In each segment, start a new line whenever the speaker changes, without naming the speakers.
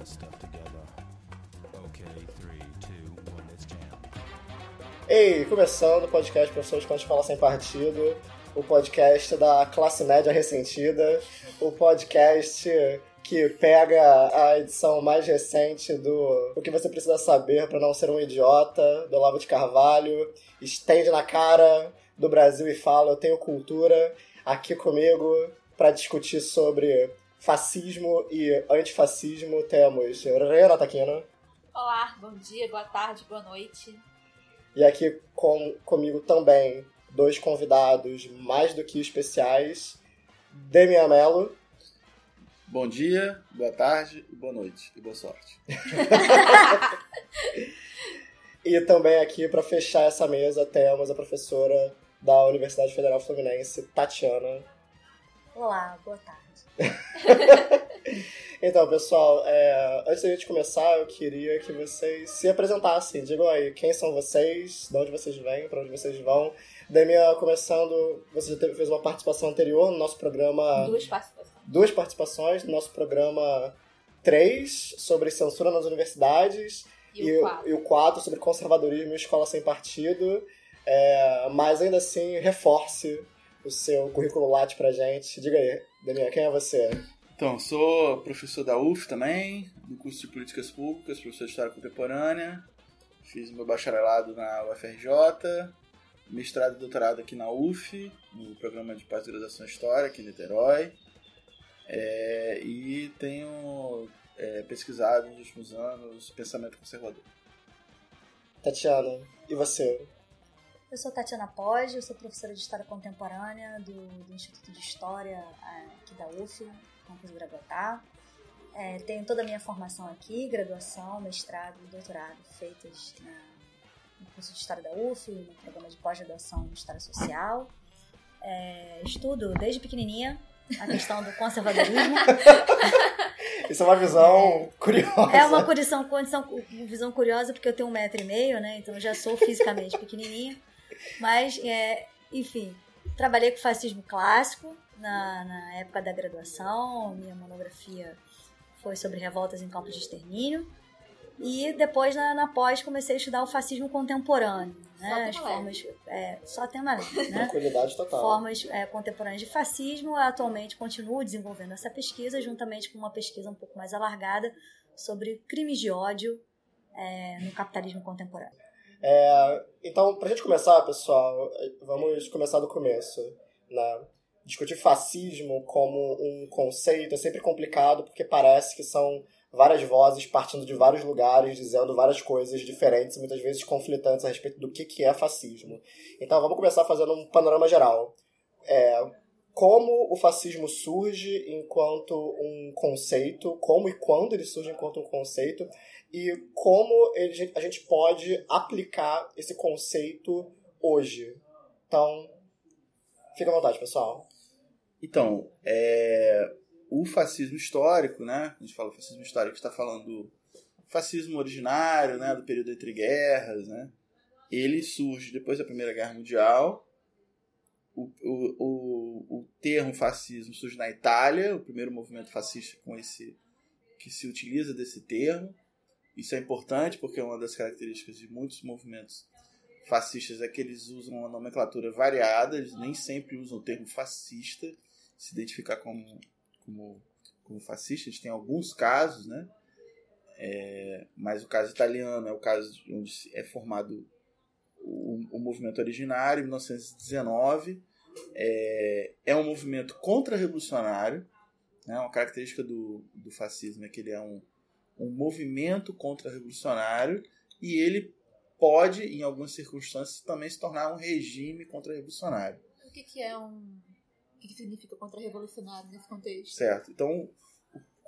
the stuff together. Okay, three, two, one, let's jam.
Ei, começando o podcast Professores Quando Fala Sem Partido, o podcast da classe média ressentida, o podcast que pega a edição mais recente do O que você precisa saber para não ser um idiota, do Olavo de Carvalho, estende na cara do Brasil e fala, eu tenho cultura, aqui comigo para discutir sobre fascismo e antifascismo temos Renan Taquino.
Olá, bom dia, boa tarde, boa noite.
E aqui com, comigo também dois convidados mais do que especiais, Demian Mello.
Bom dia, boa tarde, boa noite e boa sorte.
e também aqui para fechar essa mesa temos a professora da Universidade Federal Fluminense, Tatiana.
Olá, boa tarde.
então, pessoal, é, antes da gente começar, eu queria que vocês se apresentassem. Digam aí quem são vocês, de onde vocês vêm, para onde vocês vão. Demian, começando, você já fez uma participação anterior no nosso programa.
Duas participações.
Duas participações no nosso programa 3 sobre censura nas universidades.
E, o, quatro.
e o 4 sobre conservadorismo e escola sem partido. É, mas ainda assim, reforce o seu currículo Lattes pra gente. Diga aí, Daniel, quem é você?
Então, sou professor da UF também, no curso de Políticas Públicas, professor de História Contemporânea. Fiz meu bacharelado na UFRJ, mestrado e doutorado aqui na UF, no programa de pós-graduação História, aqui em Niterói. É, e tenho é, pesquisado nos últimos anos pensamento conservador.
Tatiana, e você?
Eu sou Tatiana Poggi, eu sou professora de História Contemporânea do, do Instituto de História é, aqui da UF, campus Gravatá. É, tenho toda a minha formação aqui, graduação, mestrado e doutorado feitas na, no curso de História da UF, no programa de pós-graduação em História Social. É, estudo desde pequenininha a questão do conservadorismo.
Isso é uma visão é, curiosa.
É uma condição, condição, visão curiosa porque eu tenho um metro e meio, né? Então eu já sou fisicamente pequenininha. Mas, é, enfim, trabalhei com fascismo clássico na, na época da graduação. Minha monografia foi sobre revoltas em campos de extermínio. E depois, na, na pós, comecei a estudar o fascismo contemporâneo. Né? As formas. É, só tem uma lente, né?
Tranquilidade total.
Formas é, contemporâneas de fascismo. Atualmente continuo desenvolvendo essa pesquisa, juntamente com uma pesquisa um pouco mais alargada sobre crimes de ódio é, no capitalismo contemporâneo.
É, então, pra gente começar, pessoal, vamos começar do começo. Né? Discutir fascismo como um conceito é sempre complicado porque parece que são várias vozes partindo de vários lugares, dizendo várias coisas diferentes muitas vezes conflitantes a respeito do que, que é fascismo. Então, vamos começar fazendo um panorama geral. É, como o fascismo surge enquanto um conceito, como e quando ele surge enquanto um conceito, e como a gente pode aplicar esse conceito hoje. Então, fica à vontade, pessoal.
Então, é, o fascismo histórico, né? A gente fala fascismo histórico, está falando do fascismo originário, né? Do período entre guerras, né? Ele surge depois da Primeira Guerra Mundial. O, o, o, o termo fascismo surge na Itália, o primeiro movimento fascista com esse que se utiliza desse termo. Isso é importante porque uma das características de muitos movimentos fascistas é que eles usam uma nomenclatura variada, eles nem sempre usam o termo fascista, se identificar como, como, como fascista. A gente tem alguns casos, né? É, mas o caso italiano é o caso onde é formado o, o movimento originário, em 1919. É, é um movimento contra-revolucionário. Né? Uma característica do, do fascismo é que ele é um, um movimento contra-revolucionário e ele pode, em algumas circunstâncias, também se tornar um regime contra-revolucionário.
O que, que é um. O que, que significa contra-revolucionário nesse contexto?
Certo. Então,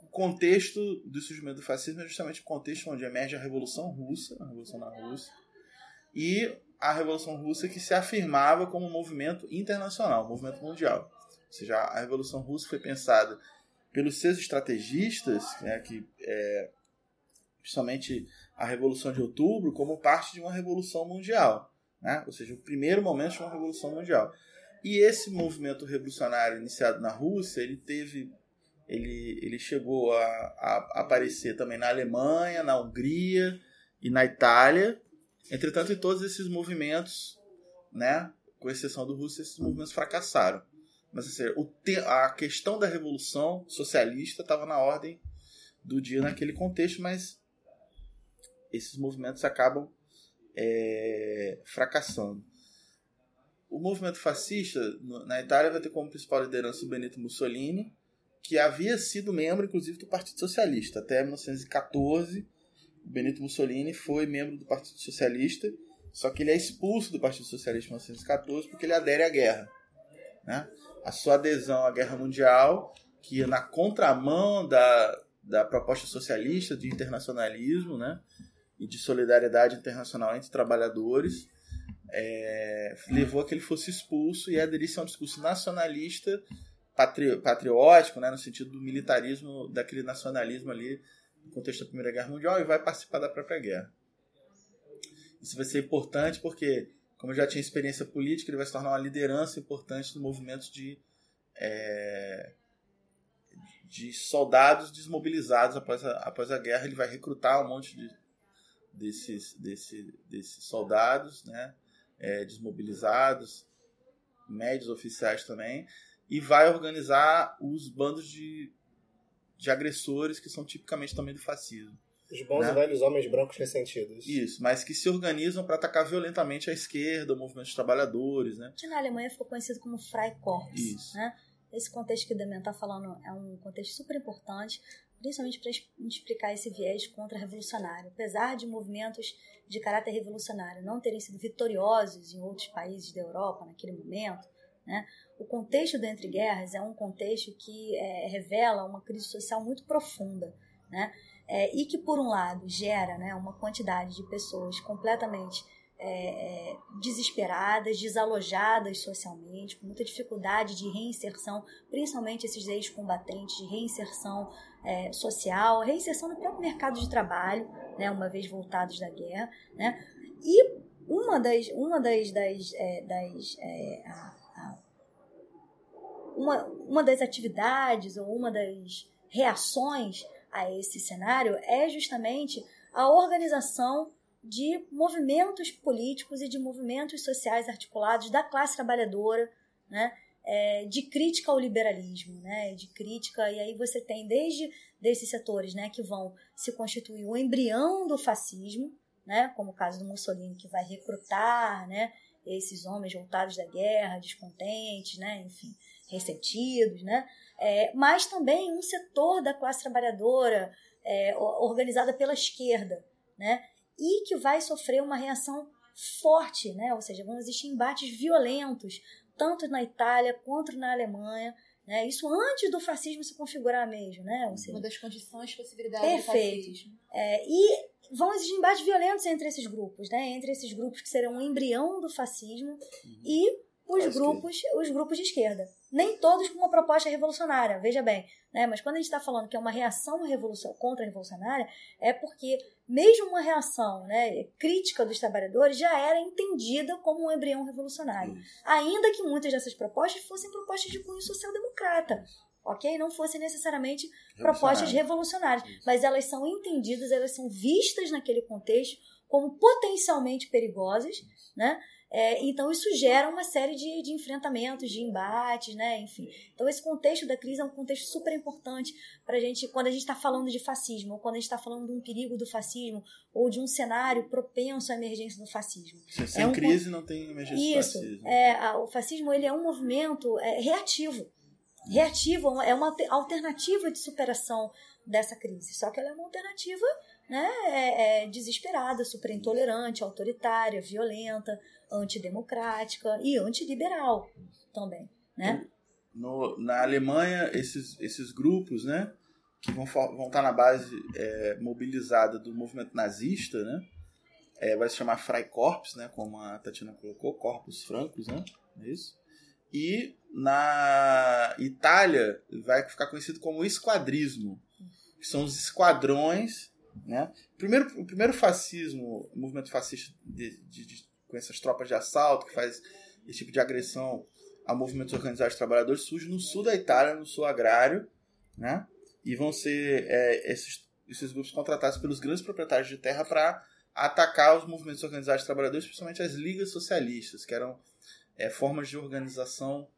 o contexto do surgimento do fascismo é justamente o contexto onde emerge a Revolução Russa, a Revolução na Rússia, e a Revolução Russa que se afirmava como um movimento internacional, um movimento mundial. Ou seja, a Revolução Russa foi pensada pelos seus estrategistas, né, que é, principalmente a Revolução de Outubro, como parte de uma revolução mundial. Né? Ou seja, o primeiro momento de uma revolução mundial. E esse movimento revolucionário iniciado na Rússia, ele teve ele, ele chegou a, a aparecer também na Alemanha, na Hungria e na Itália. Entretanto, em todos esses movimentos, né, com exceção do Rússia, esses movimentos fracassaram. Mas assim, o a questão da revolução socialista estava na ordem do dia naquele contexto, mas esses movimentos acabam é, fracassando. O movimento fascista na Itália vai ter como principal liderança o Benito Mussolini, que havia sido membro, inclusive, do Partido Socialista. Até 1914, o Benito Mussolini foi membro do Partido Socialista, só que ele é expulso do Partido Socialista em 1914 porque ele adere à guerra. Né? A sua adesão à Guerra Mundial, que na contramão da, da proposta socialista de internacionalismo né? E de solidariedade internacional entre trabalhadores, é, levou a que ele fosse expulso e aderisse a um discurso nacionalista patri, patriótico, né, no sentido do militarismo, daquele nacionalismo ali no contexto da Primeira Guerra Mundial e vai participar da própria guerra. Isso vai ser importante porque, como já tinha experiência política, ele vai se tornar uma liderança importante no movimento de, é, de soldados desmobilizados após a, após a guerra. Ele vai recrutar um monte de, desses, desse, desses soldados né, é, desmobilizados, médios oficiais também, e vai organizar os bandos de, de agressores que são tipicamente também do fascismo.
Os bons
Né?
e velhos homens brancos ressentidos.
Isso, mas que se organizam para atacar violentamente a esquerda, o movimento dos trabalhadores, né?
Que na Alemanha ficou conhecido como Freikorps.
Isso.
Né? Esse contexto que o Demian está falando é um contexto super importante, principalmente para explicar esse viés contra-revolucionário. Apesar de movimentos de caráter revolucionário não terem sido vitoriosos em outros países da Europa naquele momento, né? o contexto do Entre Guerras é um contexto que é, revela uma crise social muito profunda. Né? É, e que, por um lado, gera né, uma quantidade de pessoas completamente é, é, desesperadas, desalojadas socialmente, com muita dificuldade de reinserção, principalmente esses ex-combatentes, de reinserção é, social, reinserção no próprio mercado de trabalho, né, uma vez voltados da guerra. Né, e uma das, uma das, das, é, das é, a- uma, uma das atividades ou uma das reações a esse cenário é justamente a organização de movimentos políticos e de movimentos sociais articulados da classe trabalhadora, né, é, de crítica ao liberalismo, né, de crítica e aí você tem desde desses setores, né, que vão se constituir o embrião do fascismo, né, como o caso do Mussolini que vai recrutar, né, esses homens voltados da guerra, descontentes, né, enfim, ressentidos, né, é, mas também um setor da classe trabalhadora é, organizada pela esquerda, né, e que vai sofrer uma reação forte, né, ou seja, vão existir embates violentos, tanto na Itália quanto na Alemanha, né, isso antes do fascismo se configurar mesmo, né, ou seja,
Uma das condições de possibilidade
Perfeito.
do fascismo.
é, e vão existir embates violentos entre esses grupos, né? Entre esses grupos que serão o embrião do fascismo e os grupos, os grupos de esquerda. Nem todos com uma proposta revolucionária, veja bem. Né? Mas quando a gente está falando que é uma reação revolução, contra-revolucionária, é porque mesmo uma reação né, crítica dos trabalhadores já era entendida como um embrião revolucionário. Ainda que muitas dessas propostas fossem propostas de cunho social-democrata. Ok? Não fossem necessariamente propostas revolucionárias, mas elas são entendidas, elas são vistas naquele contexto como potencialmente perigosas, né? É, então isso gera uma série de, de enfrentamentos, de embates, né? Enfim. Então esse contexto da crise é um contexto super importante para a gente, quando a gente está falando de fascismo, ou quando a gente está falando de um perigo do fascismo, ou de um cenário propenso à emergência do fascismo.
Sem, sem
É um
crise não tem emergência
Isso.
fascismo.
É, a- o fascismo ele é um movimento é, reativo. Reativo é uma alter- alternativa de superação dessa crise. Só que ela é uma alternativa né, é, é desesperada, super intolerante, autoritária, violenta, antidemocrática e antiliberal também. Né?
No, na Alemanha, esses, esses grupos, né, que vão, vão estar na base é, mobilizada do movimento nazista, né, é, vai se chamar Freikorps, né, como a Tatiana colocou, Corpus Francos, né, é isso. E na Itália vai ficar conhecido como esquadrismo, que são os esquadrões, né. Primeiro, o primeiro fascismo, o movimento fascista de, de- de- com essas tropas de assalto que faz esse tipo de agressão a movimentos organizados de trabalhadores surge no sul da Itália, no sul agrário, né? E vão ser é, esses, esses grupos contratados pelos grandes proprietários de terra para atacar os movimentos organizados de trabalhadores, principalmente as ligas socialistas, que eram é, formas de organização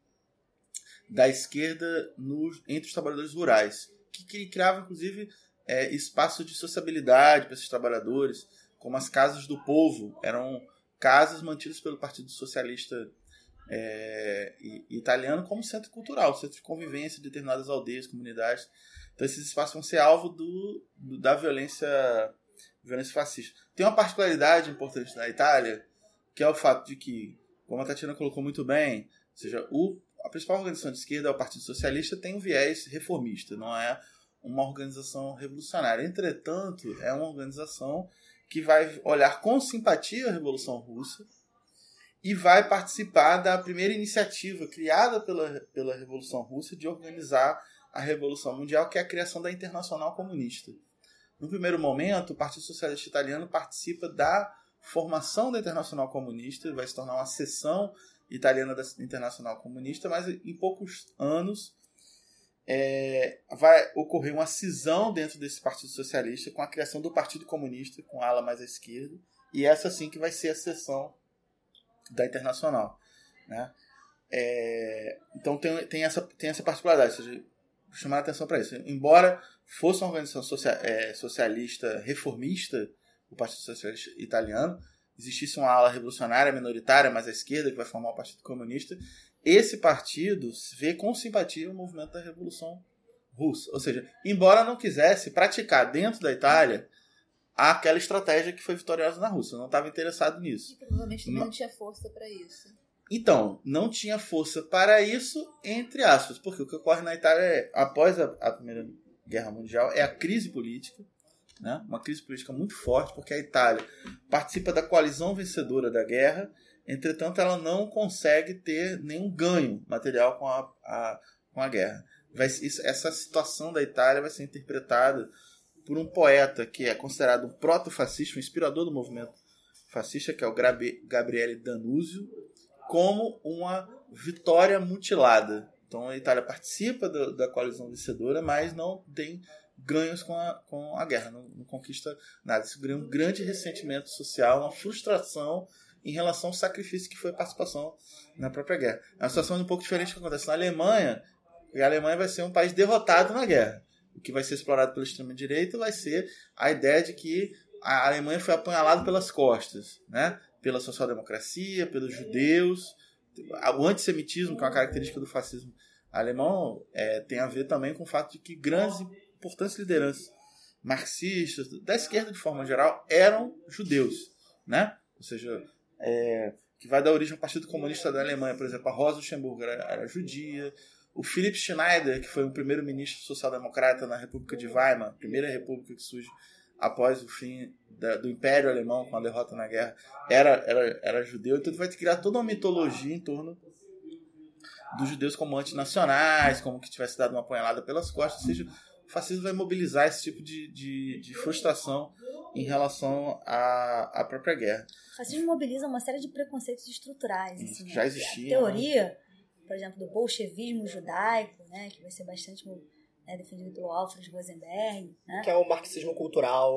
da esquerda no, entre os trabalhadores rurais, que, que criava inclusive é, espaço de sociabilidade para esses trabalhadores, como as casas do povo, eram casas mantidas pelo Partido Socialista é, italiano como centro cultural, centro de convivência de determinadas aldeias, comunidades. Então esses espaços vão ser alvo do, do da violência, violência fascista. Tem uma particularidade importante na Itália, que é o fato de que, como a Tatiana colocou muito bem, ou seja, o, a principal organização de esquerda, o Partido Socialista, tem um viés reformista, não é uma organização revolucionária. Entretanto, é uma organização que vai olhar com simpatia a Revolução Russa e vai participar da primeira iniciativa criada pela, pela Revolução Russa de organizar a Revolução Mundial, que é a criação da Internacional Comunista. No primeiro momento, o Partido Socialista Italiano participa da formação da Internacional Comunista, vai se tornar uma seção italiana da Internacional Comunista, mas em poucos anos é, vai ocorrer uma cisão dentro desse Partido Socialista com a criação do Partido Comunista, com ala mais à esquerda, e essa sim que vai ser a seção da Internacional. Né? É, então tem, tem, essa, tem essa particularidade, ou seja, chamar a atenção para isso. Embora fosse uma organização social, é, socialista reformista, o Partido Socialista Italiano, existisse uma ala revolucionária minoritária, mais à esquerda, que vai formar o Partido Comunista, esse partido vê com simpatia o movimento da Revolução Russa. Ou seja, embora não quisesse praticar dentro da Itália aquela estratégia que foi vitoriosa na Rússia. Não estava interessado nisso.
E provavelmente também não tinha força para isso.
Então, não tinha força para isso, entre aspas, porque o que ocorre na Itália é, após a, a Primeira Guerra Mundial, é a crise política, né? uma crise política muito forte, porque a Itália participa da coalizão vencedora da guerra, entretanto, ela não consegue ter nenhum ganho material com a, a com a guerra. Vai, isso, essa situação da Itália vai ser interpretada por um poeta que é considerado um proto-fascista, um inspirador do movimento fascista, que é o Gabriele Danuzio, como uma vitória mutilada. Então a Itália participa do, da coalizão vencedora, mas não tem ganhos com a, com a guerra, não, não conquista nada. Isso cria um grande ressentimento social, uma frustração em relação ao sacrifício que foi a participação na própria guerra. É uma situação um pouco diferente que acontece na Alemanha, e a Alemanha vai ser um país derrotado na guerra o que vai ser explorado pela extrema-direita vai ser a ideia de que a Alemanha foi apunhalada pelas costas, né? pela social-democracia, pelos judeus. O antissemitismo, que é uma característica do fascismo alemão, é, tem a ver também com o fato de que grandes e importantes lideranças marxistas, da esquerda de forma geral, eram judeus. Né? Ou seja, é, que vai dar origem ao Partido Comunista da Alemanha, por exemplo, a Rosa Luxemburgo era, era judia, o Philipp Schneider, que foi o primeiro ministro social-democrata na República de Weimar, primeira república que surge após o fim da, do Império Alemão, com a derrota na guerra, era, era, era judeu. Então vai criar toda uma mitologia em torno dos judeus como antinacionais, como que tivesse dado uma apunhalada pelas costas. Ou seja, fascismo vai mobilizar esse tipo de, de, de frustração em relação à, à própria guerra.
O fascismo mobiliza uma série de preconceitos estruturais. Assim,
já existia.
A teoria... Né? por exemplo, do bolchevismo judaico, né, que vai ser bastante né, defendido pelo Alfred Rosenberg. Né?
Que é o marxismo cultural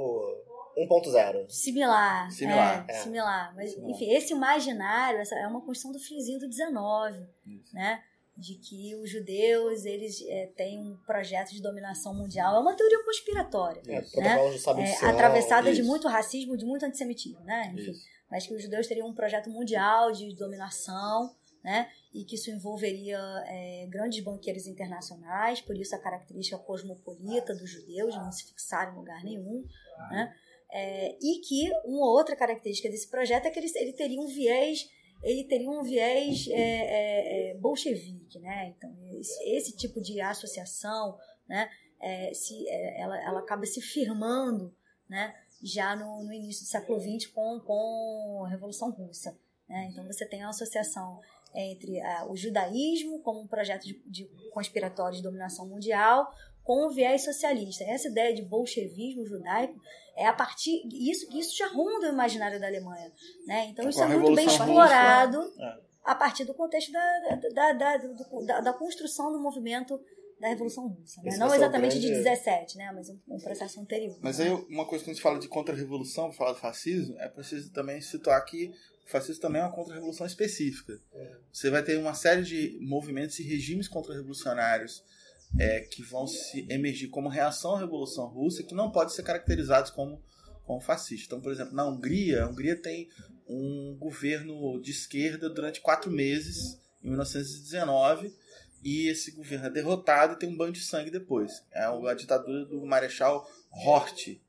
1.0.
Similar.
Similar.
É, é. Similar. Mas, similar. enfim, esse imaginário essa é uma construção do finzinho do 19, né? De que os judeus, eles é, têm um projeto de dominação mundial. É uma teoria conspiratória. É, né? é, atravessada isso. de muito racismo, de muito antissemitismo, né? Enfim, isso. mas que os judeus teriam um projeto mundial de dominação, né? e que isso envolveria é, grandes banqueiros internacionais, por isso a característica cosmopolita dos judeus, não se fixar em lugar nenhum, né? É, e que uma outra característica desse projeto é que ele, ele teria um viés ele teria um viés é, é, é bolchevique, né? Então esse, esse, tipo de associação, né? É, se é, ela, ela acaba se firmando, né? Já no, no início do século XX com, com a Revolução Russa, né? Então você tem a associação entre uh, o judaísmo como um projeto de, de conspiratório de dominação mundial com o viés socialista. Essa ideia de bolchevismo judaico é a partir isso isso já ronda o imaginário da Alemanha, né? Então isso é muito bem explorado é. a partir do contexto da, da, da, da, da construção do movimento da Revolução Russa. Né? Não exatamente de
grande-
17, né? mas um, um processo anterior.
Mas
né?
aí, uma coisa que a gente fala de contra-revolução, falar do fascismo, é preciso também situar que o fascismo também é uma contra-revolução específica. Você vai ter uma série de movimentos e regimes contra-revolucionários é, que vão se emergir como reação à Revolução Russa que não podem ser caracterizados como, como fascistas. Então, por exemplo, na Hungria, a Hungria tem um governo de esquerda durante quatro meses, em 1919, e esse governo é derrotado e tem um banho de sangue depois. É a ditadura do Marechal Hort.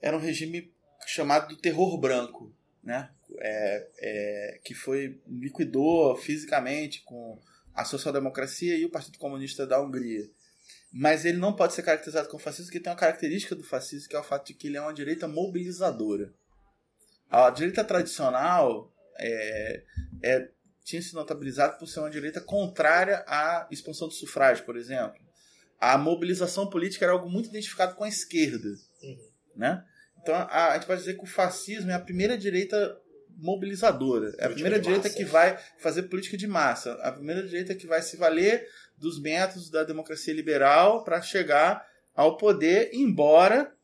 Era um regime chamado do terror branco, né? É, é, que foi liquidou fisicamente com a social-democracia e o Partido Comunista da Hungria. Mas ele não pode ser caracterizado como fascista, porque tem uma característica do fascismo, que é o fato de que ele é uma direita mobilizadora. A direita tradicional é, é, tinha se notabilizado por ser uma direita contrária à expansão do sufrágio, por exemplo. A mobilização política era algo muito identificado com a esquerda. Né? Então a, a gente pode dizer que o fascismo é a primeira direita mobilizadora. É a primeira direita
massa.
que vai fazer política de massa. A primeira direita que vai se valer dos métodos da democracia liberal para chegar ao poder, embora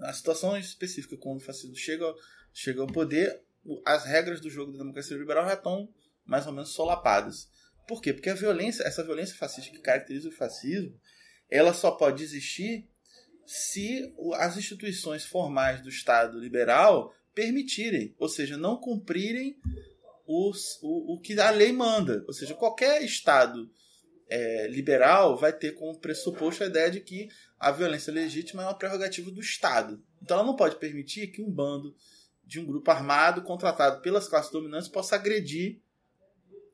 a situação específica quando o fascismo chega, chega ao poder, as regras do jogo da democracia liberal já estão mais ou menos solapadas. Por quê? Porque a violência, essa violência fascista que caracteriza o fascismo, ela só pode existir se as instituições formais do Estado liberal permitirem, ou seja, não cumprirem os, o, o que a lei manda. Ou seja, qualquer Estado é, liberal vai ter como pressuposto a ideia de que a violência legítima é uma prerrogativa do Estado. Então ela não pode permitir que um bando de um grupo armado contratado pelas classes dominantes possa agredir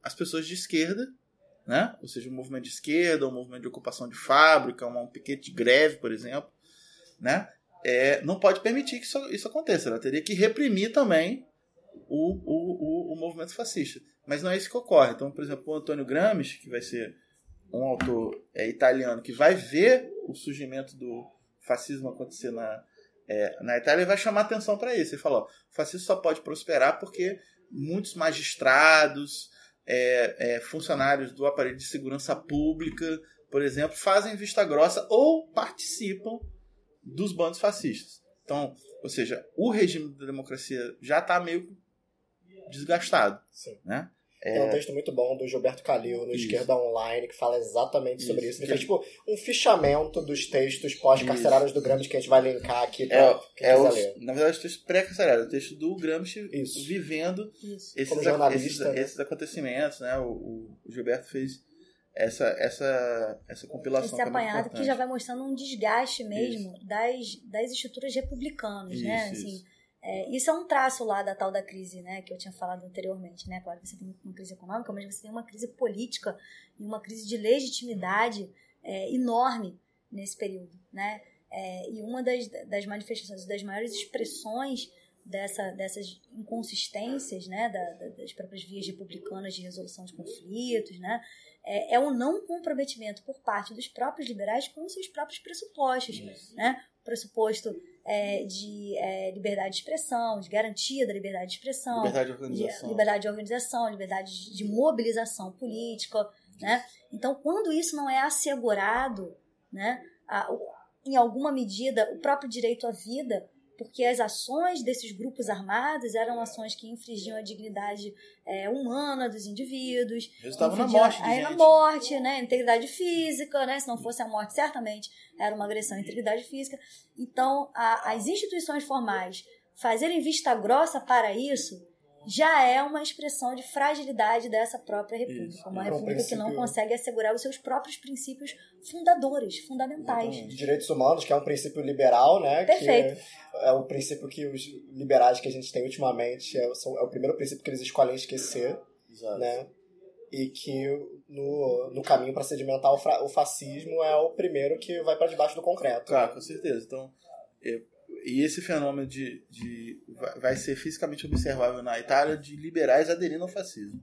as pessoas de esquerda, né? ou seja, um movimento de esquerda, um movimento de ocupação de fábrica, um piquete de greve, por exemplo, né? É, não pode permitir que isso, isso aconteça. Ela teria que reprimir também o, o, o, o movimento fascista. Mas não é isso que ocorre. Então, por exemplo, o Antônio Gramsci, que vai ser um autor é, italiano que vai ver o surgimento do fascismo acontecer na, é, na Itália, ele vai chamar atenção para isso. Ele fala: ó, o fascismo só pode prosperar porque muitos magistrados, é, é, funcionários do aparelho de segurança pública, por exemplo, fazem vista grossa ou participam dos bandos fascistas. Então, ou seja, o regime da democracia já está meio desgastado,
Sim.
né?
Tem um texto muito bom do Gilberto Calil no
Isso.
Esquerda Online que fala exatamente sobre
Isso.
isso. Ele fez tipo um fichamento dos textos pós-carcerários do Gramsci que a gente vai linkar aqui pra
É,
quem
é
quiser
o,
ler.
na verdade, o texto pré-carcerário, o texto do Gramsci
Isso.
vivendo
Isso.
esses, esses,
né?
esses acontecimentos, né? O- o Gilberto fez essa, essa, essa compilação.
Esse
que é
apanhado que já vai mostrando um desgaste mesmo das, das estruturas republicanas, né?
Isso,
Assim,
isso.
é, isso é um traço lá da tal da crise, né? Que eu tinha falado anteriormente, né? Claro que você tem uma crise econômica, mas você tem uma crise política e uma crise de legitimidade é, enorme nesse período, né? É, e uma das, das manifestações, das maiores expressões dessa, dessas inconsistências, né? Da- das próprias vias republicanas de resolução de conflitos, né? É, é o não comprometimento por parte dos próprios liberais com os seus próprios pressupostos. Né? O pressuposto é, de é, liberdade de expressão, de garantia da liberdade de expressão,
Liberdade de
de-
organização.
liberdade de organização, liberdade de, de mobilização política. Né? Então, quando isso não é assegurado, né, a- o- em alguma medida, o próprio direito à vida, porque as ações desses grupos armados eram ações que infringiam a dignidade é, humana dos indivíduos,
Resultava na morte
aí na morte, né? Integridade física, né? Se não fosse a morte, certamente era uma agressão à integridade física. Então, a- as instituições formais fazerem vista grossa para isso já é uma expressão de fragilidade dessa própria república.
Isso.
Uma
É um
república que não
princípio-
consegue assegurar os seus próprios princípios fundadores, fundamentais.
de direitos humanos, que é um princípio liberal, né?
Perfeito.
Que é, é o princípio que os liberais que a gente tem ultimamente é, o- são- é o primeiro princípio que eles escolhem esquecer,
Exato.
né? E que no, no caminho para sedimentar o, fra- o fascismo é o primeiro que vai para debaixo do concreto.
Claro, com certeza. Então, é, e esse fenômeno de, de vai- ser fisicamente observável na Itália de liberais aderindo ao fascismo.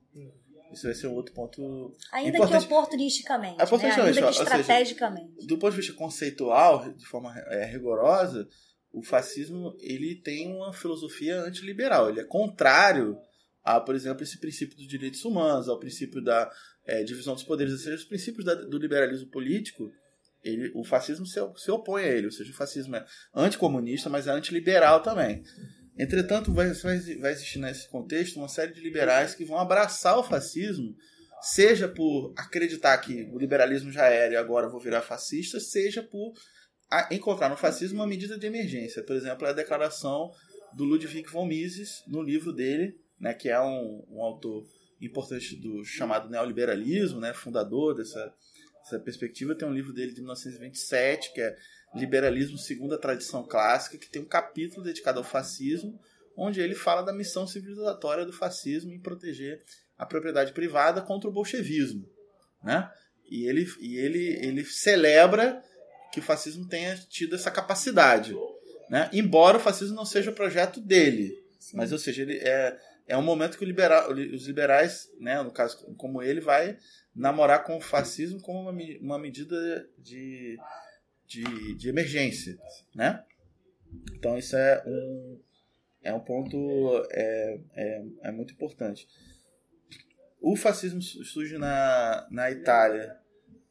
Isso vai ser um outro ponto
Ainda
Importante-
que oportunisticamente, né?
Oportunisticamente,
ainda
ó,
que
ou seja,
estrategicamente.
do ponto de vista conceitual, de forma é, rigorosa, o fascismo ele tem uma filosofia antiliberal. Ele é contrário a, por exemplo, esse princípio dos direitos humanos, ao princípio da é, divisão dos poderes, ou seja, os princípios da- do liberalismo político, ele, o fascismo se, se opõe a ele, ou seja, o fascismo é anticomunista, mas é antiliberal também. Entretanto, vai, vai, vai existir nesse contexto uma série de liberais que vão abraçar o fascismo, seja por acreditar que o liberalismo já era e agora vou virar fascista, seja por encontrar no fascismo uma medida de emergência. Por exemplo, a declaração do Ludwig von Mises no livro dele, né, que é um, um autor importante do chamado neoliberalismo, né, fundador dessa, dessa perspectiva. Tem um livro dele de 1927, que é Liberalismo segundo a Tradição Clássica, que tem um capítulo dedicado ao fascismo, onde ele fala da missão civilizatória do fascismo em proteger a propriedade privada contra o bolchevismo. Né? E, ele, e ele, ele celebra que o fascismo tenha tido essa capacidade. Né? Embora o fascismo não seja o projeto dele.
Sim.
Mas, ou seja, ele é, é um momento que o libera- os liberais, né, no caso como ele, vai namorar com o fascismo como uma, uma medida de, de, de emergência. Né? Então, isso é um, é um ponto é, é, é muito importante. O fascismo su- surge na, na Itália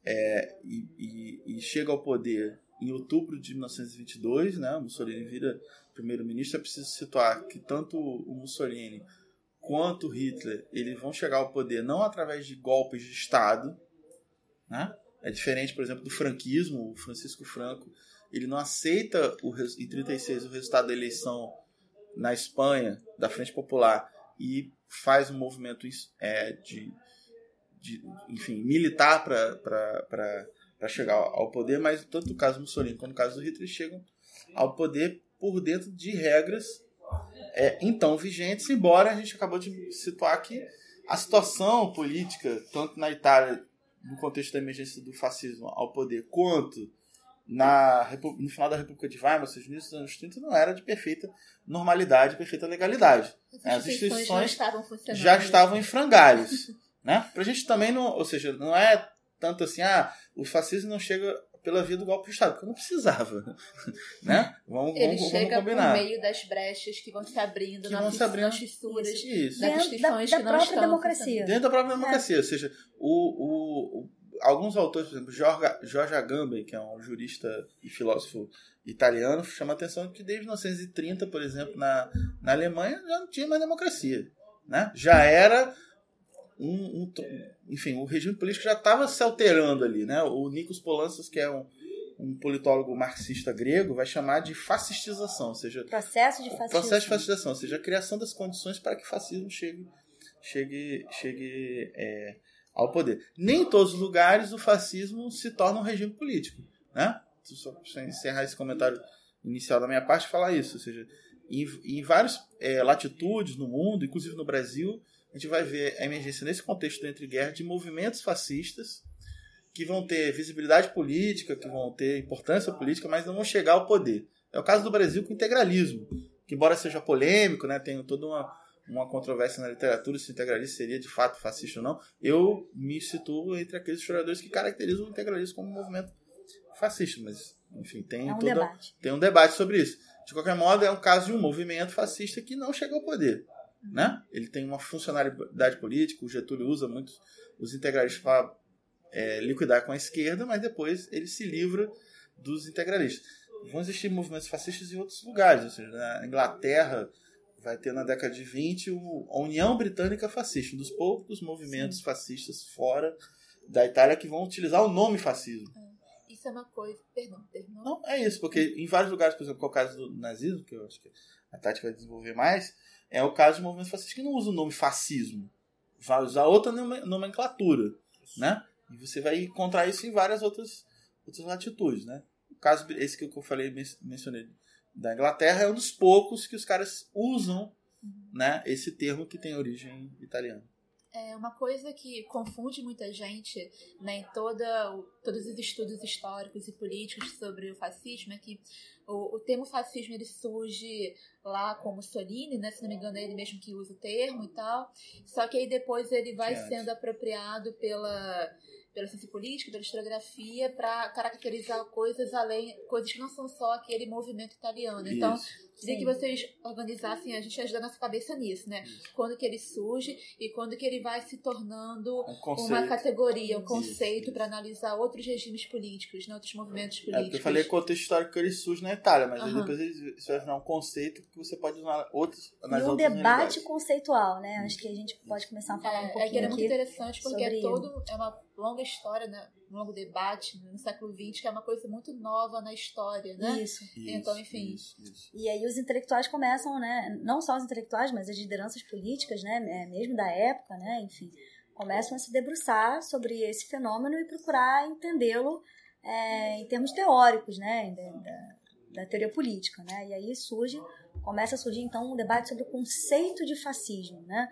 é, e, e- e chega ao poder em outubro de 1922, né? Mussolini vira primeiro-ministro. É preciso situar que tanto o Mussolini quanto Hitler eles vão chegar ao poder não através de golpes de Estado, né? É diferente, por exemplo, do franquismo. O Francisco Franco ele não aceita o, em 36 o resultado da eleição na Espanha da Frente Popular e faz um movimento é, de, de, enfim, militar para chegar ao poder, mas tanto o caso do Mussolini quanto o caso do Hitler chegam ao poder por dentro de regras é, então vigentes, embora a gente acabou de situar que a situação política, tanto na Itália, no contexto da emergência do fascismo ao poder, quanto na, no final da República de Weimar, ou seja, no início dos anos 30, não era de perfeita normalidade, perfeita legalidade.
As
As
instituições estavam
já estavam em frangalhos. né? Pra gente também não. Ou seja, não é tanto assim, ah, o fascismo não chega pela via do golpe de Estado, porque não precisava. né? Vamos,
Ele
vamos, vamos
chega por
combinar.
meio das brechas que vão se abrindo
Que
na
vão se abrindo.
nas fissuras
Isso.
das
Dentro da,
instituições
da
que não
própria
estão
democracia.
Dentro da própria democracia. Ou seja, o, o, o- alguns autores, por exemplo, Jorge, Jorge Agamben, que é um jurista e filósofo italiano, chama a atenção que desde 1930, por exemplo, na, na Alemanha, já não tinha mais democracia. Né? Já era um, um to- enfim, o regime político já estava se alterando ali, né? O Nikos Polantzas, que é um, um politólogo marxista grego, vai chamar de fascistização, ou seja,
Processo de fascismo.
processo de fascistização, ou seja, a criação das condições para que o fascismo chegue, chegue, chegue é, ao poder. Nem em todos os lugares o fascismo se torna um regime político, né? Só para encerrar esse comentário inicial da minha parte, falar isso, ou seja, em, em várias é, latitudes no mundo, inclusive no Brasil, a gente vai ver a emergência nesse contexto entre guerra de movimentos fascistas que vão ter visibilidade política, que vão ter importância política, mas não vão chegar ao poder. É o caso do Brasil com o integralismo, que embora seja polêmico, né, tem toda uma, uma controvérsia na literatura se o integralismo seria de fato fascista ou não, eu me situo entre aqueles historiadores que caracterizam o integralismo como um movimento fascista, mas enfim, tem,
É um
toda,
debate.
tem um debate sobre isso. De qualquer modo, é um caso de um movimento fascista que não chega ao poder. Né? Ele tem uma funcionalidade política, o Getúlio usa muito os integralistas para é, liquidar com a esquerda, mas depois ele se livra dos integralistas. Vão existir movimentos fascistas em outros lugares, ou seja, na Inglaterra vai ter na década de 20 o- a União Britânica Fascista, um dos poucos movimentos fascistas fora da Itália que vão utilizar o nome fascismo.
Isso é uma coisa. Perdão, terminou?
Não, é isso, porque em vários lugares, por exemplo, que é o caso do nazismo, que eu acho que a Tati vai desenvolver mais, é o caso de movimentos fascistas que não usa o nome fascismo. Vai usar outra nome- nomenclatura, né? E você vai encontrar isso em várias outras, outras latitudes, né? O caso, esse que eu falei, men- mencionei, da Inglaterra, é um dos poucos que os caras usam, né? Esse termo que tem origem italiana.
É uma coisa que confunde muita gente né, em toda, todos os estudos históricos e políticos sobre o fascismo é que o, o termo fascismo ele surge lá com Mussolini, né, se não me engano é ele mesmo que usa o termo e tal, só que aí depois ele vai sendo apropriado pela, pela ciência política, pela historiografia, para caracterizar coisas além, coisas que não são só aquele movimento italiano. Então,
Isso.
queria que vocês organizassem, a gente ajudar a nossa cabeça nisso, né? Quando que ele surge e quando que ele vai se tornando
Um
uma categoria, um
Isso,
conceito
isso.
para analisar outros regimes políticos, né? outros movimentos
É,
políticos.
porque eu falei contexto histórico que ele surge na Itália, mas aí
Aham.
depois ele- isso vai virar um conceito que você pode usar outros,
E um debate
realidades.
conceitual, né? Acho que a gente pode começar a falar um
É, é que
pouquinho
ele é muito interessante porque é todo é uma longa história, né? Um longo debate no século XX, que é uma coisa muito nova na história, né?
Isso.
Isso,
Então, enfim.
Isso, isso.
E aí os intelectuais começam, né? Não só os intelectuais, mas as lideranças políticas, né? é, Mesmo da época, né? Enfim, começam a se debruçar sobre esse fenômeno e procurar entendê-lo é, em termos teóricos, né? Da, da- da teoria política, né? E aí surge, começa a surgir então um debate sobre o conceito de fascismo, né?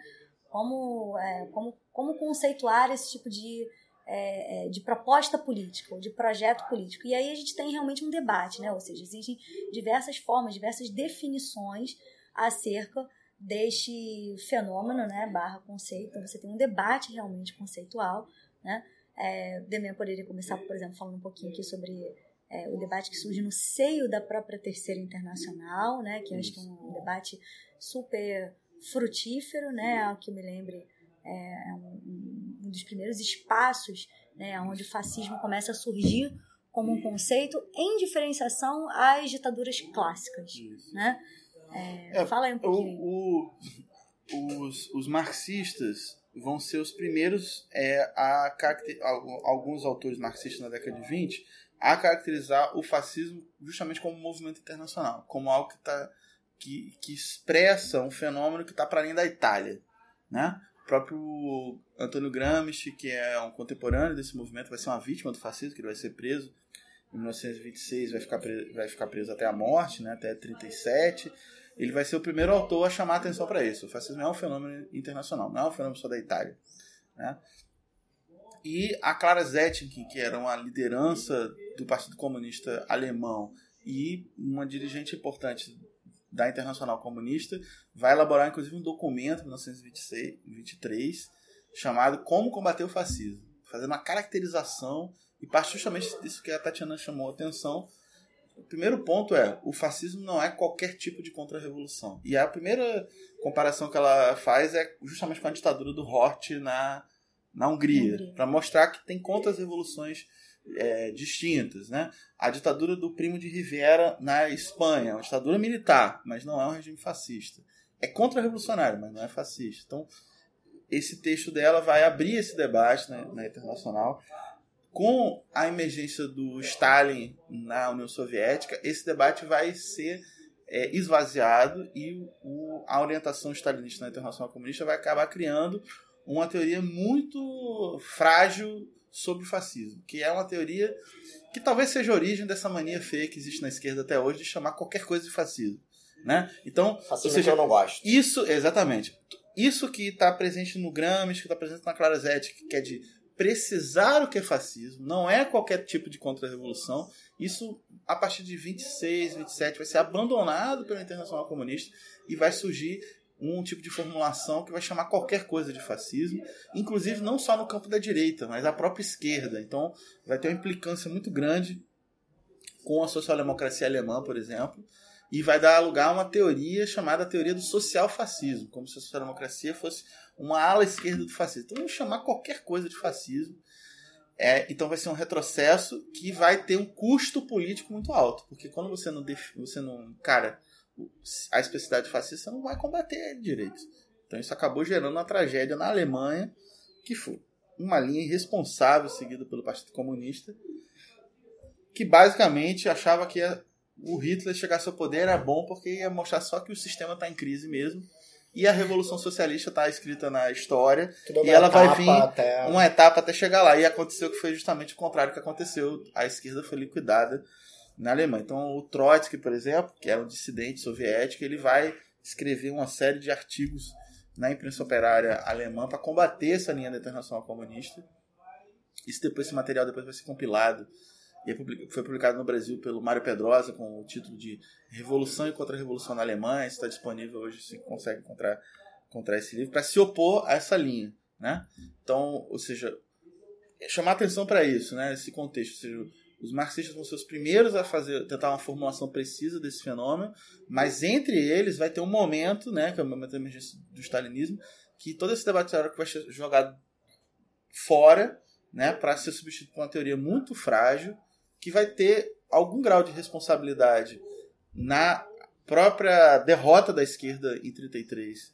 Como, é, como, como conceituar esse tipo de é, é, de proposta política ou de projeto político. E aí a gente tem realmente um debate, né? Ou seja, existem diversas formas, diversas definições acerca deste fenômeno, né? Barra conceito. Então você tem um debate realmente conceitual, né? É, Demian poderia começar, por exemplo, falando um pouquinho aqui sobre é, o debate que surge no seio da própria Terceira Internacional, né? Que eu acho que é um debate super frutífero, né? Ao que me lembre, é um, um dos primeiros espaços, né? Onde o fascismo começa a surgir como um conceito em diferenciação às ditaduras clássicas, né? É,
É,
fala aí um pouquinho.
O, o- os, os marxistas vão ser os primeiros é, a alguns autores marxistas na década de 20 a caracterizar o fascismo justamente como um movimento internacional, como algo que, tá, que, que expressa um fenômeno que está para além da Itália. Né? Próprio Antônio Gramsci, que é um contemporâneo desse movimento, vai ser uma vítima do fascismo, que ele vai ser preso em 1926, vai ficar preso, vai ficar preso até a morte, né? até 37 ele vai ser o primeiro autor a chamar a atenção para isso. O fascismo é um fenômeno internacional, não é um fenômeno só da Itália. Né? E a Clara Zetkin, que era uma liderança do Partido Comunista Alemão e uma dirigente importante da Internacional Comunista, vai elaborar inclusive um documento em 1923 chamado Como Combater o Fascismo, fazendo uma caracterização e parte justamente disso que a Tatiana chamou a atenção, o primeiro ponto é, o fascismo não é qualquer tipo de contra-revolução. E a primeira comparação que ela faz é justamente com a ditadura do Hort na, na Hungria,
Hungria.
para mostrar que tem contra-revoluções é, distintas. Né? A ditadura do Primo de Rivera na Espanha, uma ditadura militar, mas não é um regime fascista. É contra-revolucionário, mas não é fascista. Então, esse texto dela vai abrir esse debate né, na internacional com a emergência do Stalin na União Soviética, esse debate vai ser é, esvaziado e o, a orientação stalinista na Internacional Comunista vai acabar criando uma teoria muito frágil sobre o fascismo, que é uma teoria que talvez seja a origem dessa mania feia que existe na esquerda até hoje de chamar qualquer coisa de fascismo. Né? Então,
Fascismo
ou seja,
que eu não gosto.
isso, exatamente. Isso que está presente no Gramsci, que está presente na Clara Zetkin, que é de precisar o que é fascismo, não é qualquer tipo de contra-revolução. Isso, a partir de 26, 27, vai ser abandonado pela Internacional Comunista e vai surgir um tipo de formulação que vai chamar qualquer coisa de fascismo, inclusive não só no campo da direita, mas a própria esquerda. Então, vai ter uma implicância muito grande com a social-democracia alemã, por exemplo, e vai dar lugar a uma teoria chamada teoria do social-fascismo, como se a social-democracia fosse uma ala esquerda do fascismo. Então, vamos chamar qualquer coisa de fascismo. É, então, vai ser um retrocesso que vai ter um custo político muito alto, porque quando você não, def... você não cara, a especificidade fascista, não vai combater ele direito. Então, isso acabou gerando uma tragédia na Alemanha, que foi uma linha irresponsável seguida pelo Partido Comunista, que basicamente achava que o Hitler chegasse ao poder era bom porque ia mostrar só que o sistema está em crise mesmo. E a Revolução Socialista está escrita na história. E ela vai vir
até...
Uma etapa até chegar lá. E aconteceu que foi justamente o contrário que aconteceu. A esquerda foi liquidada na Alemanha. Então o Trotsky, por exemplo, que era um dissidente soviético, ele vai escrever uma série de artigos na imprensa operária alemã para combater essa linha da Internacional Comunista. Isso depois, esse material depois vai ser compilado e foi publicado no Brasil pelo Mário Pedrosa com o título de Revolução e Contra-Revolução na Alemanha. Está disponível hoje, se consegue encontrar, encontrar esse livro, para se opor a essa linha. Né? Então, ou seja, chamar atenção para isso, né? Esse contexto. Ou seja, os marxistas vão ser os primeiros a fazer, tentar uma formulação precisa desse fenômeno, mas entre eles vai ter um momento, né, que é o momento da emergência do stalinismo, que todo esse debate teórico vai ser jogado fora, né, para ser substituído por uma teoria muito frágil, que vai ter algum grau de responsabilidade na própria derrota da esquerda em 33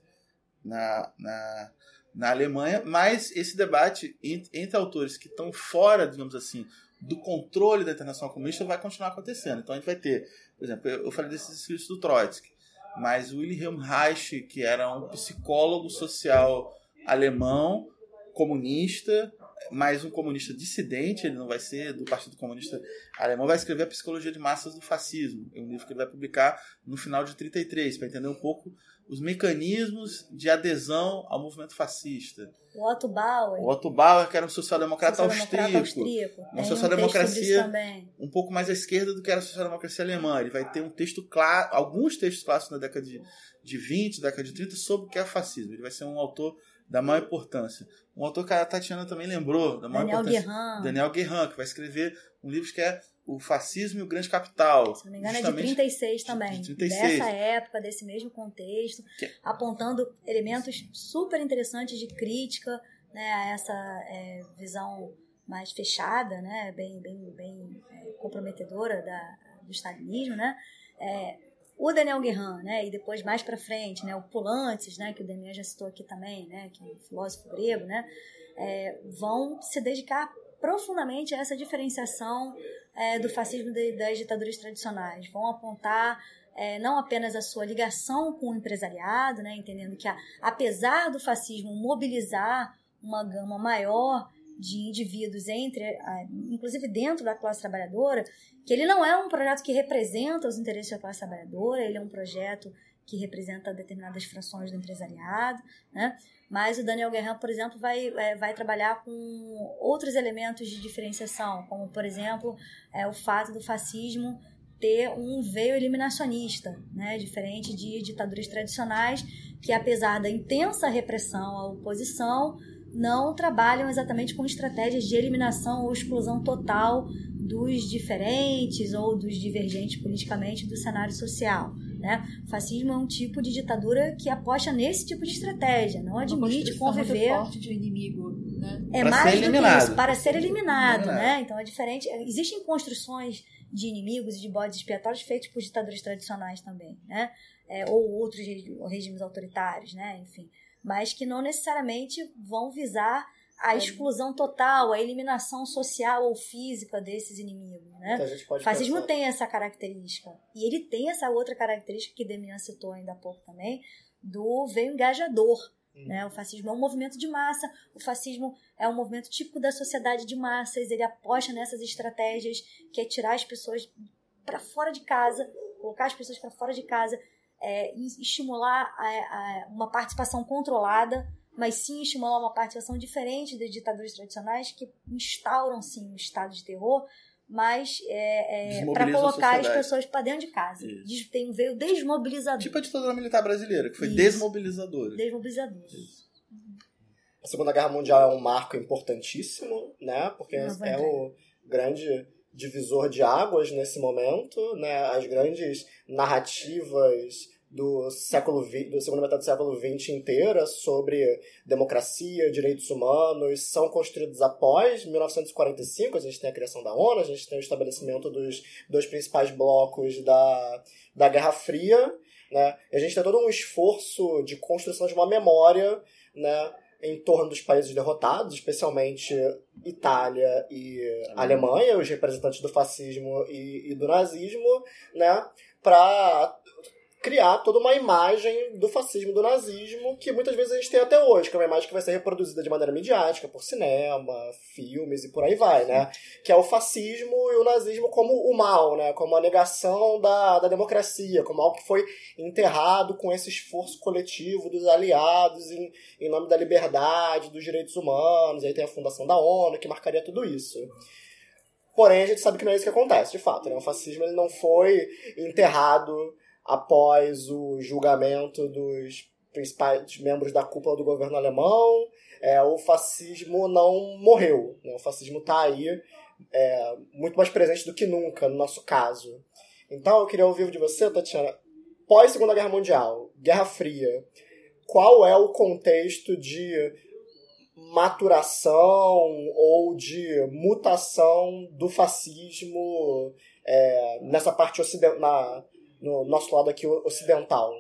na, na, na Alemanha, mas esse debate entre autores que estão fora, digamos assim, do controle da Internacional Comunista vai continuar acontecendo. Então a gente vai ter, por exemplo, eu falei desses escritos do Trotsky, mas Wilhelm Reich, que era um psicólogo social alemão, comunista, mas um comunista dissidente, ele não vai ser do Partido Comunista Alemão, vai escrever a Psicologia de Massas do Fascismo, é um livro que ele vai publicar no final de 33, para entender um pouco os mecanismos de adesão ao movimento fascista.
O Otto Bauer.
O Otto Bauer, que era um social-democrata
social
austríaco.
austríaco.
Uma social-democracia
um,
um pouco mais à esquerda do que era a social-democracia alemã. Ele vai ter um texto claro, alguns textos clássicos na década de, de 20, década de 30, sobre o que é fascismo. Ele vai ser um autor da maior importância. Um autor que a Tatiana também lembrou, da maior
Daniel
importância. Daniel Guerrin, que vai escrever um livro que é O Fascismo e o Grande Capital.
Se não me engano, é de
Justamente-
36 também.
de 36.
Dessa época, desse mesmo contexto,
Que-
apontando elementos super interessantes de crítica né, a essa é, visão mais fechada, né, bem, bem, bem é, comprometedora da, do stalinismo, né? É, o Daniel Guerrin, né, e depois mais para frente, né, o Pulantzes, né, que o Daniel já citou aqui também, né, que é um filósofo grego, né, é, vão se dedicar profundamente essa diferenciação é, do fascismo de- das ditaduras tradicionais. Vão apontar é, não apenas a sua ligação com o empresariado, né, entendendo que, a- apesar do fascismo mobilizar uma gama maior de indivíduos entre, a- inclusive dentro da classe trabalhadora, que ele não é um projeto que representa os interesses da classe trabalhadora, ele é um projeto que representa determinadas frações do empresariado, né? Mas o Daniel Guerrin, por exemplo, vai, é, vai trabalhar com outros elementos de diferenciação, como, por exemplo, é, o fato do fascismo ter um veio eliminacionista, né? diferente de ditaduras tradicionais, que apesar da intensa repressão à oposição, não trabalham exatamente com estratégias de eliminação ou exclusão total dos diferentes ou dos divergentes politicamente do cenário social. Né? O fascismo é um tipo de ditadura que aposta nesse tipo de estratégia, não admite
muito
conviver
forte de um inimigo, né?
é
Pra
mais
ser
do que
eliminado.
isso, para ser eliminado,
Eliminado.
né? Então é diferente. Existem construções de inimigos e de bodes expiatórios feitos por ditaduras tradicionais também, né? É, ou outros regi- regimes autoritários, né? Enfim, mas que não necessariamente vão visar a exclusão total, a eliminação social ou física desses inimigos, né?
Então a gente pode
O fascismo
pensar-
tem essa característica. E ele tem essa outra característica que Demian citou ainda há pouco também, do veio engajador.
Hum.
Né? O fascismo é um movimento de massa, o fascismo é um movimento típico da sociedade de massas, ele aposta nessas estratégias que é tirar as pessoas para fora de casa, colocar as pessoas para fora de casa, é, estimular a- a- uma participação controlada, mas sim estimular uma participação diferente das ditaduras tradicionais que instauram sim um estado de terror, mas é, para
Desmobilizam a
colocar as pessoas para dentro de casa.
Isso.
Tem um veio desmobilizador.
Tipo a ditadura militar brasileira, que foi
Isso.
desmobilizadora.
Desmobilizador.
A Segunda Guerra Mundial é um marco importantíssimo, né? Porque é o grande divisor de águas nesse momento, né? As grandes narrativas do século XX, do segunda metade do século XX inteira sobre democracia, direitos humanos são construídos após 1945. A gente tem a criação da ONU, a gente tem o estabelecimento dos dois principais blocos da, da Guerra Fria, né? E a gente tem todo um esforço de construção de uma memória, né? em torno dos países derrotados, especialmente Itália e Alemanha, os representantes do fascismo e, e do nazismo, né, para criar toda uma imagem do fascismo e do nazismo que muitas vezes a gente tem até hoje, que é uma imagem que vai ser reproduzida de maneira midiática, por cinema, filmes e por aí vai, né? Que é o fascismo e o nazismo como o mal, né? Como a negação da, da democracia, como algo que foi enterrado com esse esforço coletivo dos aliados em, em nome da liberdade, dos direitos humanos, aí tem a fundação da ONU que marcaria tudo isso. Porém, a gente sabe que não é isso que acontece, de fato. Né? O fascismo ele não foi enterrado após o julgamento dos principais membros da cúpula do governo alemão, é, o fascismo não morreu. Né? O fascismo está aí, é, muito mais presente do que nunca, no nosso caso. Então, eu queria ouvir de você, Tatiana, pós Segunda Guerra Mundial, Guerra Fria, qual é o contexto de maturação ou de mutação do fascismo é, nessa parte ocidental, no nosso lado aqui ocidental?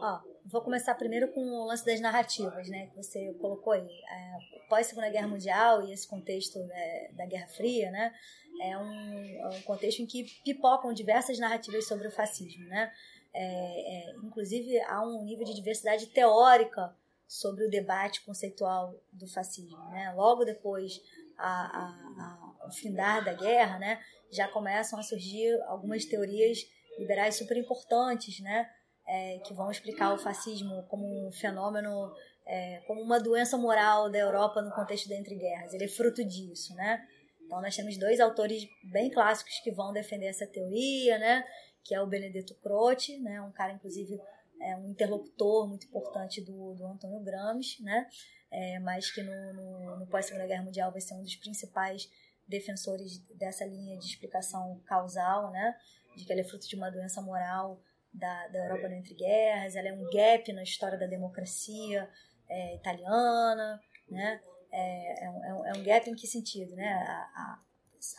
Ó, vou começar primeiro com o lance das narrativas, né, que você colocou aí. É, pós Segunda Guerra Mundial e esse contexto né, da Guerra Fria, né, é um, é um, contexto em que pipocam diversas narrativas sobre o fascismo, né. É, é, inclusive há um nível de diversidade teórica sobre o debate conceitual do fascismo, né. Logo depois a, a, a, o findar da guerra, né, já começam a surgir algumas teorias liberais super importantes, né, é, que vão explicar o fascismo como um fenômeno, é, como uma doença moral da Europa no contexto da entreguerras. Ele é fruto disso, né? Então nós temos dois autores bem clássicos que vão defender essa teoria, né? Que é o Benedetto Croce, né? Um cara inclusive é um interlocutor muito importante do, do Antônio Gramsci, né? É, mas que no, no, no pós-segunda guerra mundial vai ser um dos principais defensores dessa linha de explicação causal, né? De que ele é fruto de uma doença moral da, da Europa entre guerras, ela é um gap na história da democracia é, italiana, né? É, é, um, é um gap em que sentido, né? A,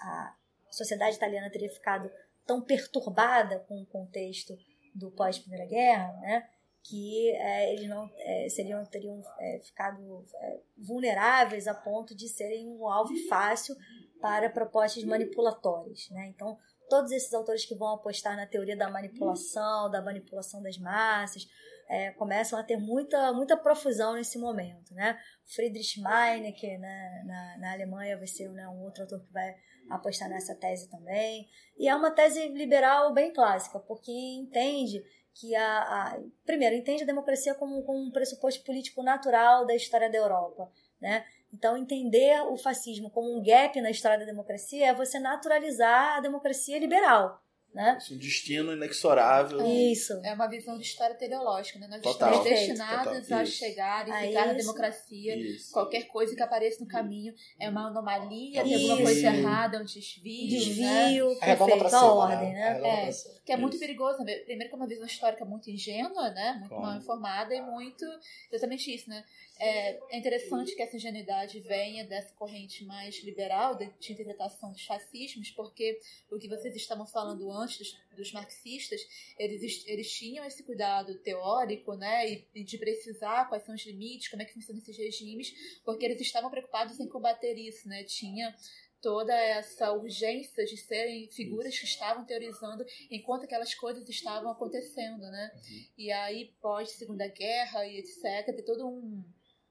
a, a sociedade italiana teria ficado tão perturbada com o contexto do pós-Primeira Guerra, né? que é, eles não é, seriam teriam é, ficado é, vulneráveis a ponto de serem um alvo fácil para propostas manipulatórias, né? Então todos esses autores que vão apostar na teoria da manipulação, da manipulação das massas, é, começam a ter muita, muita profusão nesse momento. Né? Friedrich Meinecke, né, na, na Alemanha, vai ser né, um outro autor que vai apostar nessa tese também. E é uma tese liberal bem clássica, porque entende que a, a primeiro entende a democracia como, como um pressuposto político natural da história da Europa, né? Então, entender o fascismo como um gap na história da democracia é você naturalizar a democracia liberal. Né?
Um destino inexorável.
Isso.
É uma visão de história teleológica, né? Nós
Total.
estamos destinados
Total.
a
Isso.
chegar e
Aí
ficar na
isso.
democracia.
Isso.
Qualquer coisa que apareça no caminho é uma anomalia, tem alguma coisa errada, um desvio. Né?
Desvio,
É pra
perfeito, a ordem,
né?
né?
É. Que é muito perigoso. né? Primeiro que é uma visão histórica muito ingênua, né? Muito
Claro.
mal informada e muito... Exatamente isso, né? É, é interessante que essa ingenuidade venha dessa corrente mais liberal de, interpretação dos fascismos, porque o que vocês estavam falando antes dos, dos marxistas, eles, eles tinham esse cuidado teórico, né? E, e de precisar quais são os limites, como é que funcionam esses regimes, porque eles estavam preocupados em combater isso, né? Tinha toda essa urgência de serem figuras que estavam teorizando enquanto aquelas coisas estavam acontecendo, né? E aí, pós Segunda Guerra e etc, tem todo um,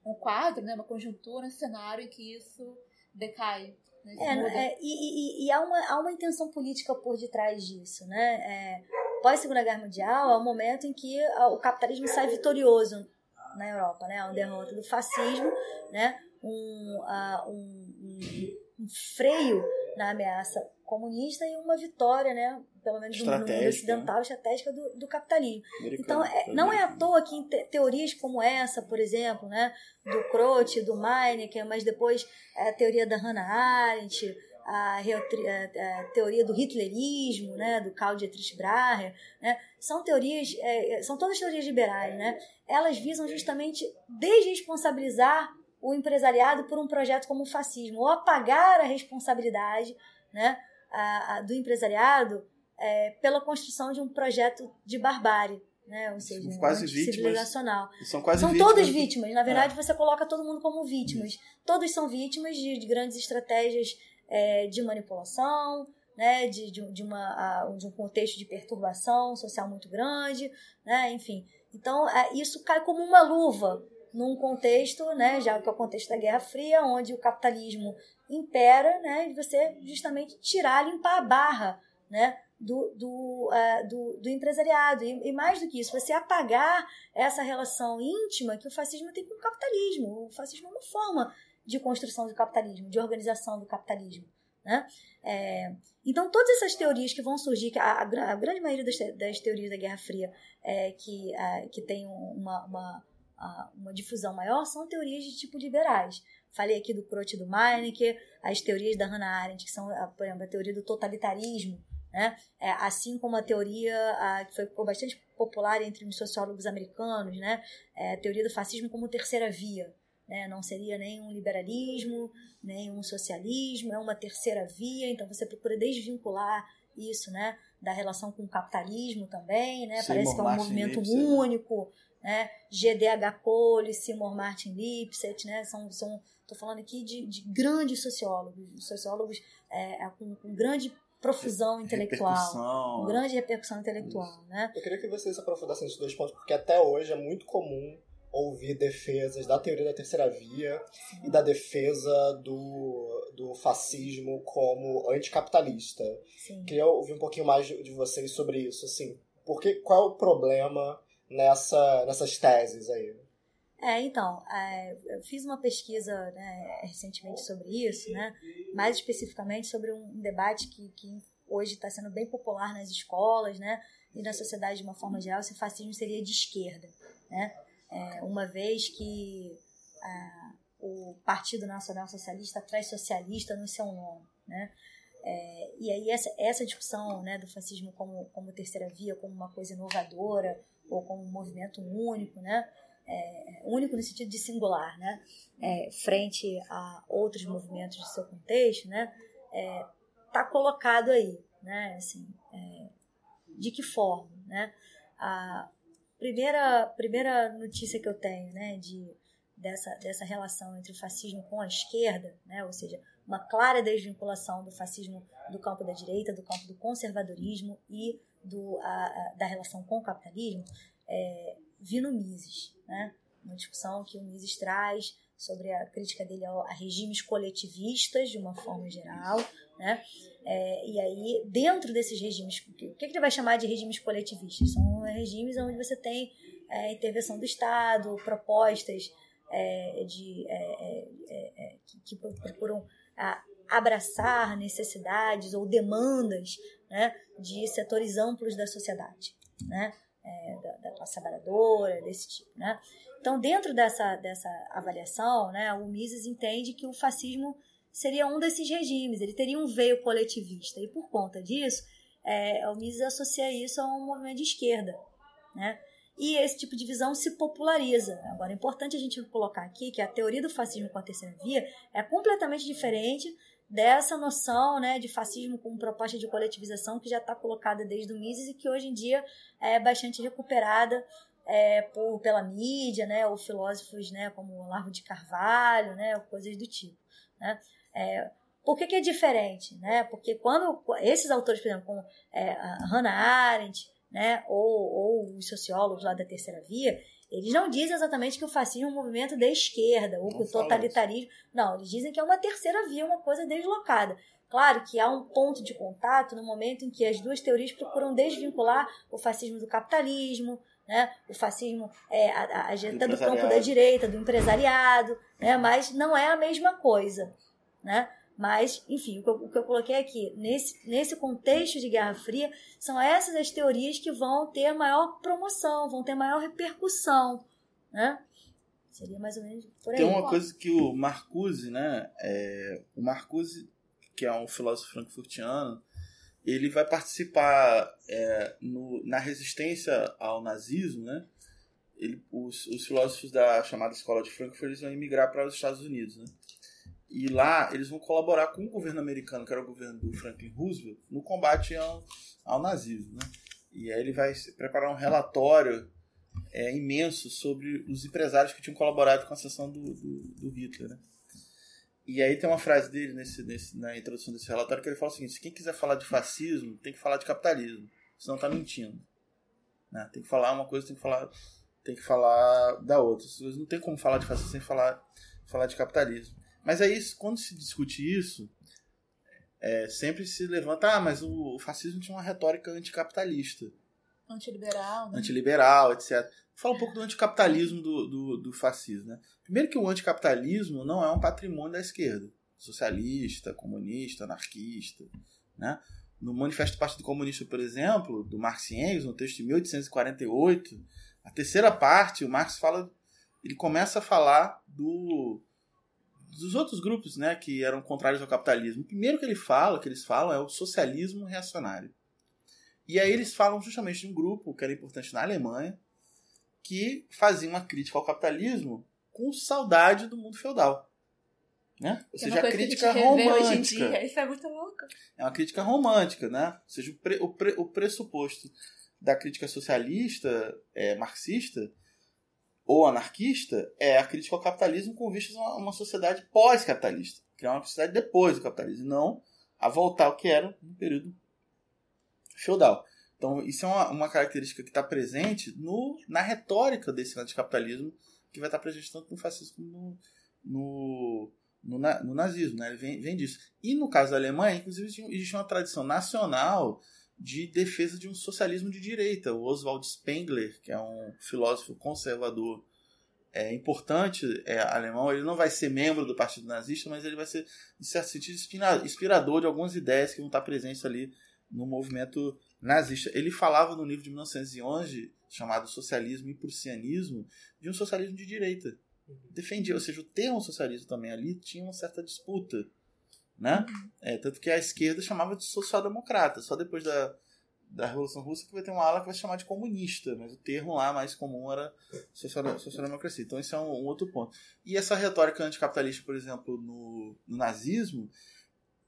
um quadro, né? Uma conjuntura, um cenário em que isso decai. Né?
É, é, e, e- e há, uma, há uma intenção política por detrás disso, né? É, pós Segunda Guerra Mundial é o momento em que o capitalismo sai vitorioso na Europa, né? A derrota do fascismo, né? Um, ah, um, um- um freio na ameaça comunista e uma vitória, né? Pelo menos no mundo
né?
ocidental, estratégica do, do capitalismo.
Americano
Então, é- não é à toa que te- teorias como essa, por exemplo, né, do Croce, do Meinecke, mas depois é, a teoria da Hannah Arendt, a, a- a teoria do hitlerismo, né, do Karl Dietrich Brahe, né, são teorias, é, são todas teorias liberais, né, elas visam justamente desresponsabilizar o empresariado por um projeto como o fascismo, ou apagar a responsabilidade né, a- a- do empresariado é, pela construção de um projeto de barbárie, né? ou seja,
Quase vítimas.
civilizacional.
São quase
São
vítimas
todas vítimas. Na verdade, você coloca todo mundo como vítimas. Todos são vítimas de, de grandes estratégias é, de manipulação, né? de, de, de uma, a- de um contexto de perturbação social muito grande, né? enfim. Então, é, isso cai como uma luva num contexto, né, já que é o contexto da Guerra Fria, onde o capitalismo impera, né, e você justamente tirar, limpar a barra, né, do, do, eh, do, do empresariado. E, e mais do que isso, você apagar essa relação íntima que o fascismo tem com o capitalismo. O fascismo é uma forma de construção do capitalismo, de organização do capitalismo. Né? É, então, todas essas teorias que vão surgir, que a, a gra- a grande maioria das, das teorias da Guerra Fria é, que, ah, que tem uma, uma, a, uma difusão maior são teorias de tipo liberais. Falei aqui do Croce e do Meineke, as teorias da Hannah Arendt, que são, por exemplo, a teoria do totalitarismo, né? É, assim como a teoria a, que foi bastante popular entre os sociólogos americanos, né? É, a teoria do fascismo como terceira via. Né? Não seria nem um liberalismo, nem um socialismo, é uma terceira via, então você procura desvincular isso né? da relação com o capitalismo também, né? Parece que é um movimento
Lipset, né?
Né? GDH Cole, Seymour Martin Lipset, né? São, são, tô falando aqui de, de grandes sociólogos, sociólogos é, é, com, com grande profusão intelectual,
Repercussão.
com grande repercussão intelectual, né?
Eu queria que vocês aprofundassem nesses dois pontos, porque até hoje é muito comum ouvir defesas da teoria da terceira via e da defesa do, do fascismo como anticapitalista.
Sim.
Queria ouvir um pouquinho mais de de vocês sobre isso, assim. Porque, qual é o problema nessa, nessas teses aí?
É, então, é, eu fiz uma pesquisa né, recentemente sobre isso, né, mais especificamente sobre um debate que, que hoje está sendo bem popular nas escolas né, e na sociedade de uma forma geral, se fascismo seria de esquerda. Né? É, uma vez que ah, o Partido Nacional Socialista traz socialista no seu nome. Né? É, e aí essa, essa discussão né, do fascismo como, como terceira via, como uma coisa inovadora, ou como um movimento único, né? É, único no sentido de singular, né? É, frente a outros movimentos de seu contexto, né? Está colocado aí, né? Assim, é, de que forma, né? A primeira, primeira notícia que eu tenho, né? De, dessa, dessa relação entre o fascismo com a esquerda, né? Ou seja, uma clara desvinculação do fascismo do campo da direita, do campo do conservadorismo e do, a, a, da relação com o capitalismo, é, vi no Mises, né? uma discussão que o Mises traz sobre a crítica dele a, regimes coletivistas, de uma forma geral, né? É, e aí, dentro desses regimes, o que, que ele vai chamar de regimes coletivistas? São regimes onde você tem é, intervenção do Estado, propostas é, de, é, é, que, que procuram a, abraçar necessidades ou demandas né, de setores amplos da sociedade, né, é, da, da, classe trabalhadora, desse tipo. Né. Então, dentro dessa, dessa avaliação, né, o Mises entende que o fascismo seria um desses regimes, ele teria um veio coletivista, e por conta disso, é, o Mises associa isso a um movimento de esquerda. Né. E esse tipo de visão se populariza. Agora, é importante a gente colocar aqui que a teoria do fascismo com a terceira via é completamente diferente dessa noção né, de fascismo como proposta de coletivização que já está colocada desde o Mises e que hoje em dia é bastante recuperada é, por, pela mídia, né, ou filósofos né, como Largo de Carvalho, né, coisas do tipo. Né? É, por que, que, é diferente? Né? Porque quando esses autores, por exemplo, como é, Hannah Arendt, né, ou, ou os sociólogos lá da terceira via, eles não dizem exatamente que o fascismo é um movimento da esquerda, ou que o totalitarismo. Não, eles dizem que é uma terceira via, uma coisa deslocada. Claro que há um ponto de contato no momento em que as duas teorias procuram desvincular o fascismo do capitalismo, né? o fascismo é, a, a, até do campo da direita, do empresariado, né? mas não é a mesma coisa. Né? Mas, enfim, o que, eu, o que eu coloquei aqui, nesse, nesse contexto de Guerra Fria, são essas as teorias que vão ter maior promoção, vão ter maior repercussão, né? Seria mais ou menos por aí.
Tem uma coisa que o Marcuse, né? É, o Marcuse, que é um filósofo frankfurtiano, ele vai participar é, no, na resistência ao nazismo, né? Ele, os, os filósofos da chamada Escola de Frankfurt vão emigrar para os Estados Unidos, né? E lá eles vão colaborar com o governo americano, que era o governo do Franklin Roosevelt, no combate ao, ao nazismo. Né? E aí ele vai preparar um relatório é, imenso sobre os empresários que tinham colaborado com a sessão do, do, do Hitler. Né? E aí tem uma frase dele nesse, nesse, na introdução desse relatório que ele fala o seguinte: se quem quiser falar de fascismo, tem que falar de capitalismo, senão está mentindo. Né? Tem que falar uma coisa, tem que falar, tem que falar da outra. Não tem como falar de fascismo sem falar, falar de capitalismo. Mas aí, quando se discute isso, é, sempre se levanta, ah, mas o, fascismo tinha uma retórica anticapitalista.
Antiliberal, né?
Antiliberal, etc. Fala um pouco do anticapitalismo do, do, do fascismo. Né? Primeiro que o anticapitalismo não é um patrimônio da esquerda. Socialista, comunista, anarquista. Né? No Manifesto do Partido Comunista, por exemplo, do Marx e Engels, no texto de 1848, a terceira parte, o Marx fala ele começa a falar do dos outros grupos, né, que eram contrários ao capitalismo. O primeiro que ele fala, que eles falam, é o socialismo reacionário. E aí eles falam justamente de um grupo que era importante na Alemanha, que fazia uma crítica ao capitalismo com saudade do mundo feudal. Né? Ou
é
seja, a
que
crítica
gente revê hoje em
romântica.
dia. Isso é muito louco.
É uma crítica romântica, né? Ou seja, o, pre- o pre- o pressuposto da crítica socialista, é, marxista ou anarquista é a crítica ao capitalismo com vistas a uma, sociedade pós-capitalista. Criar uma sociedade depois do capitalismo, não a voltar ao que era no período feudal. Então, isso é uma, uma característica que está presente no, na retórica desse anticapitalismo, que vai estar presente tanto no fascismo como no, no, no, no nazismo. Né? Ele vem, vem disso. E no caso da Alemanha, inclusive, existe uma tradição nacional de defesa de um socialismo de direita. O Oswald Spengler, que é um filósofo conservador é, importante é, alemão, ele não vai ser membro do Partido Nazista, mas ele vai ser, em certo sentido, inspira- inspirador de algumas ideias que vão estar presentes ali no movimento nazista. Ele falava no livro de 1911, chamado Socialismo e Prussianismo, de um socialismo de direita. Defendia, ou seja, o termo socialismo também ali tinha uma certa disputa. Né? É, tanto que a esquerda chamava de social-democrata. Só depois da, da Revolução Russa que vai ter uma ala que vai se chamar de comunista, mas o termo lá mais comum era social- social-democracia. Então esse é um, um outro ponto. E essa retórica anticapitalista, por exemplo, no, no nazismo,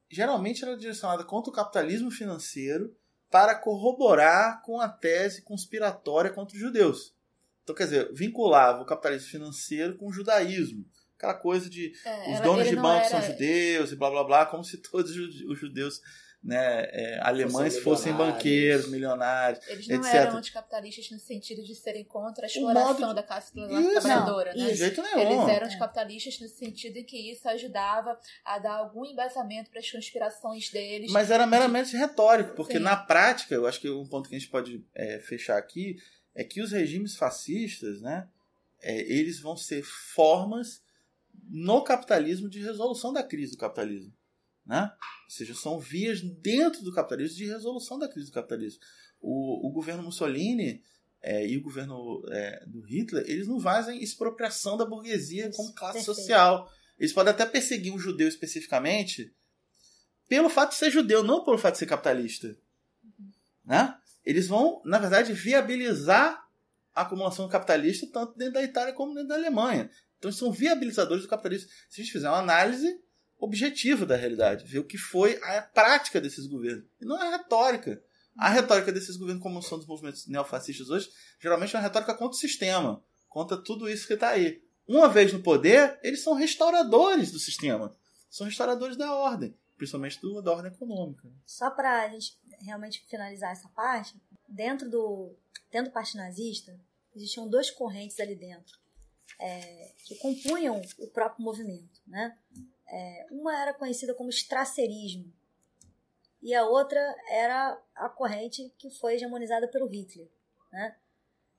geralmente era direcionada contra o capitalismo financeiro para corroborar com a tese conspiratória contra os judeus. Então, quer dizer, vinculava o capitalismo financeiro com o judaísmo. Aquela coisa de
É,
os donos de
não
bancos
era-
são judeus e blá blá blá, como se todos os ju- os judeus né, é, alemães
Fossem
banqueiros, milionários.
Eles não
etc.
eram anticapitalistas no sentido de serem contra a exploração
de-
da classe
Isso.
trabalhadora,
Não,
né?
De jeito nenhum.
Eles eram
É.
anticapitalistas no sentido em que isso ajudava a dar algum embasamento para as conspirações deles.
Mas era meramente retórico, porque
Sim.
na prática, eu acho que um ponto que a gente pode é, fechar aqui é que os regimes fascistas, né, é, eles vão ser formas no capitalismo de resolução da crise do capitalismo. Né? Ou seja, são vias dentro do capitalismo de resolução da crise do capitalismo. O, o governo Mussolini é, e o governo é, do Hitler, eles não fazem expropriação da burguesia como classe
perfeito.
social. Eles podem até perseguir um judeu especificamente pelo fato de ser judeu, não pelo fato de ser capitalista. Né? Eles vão, na verdade, viabilizar a acumulação capitalista tanto dentro da Itália como dentro da Alemanha. Então, eles são viabilizadores do capitalismo. Se a gente fizer uma análise objetiva da realidade, ver o que foi a prática desses governos, e não a retórica. A retórica desses governos, como são dos movimentos neofascistas hoje, geralmente é uma retórica contra o sistema, contra tudo isso que está aí. Uma vez no poder, eles são restauradores do sistema, são restauradores da ordem, principalmente do, da ordem econômica.
Só para a gente realmente finalizar essa parte, dentro do, dentro do Nazista, existiam duas correntes ali dentro é, que compunham o próprio movimento. Né? É, uma era conhecida como estracerismo e a outra era a corrente que foi hegemonizada pelo Hitler. Né?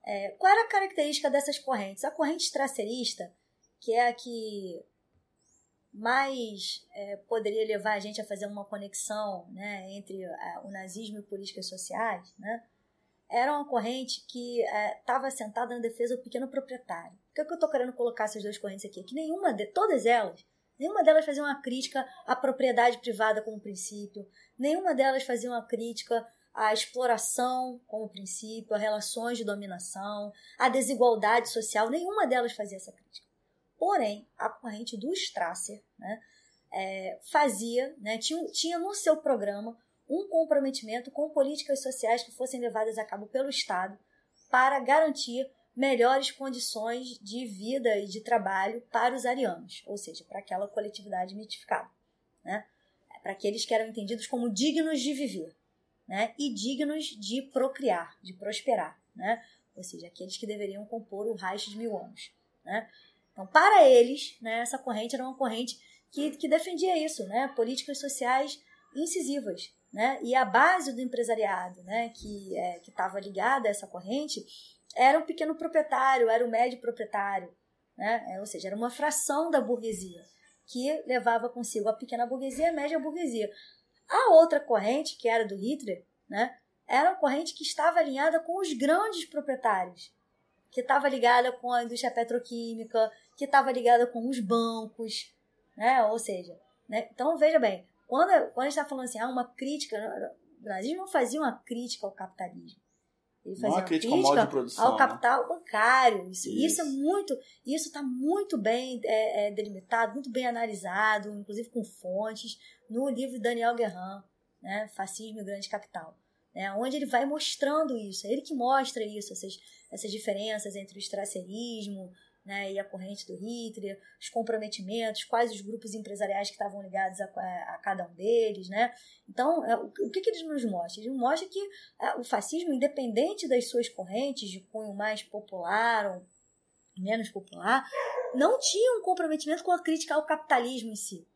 É, qual era a característica dessas correntes? A corrente estracerista, que é a que mais é, poderia levar a gente a fazer uma conexão né, entre a, o nazismo e políticas sociais, né, era uma corrente que estava assentada na defesa do pequeno proprietário. Por que, que eu estou querendo colocar essas duas correntes aqui? Que nenhuma de todas elas, nenhuma delas fazia uma crítica à propriedade privada como princípio, nenhuma delas fazia uma crítica à exploração como princípio, a relações de dominação, à desigualdade social, nenhuma delas fazia essa crítica. Porém, a corrente do Strasser né, é, fazia, né, tinha, tinha no seu programa um comprometimento com políticas sociais que fossem levadas a cabo pelo Estado para garantir melhores condições de vida e de trabalho para os arianos, ou seja, para aquela coletividade mitificada, né? para aqueles que eram entendidos como dignos de viver né? e dignos de procriar, de prosperar, né? ou seja, aqueles que deveriam compor o Reich de mil anos. Né? Então, para eles, né, essa corrente era uma corrente que, que defendia isso, né, políticas sociais incisivas. Né? E a base do empresariado né, que é, estava ligada a essa corrente era o pequeno proprietário, era o médio proprietário. Né? É, ou seja, era uma fração da burguesia que levava consigo a pequena burguesia e a média burguesia. A outra corrente, que era do Hitler, né, era uma corrente que estava alinhada com os grandes proprietários, que estava ligada com a indústria petroquímica, que estava ligada com os bancos, né? Ou seja, né? então veja bem, quando, quando a gente está falando assim, ah, uma crítica, o nazismo não fazia uma crítica ao capitalismo. Ele fazia uma
crítica
crítica
produção.
ao
né?
capital bancário. Isso,
Isso.
isso é muito, isso está muito bem é, é, delimitado, muito bem analisado, inclusive com fontes, no livro de Daniel Guerrin, né, Fascismo e Grande Capital, né, onde ele vai mostrando isso, é ele que mostra isso, essas, essas diferenças entre o estracerismo né, e a corrente do Hitler, os comprometimentos, quais os grupos empresariais que estavam ligados a, a- cada um deles, né? Então, é, o, que, que eles nos mostram? Eles mostram que é, o fascismo, independente das suas correntes de cunho mais popular ou menos popular, não tinha um comprometimento com a crítica ao capitalismo em si.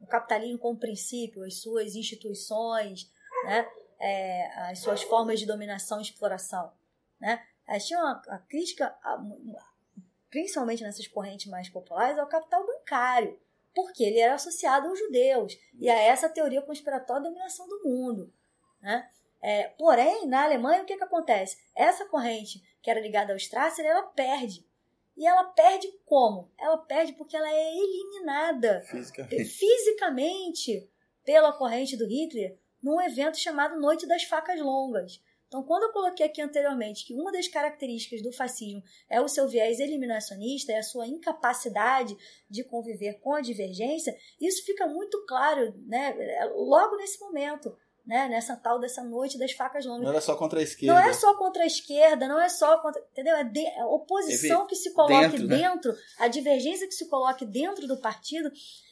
O capitalismo como princípio, as suas instituições, né? É, as suas formas de dominação e exploração. Né? Elas tinham a, a crítica, a- principalmente nessas correntes mais populares, ao capital bancário, porque ele era associado aos judeus e a essa teoria conspiratória da dominação do mundo. Né? É, porém, na Alemanha, o que, que acontece? Essa corrente que era ligada ao Strasser, ela perde. E ela perde como? Ela perde porque ela é eliminada
Fisicamente.
fisicamente pela corrente do Hitler num evento chamado Noite das Facas Longas. Então, quando eu coloquei aqui anteriormente que uma das características do fascismo é o seu viés eliminacionista, é a sua incapacidade de conviver com a divergência, isso fica muito claro né, logo nesse momento, né, nessa tal dessa Noite das Facas Longas.
Não era só contra a esquerda.
Não é só contra a esquerda, não é só contra. Entendeu? É, de, é a oposição que se coloque
dentro,
dentro,
né?
a divergência que se coloque dentro do partido,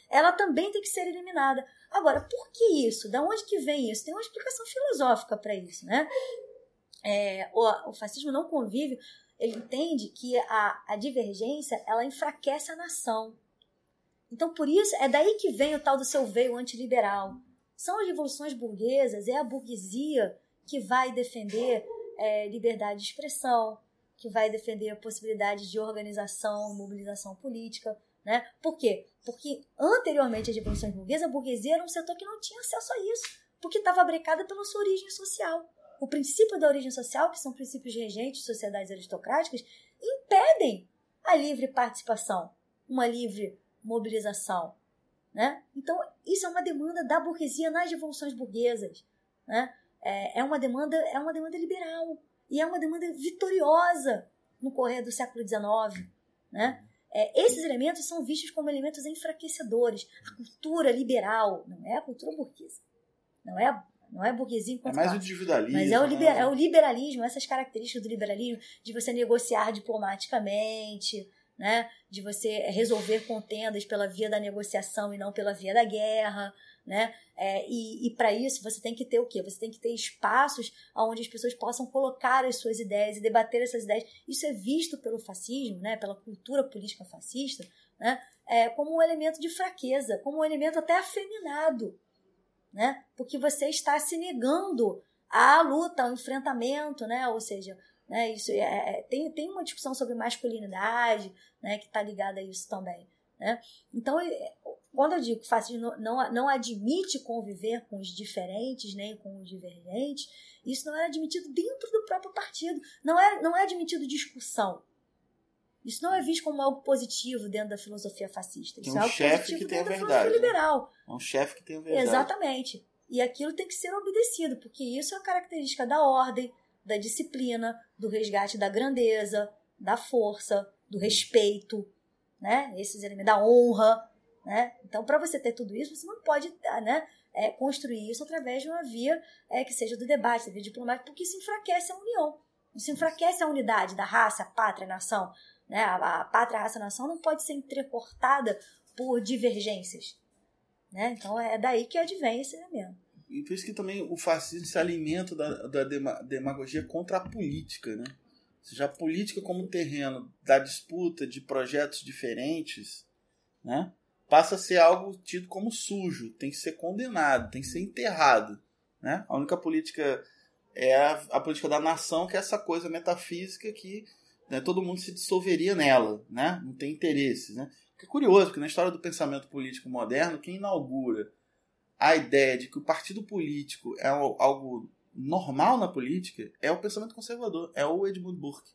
ela também tem que ser eliminada. Agora, por que isso? Da onde que vem isso? Tem uma explicação filosófica para isso, né? É, o, o fascismo não convive, ele entende que a, a divergência ela enfraquece a nação. Então, por isso, é daí que vem o tal do seu veio antiliberal. São as revoluções burguesas, é a burguesia que vai defender é, liberdade de expressão, que vai defender a possibilidade de organização, mobilização política. Né? Por quê? Porque anteriormente às revoluções burguesas, a burguesia era um setor que não tinha acesso a isso, porque estava brecada pela sua origem social. O princípio da origem social, que são princípios regentes de sociedades aristocráticas, impedem a livre participação, uma livre mobilização. Né? Então, isso é uma demanda da burguesia nas revoluções burguesas. Né? É, é, uma demanda, é uma demanda liberal e é uma demanda vitoriosa no correr do século XIX. Né? É, esses elementos são vistos como elementos enfraquecedores. A cultura liberal não é a cultura burguesa. Não é a não é burguesia enquanto
É mais o
classe.
individualismo.
Mas é o, liber,
né?
é o liberalismo, essas características do liberalismo, de você negociar diplomaticamente, né? de você resolver contendas pela via da negociação e não pela via da guerra. Né? É, e e para isso você tem que ter o quê? Você tem que ter espaços onde as pessoas possam colocar as suas ideias e debater essas ideias. Isso é visto pelo fascismo, né? pela cultura política fascista, né? é, como um elemento de fraqueza, como um elemento até afeminado. Né? Porque você está se negando à luta, ao enfrentamento, né? ou seja, né? isso é, é, tem, tem uma discussão sobre masculinidade né? que está ligada a isso também. Né? Então, quando eu digo que o não, não admite conviver com os diferentes, nem com os divergentes, isso não é admitido dentro do próprio partido. Não é, não é admitido discussão. Isso não é visto como algo positivo dentro da filosofia fascista. Isso
Tem um
é algo
chefe que tem a verdade, né?
liberal.
É um chefe que tem a verdade.
Exatamente. E aquilo tem que ser obedecido, porque isso é a característica da ordem, da disciplina, do resgate da grandeza, da força, do respeito, né? Esses elementos da honra, né? Então, para você ter tudo isso, você não pode, né? É, construir isso através de uma via é, que seja do debate, da via diplomática, porque isso enfraquece a união. Isso enfraquece a unidade da raça, pátria, nação. Né? A, a pátria, a raça, a nação não pode ser entrecortada por divergências. Né? Então é daí que advém esse elemento.
E por isso que também o fascismo se alimenta da, da dema- demagogia contra a política, né? Ou seja, a política como terreno da disputa de projetos diferentes, né? Passa a ser algo tido como sujo, tem que ser condenado, tem que ser enterrado, né? A única política é a, a política da nação, que é essa coisa metafísica que né, todo mundo se dissolveria nela, né? Não tem interesses, né? Que é curioso, porque na história do pensamento político moderno, quem inaugura a ideia de que o partido político é algo normal na política é o pensamento conservador, é o Edmund Burke.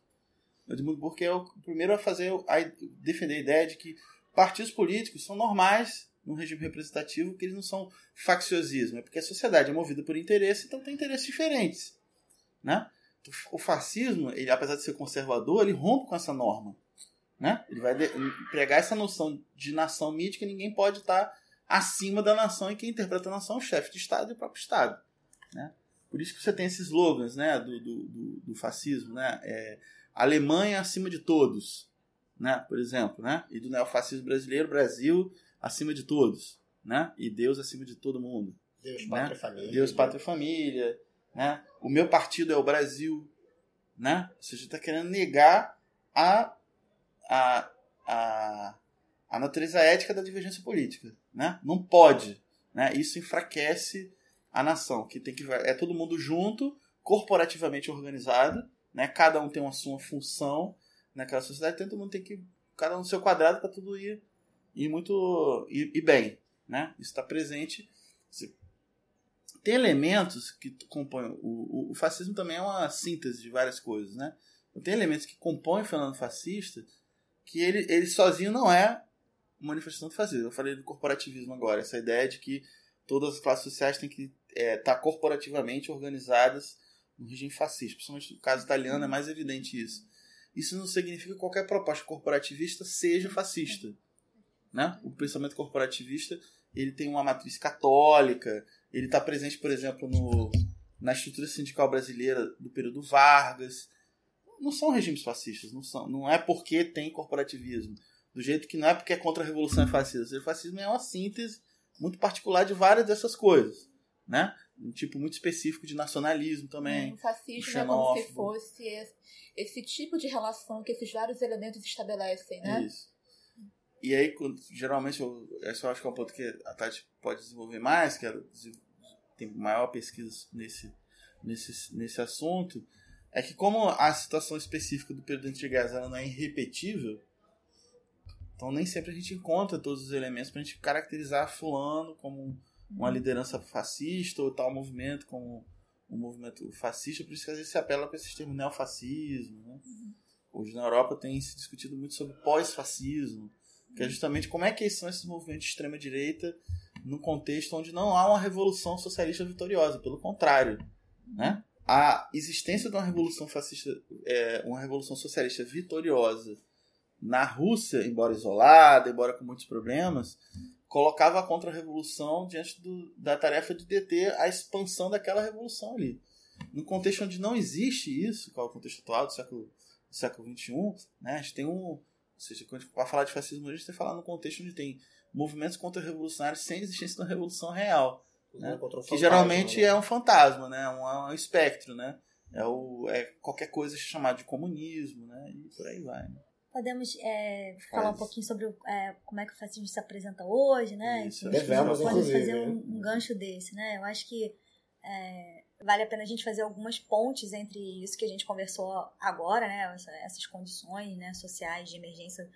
O Edmundo Burke é o primeiro a fazer a defender a ideia de que partidos políticos são normais num regime representativo, que eles não são facciosismo, é porque a sociedade é movida por interesse, então tem interesses diferentes, né? O fascismo, ele apesar de ser conservador, ele rompe com essa norma, né? Ele vai pregar essa noção de nação mítica, ninguém pode estar acima da nação e quem interpreta a nação é o chefe de Estado e o próprio Estado, né? Por isso que você tem esses slogans, né, do, do, do, fascismo, né? É, Alemanha acima de todos, né? Por exemplo, né? E do neofascismo brasileiro, Brasil acima de todos, né? E Deus acima de todo mundo.
Deus,
né?
pátria família.
Deus, pátria família, né? O meu partido é o Brasil, né? Seja, está querendo negar a, a, a, a natureza ética da divergência política, né? Não pode, né? Isso enfraquece a nação, que tem que é todo mundo junto, corporativamente organizado, né? Cada um tem uma sua função naquela sociedade, todo mundo tem que cada um no seu quadrado para tudo ir e muito e bem, né? Isso está presente. Tem elementos que compõem o, o, o, fascismo também é uma síntese de várias coisas, né? Tem elementos que compõem o fenômeno fascista que ele, ele sozinho não é manifestação do fascismo. Eu falei do corporativismo agora, essa ideia de que todas as classes sociais têm que estar é, tá corporativamente organizadas no regime fascista. Principalmente no caso italiano é mais evidente isso. Isso não significa que qualquer proposta corporativista seja fascista né? O pensamento corporativista ele tem uma matriz católica, ele está presente, por exemplo, no, na estrutura sindical brasileira do período Vargas. Não são regimes fascistas, não, são, não é porque tem corporativismo. Do jeito que não é porque é contra a revolução é fascista. O fascismo é uma síntese muito particular de várias dessas coisas, né? Um tipo muito específico de nacionalismo também.
O fascismo é como se fosse esse, esse tipo de relação que esses vários elementos estabelecem, né?
Isso. E aí, geralmente, eu, esse eu acho que é um ponto que a Tati pode desenvolver mais, que ela tem maior pesquisa nesse, nesse, nesse assunto, é que como a situação específica do período antigás ela não é irrepetível, então nem sempre a gente encontra todos os elementos para a gente caracterizar fulano como uma liderança fascista ou tal movimento como um movimento fascista, por isso que às vezes se apela para esse termo neofascismo. Né? Hoje na Europa tem se discutido muito sobre pós-fascismo, que é justamente como é que são esses movimentos de extrema direita num contexto onde não há uma revolução socialista vitoriosa, pelo contrário, né? A existência de uma revolução fascista, é, uma revolução socialista vitoriosa na Rússia, embora isolada, embora com muitos problemas, colocava a contra-revolução diante do, da tarefa de deter a expansão daquela revolução ali. No contexto onde não existe isso, qual é o contexto atual do século, do século XXI, né, a gente tem um, ou seja, quando vai falar de fascismo, a gente tem que falar no contexto onde tem movimentos contra-revolucionários sem existência da revolução real. Né? que geralmente né? é um fantasma, né? Um, é um espectro, né? É, o, é qualquer coisa chamada de comunismo, né? E por aí vai. Né?
Podemos é, falar um pouquinho sobre é, como é que o fascismo se apresenta hoje, né?
Isso, devemos,
pode fazer um, um, gancho desse, né? Eu acho que é, vale a pena a gente fazer algumas pontes entre isso que a gente conversou agora, né, essas condições né, sociais de emergência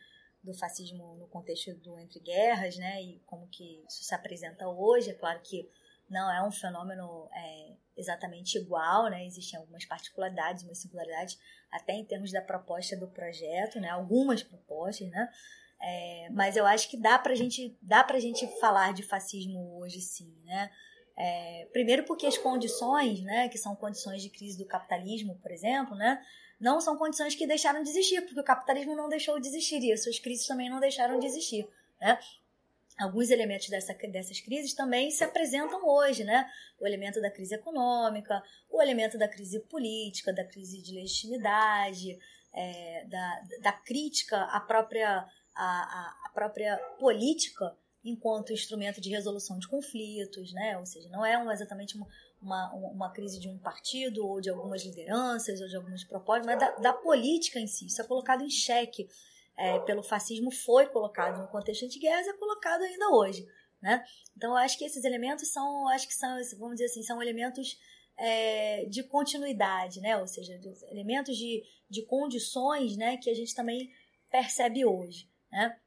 do fascismo no contexto do entre guerras, né, e como que isso se apresenta hoje. É claro que não é um fenômeno é, exatamente igual, né, existem algumas particularidades, umas singularidades, até em termos da proposta do projeto, né, algumas propostas, né, é, mas eu acho que dá pra gente, dá pra gente falar de fascismo hoje sim, né, é, primeiro porque as condições, né, que são condições de crise do capitalismo, por exemplo, né, não são condições que deixaram de existir, porque o capitalismo não deixou de existir e as suas crises também não deixaram de existir. Né? Alguns elementos dessa, dessas crises também se apresentam hoje, né? O elemento da crise econômica, o elemento da crise política, da crise de legitimidade, é, da, da crítica à própria, à, à própria política enquanto instrumento de resolução de conflitos, né? Ou seja, não é exatamente uma, uma, uma, crise de um partido ou de algumas lideranças ou de algumas propostas, mas da, da política em si. Isso é colocado em xeque é, pelo fascismo, foi colocado no contexto anti-guerra e é colocado ainda hoje, né? Então, eu acho que esses elementos são, acho que são, vamos dizer assim, são elementos é, de continuidade, né? Ou seja, elementos de, de condições, né? Que a gente também percebe hoje, né?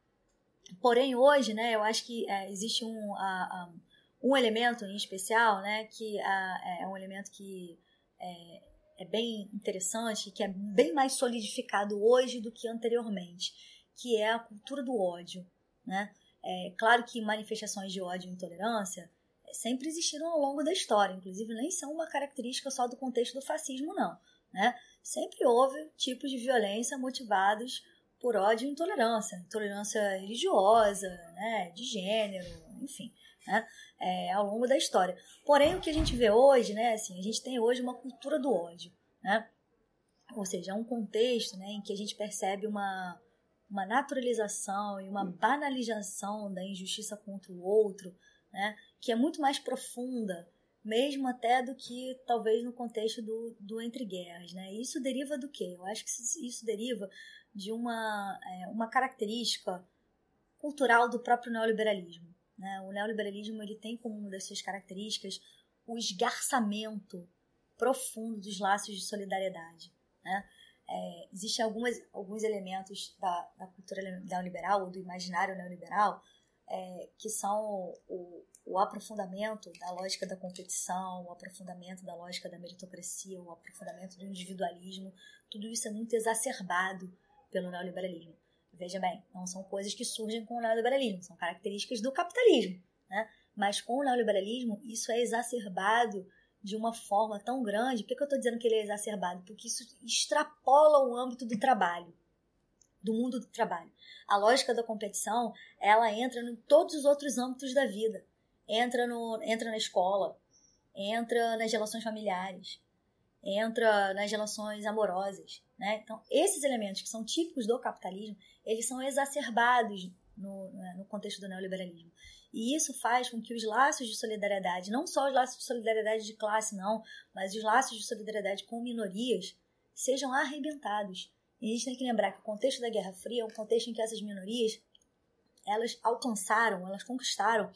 Porém, hoje, né, eu acho que é, existe um, uh, um elemento em especial, né, que uh, é um elemento que é, é bem interessante, que é bem mais solidificado hoje do que anteriormente, que é a cultura do ódio. Né? É claro que manifestações de ódio e intolerância sempre existiram ao longo da história, inclusive nem são uma característica só do contexto do fascismo, não. Né? Sempre houve tipos de violência motivados por ódio e intolerância, intolerância religiosa, né, de gênero, enfim, né, é, ao longo da história. Porém, o que a gente vê hoje, né, assim, a gente tem hoje uma cultura do ódio, né, ou seja, é um contexto, né, em que a gente percebe uma uma naturalização e uma banalização da injustiça contra o outro, né, que é muito mais profunda, mesmo até do que talvez no contexto do, do entre guerras, né? Isso deriva do quê? Eu acho que isso deriva de uma, é, uma característica cultural do próprio neoliberalismo. Né? O neoliberalismo ele tem como uma das suas características o esgarçamento profundo dos laços de solidariedade. Né? É, Existem algumas, alguns elementos da, da cultura neoliberal ou do imaginário neoliberal é, que são o, o aprofundamento da lógica da competição, o aprofundamento da lógica da meritocracia, o aprofundamento do individualismo, tudo isso é muito exacerbado pelo neoliberalismo. Veja bem, não são coisas que surgem com o neoliberalismo, são características do capitalismo. Né? Mas com o neoliberalismo, isso é exacerbado de uma forma tão grande. Por que, que eu estou dizendo que ele é exacerbado? Porque isso extrapola o âmbito do trabalho, do mundo do trabalho. A lógica da competição, ela entra em todos os outros âmbitos da vida. Entra, no, entra na escola, entra nas relações familiares, entra nas relações amorosas. Né? Então, esses elementos que são típicos do capitalismo, eles são exacerbados no, né, no contexto do neoliberalismo. E isso faz com que os laços de solidariedade, não só os laços de solidariedade de classe, não, mas os laços de solidariedade com minorias, sejam arrebentados. E a gente tem que lembrar que o contexto da Guerra Fria é um contexto em que essas minorias elas alcançaram, elas conquistaram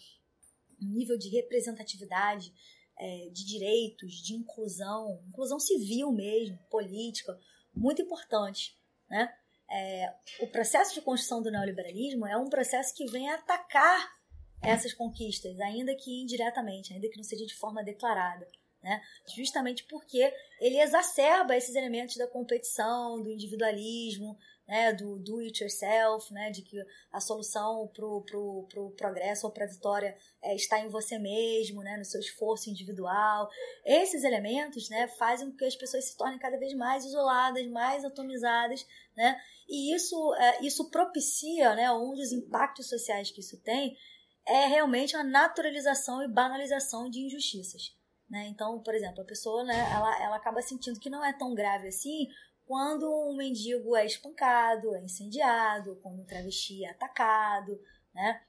um nível de representatividade, é, de direitos, de inclusão, inclusão civil mesmo, política, muito importante. Né? É, o processo de construção do neoliberalismo é um processo que vem atacar essas conquistas, ainda que indiretamente, ainda que não seja de forma declarada. Né? Justamente porque ele exacerba esses elementos da competição, do individualismo, né, do do it yourself, né, de que a solução pro, pro, pro progresso ou para vitória é, está em você mesmo, né, no seu esforço individual. Esses elementos, né, fazem com que as pessoas se tornem cada vez mais isoladas, mais atomizadas, né, e isso, é, isso propicia, né, um dos impactos sociais que isso tem é realmente a naturalização e banalização de injustiças. Né? Então, por exemplo, a pessoa né, ela, ela acaba sentindo que não é tão grave assim quando um mendigo é espancado, é incendiado, quando um travesti é atacado, né?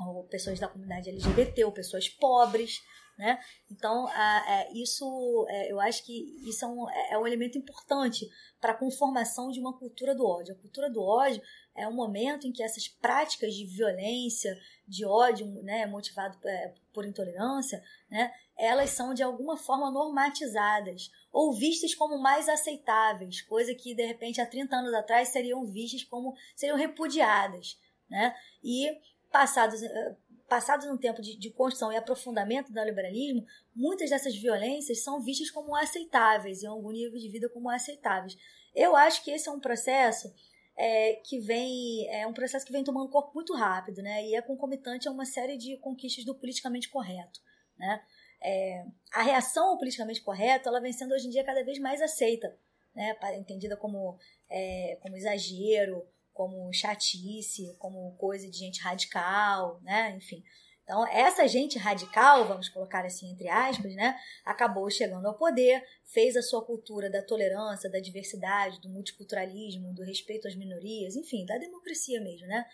Ou pessoas da comunidade LGBT, ou pessoas pobres, né? Então, é, isso, é, eu acho que isso é um, é, é um elemento importante para a conformação de uma cultura do ódio. A cultura do ódio é um momento em que essas práticas de violência, de ódio, né, motivado é, por intolerância, né, elas são de alguma forma normatizadas ou vistas como mais aceitáveis, coisa que de repente há 30 anos atrás seriam vistas como seriam repudiadas, né? E passados eh, passados um tempo de, de construção e aprofundamento do liberalismo, muitas dessas violências são vistas como aceitáveis, em algum nível de vida como aceitáveis. Eu acho que esse é um processo é, que vem é um processo que vem tomando corpo muito rápido, né? E é concomitante a uma série de conquistas do politicamente correto, né? É, a reação ao politicamente correto ela vem sendo hoje em dia cada vez mais aceita, né, entendida como, é, como exagero, como chatice, como coisa de gente radical, né, enfim. Então, essa gente radical, vamos colocar assim entre aspas, né, acabou chegando ao poder, fez a sua cultura da tolerância, da diversidade, do multiculturalismo, do respeito às minorias, enfim, da democracia mesmo, né,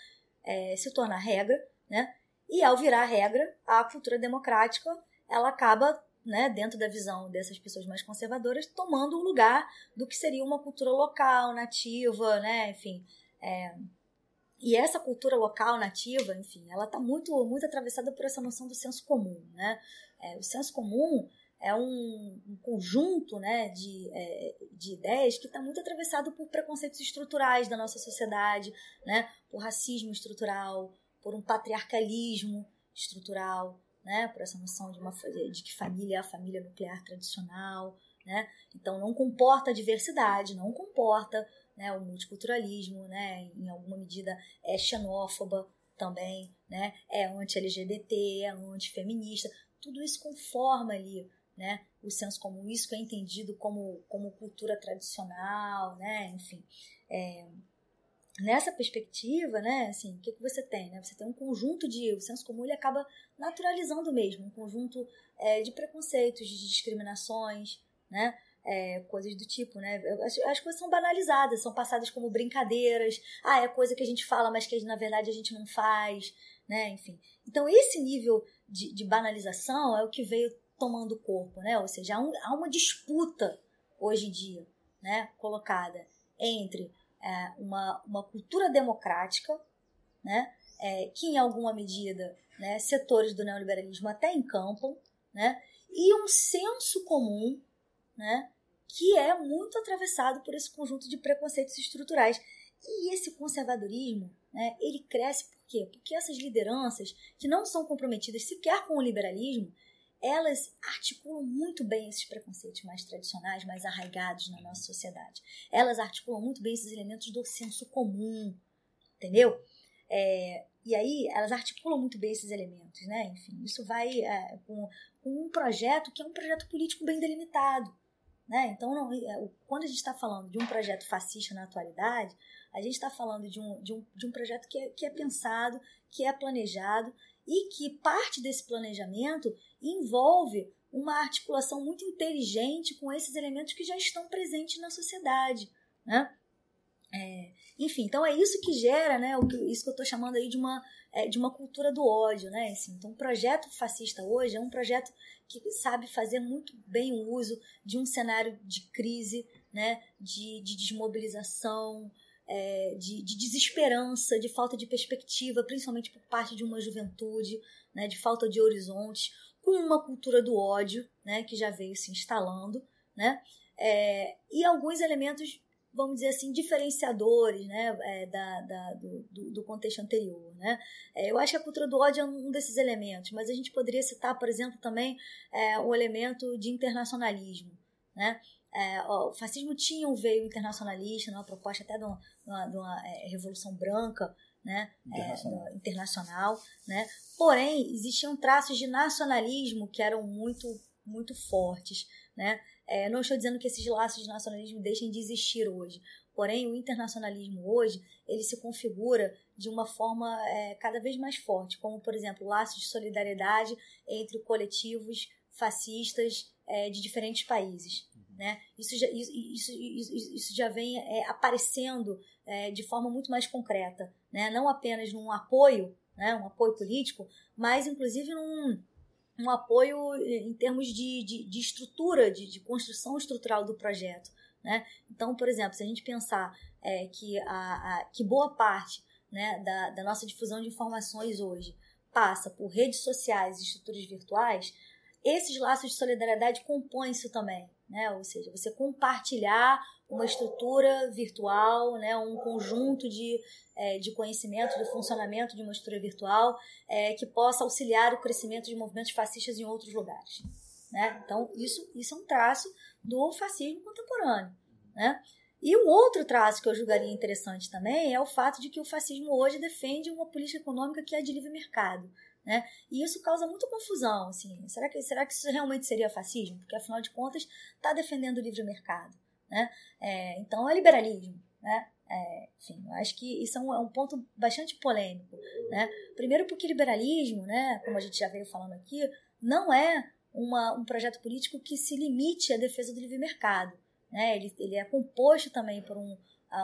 é, se tornar regra, né, e ao virar regra, a cultura democrática ela acaba, né, dentro da visão dessas pessoas mais conservadoras, tomando o lugar do que seria uma cultura local, nativa, né, enfim. É, e essa cultura local, nativa, enfim, ela está muito, muito atravessada por essa noção do senso comum, né? É, o senso comum é um, um conjunto né, de, é, de ideias que está muito atravessado por preconceitos estruturais da nossa sociedade, né, por racismo estrutural, por um patriarcalismo estrutural, né, por essa noção de, uma, de que família é a família nuclear tradicional, né? Então não comporta a diversidade, não comporta né, o multiculturalismo, né? Em alguma medida é xenófoba também, né? É anti-LGBT, é antifeminista, tudo isso conforma ali, né? O senso comum, isso que é entendido como, como cultura tradicional, né? Enfim, é, nessa perspectiva, né, assim, o que, que você tem? Né? Você tem um conjunto de. O senso comum ele acaba naturalizando mesmo, um conjunto é, de preconceitos, de discriminações, né? É, coisas do tipo, né? As, as, coisas são banalizadas, são passadas como brincadeiras. Ah, é coisa que a gente fala, mas que na verdade a gente não faz, né? Enfim. Então, esse nível de, de banalização é o que veio tomando corpo, né? Ou seja, há, um, há uma disputa hoje em dia, né? Colocada entre é, uma, uma cultura democrática, né, é, que em alguma medida né, setores do neoliberalismo até encampam, né, e um senso comum né, que é muito atravessado por esse conjunto de preconceitos estruturais. E esse conservadorismo, né, ele cresce por quê? Porque essas lideranças que não são comprometidas sequer com o liberalismo, elas articulam muito bem esses preconceitos mais tradicionais, mais arraigados na nossa sociedade. Elas articulam muito bem esses elementos do senso comum, entendeu? É, e aí elas articulam muito bem esses elementos, né? Enfim, isso vai é, com, com, um projeto que é um projeto político bem delimitado, né? Então, não, é, quando a gente está falando de um projeto fascista na atualidade, a gente está falando de um, de, um, de um projeto que é, que é pensado, que é planejado e que parte desse planejamento envolve uma articulação muito inteligente com esses elementos que já estão presentes na sociedade, né? É, enfim, então é isso que gera, né, o que, isso que eu estou chamando aí de uma, é, de uma cultura do ódio, né? Assim, então, o projeto fascista hoje é um projeto que sabe fazer muito bem o uso de um cenário de crise, né, de, de desmobilização, é, de, de, desesperança, de falta de perspectiva, principalmente por parte de uma juventude, né, de falta de horizontes, com uma cultura do ódio, né, que já veio se instalando, né, é, e alguns elementos, vamos dizer assim, diferenciadores, né, é, da, da do, do, contexto anterior, né. É, eu acho que a cultura do ódio é um desses elementos, mas a gente poderia citar, por exemplo, também é, o elemento de internacionalismo, né, é, ó, o fascismo tinha um veio internacionalista, né, uma proposta até de uma, de uma, de uma é, revolução branca, né, internacional. É, internacional, né? Porém, existiam traços de nacionalismo que eram muito, muito fortes, né? É, não estou dizendo que esses laços de nacionalismo deixem de existir hoje, porém o internacionalismo hoje ele se configura de uma forma é, cada vez mais forte, como por exemplo laços de solidariedade entre coletivos fascistas é, de diferentes países. Né? Isso, já, isso, isso, isso já vem é, aparecendo é, de forma muito mais concreta, né? não apenas num apoio, né? um apoio político, mas inclusive num um apoio em termos de, de, de estrutura, de, de, construção estrutural do projeto. Né? Então, por exemplo, se a gente pensar é, que, a, a, que boa parte né, da, da nossa difusão de informações hoje passa por redes sociais e estruturas virtuais, esses laços de solidariedade compõem isso também né? Ou seja, você compartilhar uma estrutura virtual, né? Um conjunto de, é, de conhecimento do funcionamento de uma estrutura virtual é, que possa auxiliar o crescimento de movimentos fascistas em outros lugares, né? Então isso isso é um traço do fascismo contemporâneo, né? E um outro traço que eu julgaria interessante também é o fato de que o fascismo hoje defende uma política econômica que é de livre mercado. Né? E isso causa muita confusão. Assim. Será, que, será que isso realmente seria fascismo? Porque, afinal de contas, está defendendo o livre mercado. Né? É, então, é liberalismo. Né? É, enfim, eu acho que isso é um, é um, ponto bastante polêmico. Né? Primeiro, porque liberalismo, né, como a gente já veio falando aqui, não é uma, um projeto político que se limite à defesa do livre mercado. Né? Ele, ele é composto também por um,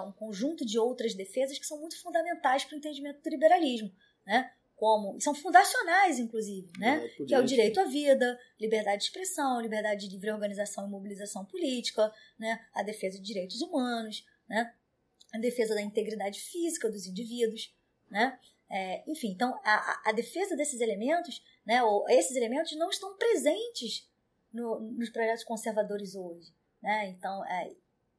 um conjunto de outras defesas que são muito fundamentais para o entendimento do liberalismo. Né? Como são fundacionais, inclusive, né? É, que é o direito à vida, liberdade de expressão, liberdade de livre organização e mobilização política, né? A defesa de direitos humanos, né? A defesa da integridade física dos indivíduos, né? É, enfim, então a, a, defesa desses elementos, né? Ou esses elementos não estão presentes no, nos projetos conservadores hoje, né? Então, é,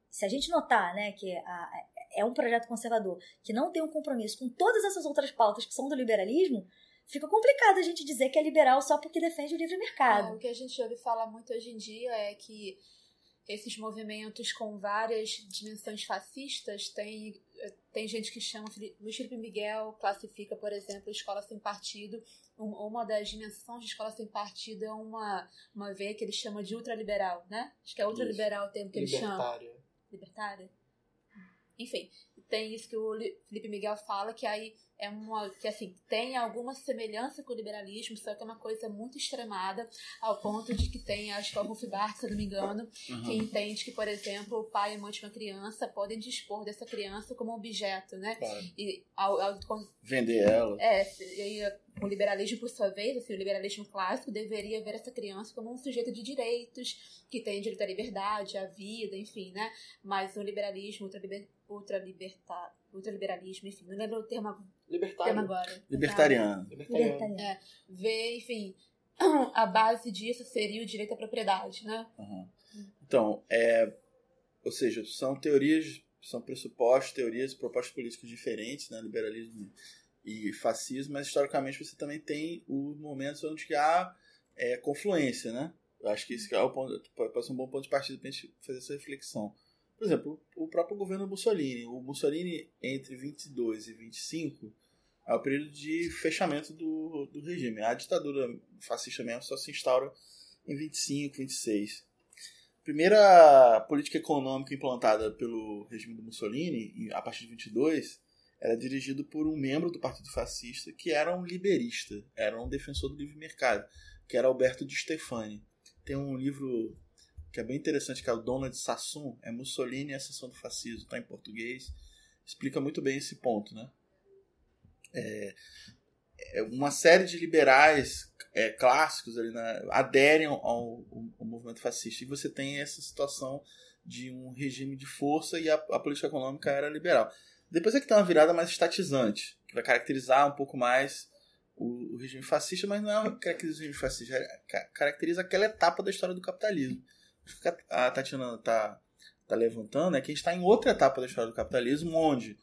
se a gente notar, né, que a, é um projeto conservador que não tem um compromisso com todas essas outras pautas que são do liberalismo, fica complicado a gente dizer que é liberal só porque defende o livre mercado.
É, o que a gente ouve falar muito hoje em dia é que esses movimentos com várias dimensões fascistas tem tem gente que chama Luiz Felipe Miguel classifica por exemplo a escola sem partido uma das dimensões de escola sem partido é uma uma veia que ele chama de ultraliberal né acho que é ultraliberal o termo que ele chama
Libertária.
libertária enfim tem isso que o Felipe Miguel fala que aí é uma que assim tem alguma semelhança com o liberalismo, só que é uma coisa muito extremada ao ponto de que tem, acho que é o Rolf Barth, se eu não me engano,
Uhum.
que entende que, por exemplo, o pai e a mãe de uma criança podem dispor dessa criança como objeto, né?
Claro.
E ao, ao,
Vender ela.
é, e aí, o liberalismo, por sua vez, assim, o liberalismo clássico deveria ver essa criança como um sujeito de direitos, que tem direito à liberdade, à vida, enfim, né? Mas o liberalismo, ultraliber, ultralibertar, ultraliberalismo, enfim, não lembro o termo
Libertário.
agora.
Libertariano.
Libertariano.
Libertariano.
Vê, enfim, a base disso seria o direito à propriedade, né?
Uhum. Então, é, ou seja, são teorias, são pressupostos, teorias propostas políticas diferentes, né? Liberalismo e fascismo, mas historicamente você também tem os momentos onde há é, confluência, né? Eu acho que isso é o ponto, pode ser um bom ponto de partida para a gente fazer essa reflexão. Por exemplo, o próprio governo Mussolini. O Mussolini, entre 22 e 25, é o período de fechamento do, do regime. A ditadura fascista mesmo só se instaura em 25, 26. A primeira política econômica implantada pelo regime do Mussolini, a partir de 22, era dirigido por um membro do Partido Fascista que era um liberista, era um defensor do livre mercado, que era Alberto de Stefani. Tem um livro que é bem interessante, que é o Donald Sassoon, é Mussolini e a Ascensão do Fascismo, está em português, explica muito bem esse ponto, né? É, é uma série de liberais é, clássicos ali na, aderem ao, ao- ao movimento fascista e você tem essa situação de um regime de força e a, a política econômica era liberal. Depois é que tem uma virada mais estatizante, que vai caracterizar um pouco mais o, o regime fascista, mas não é caracteriza o regime fascista, é, ca- caracteriza aquela etapa da história do capitalismo. A Tatiana está tá levantando é que a gente está em outra etapa da história do capitalismo, onde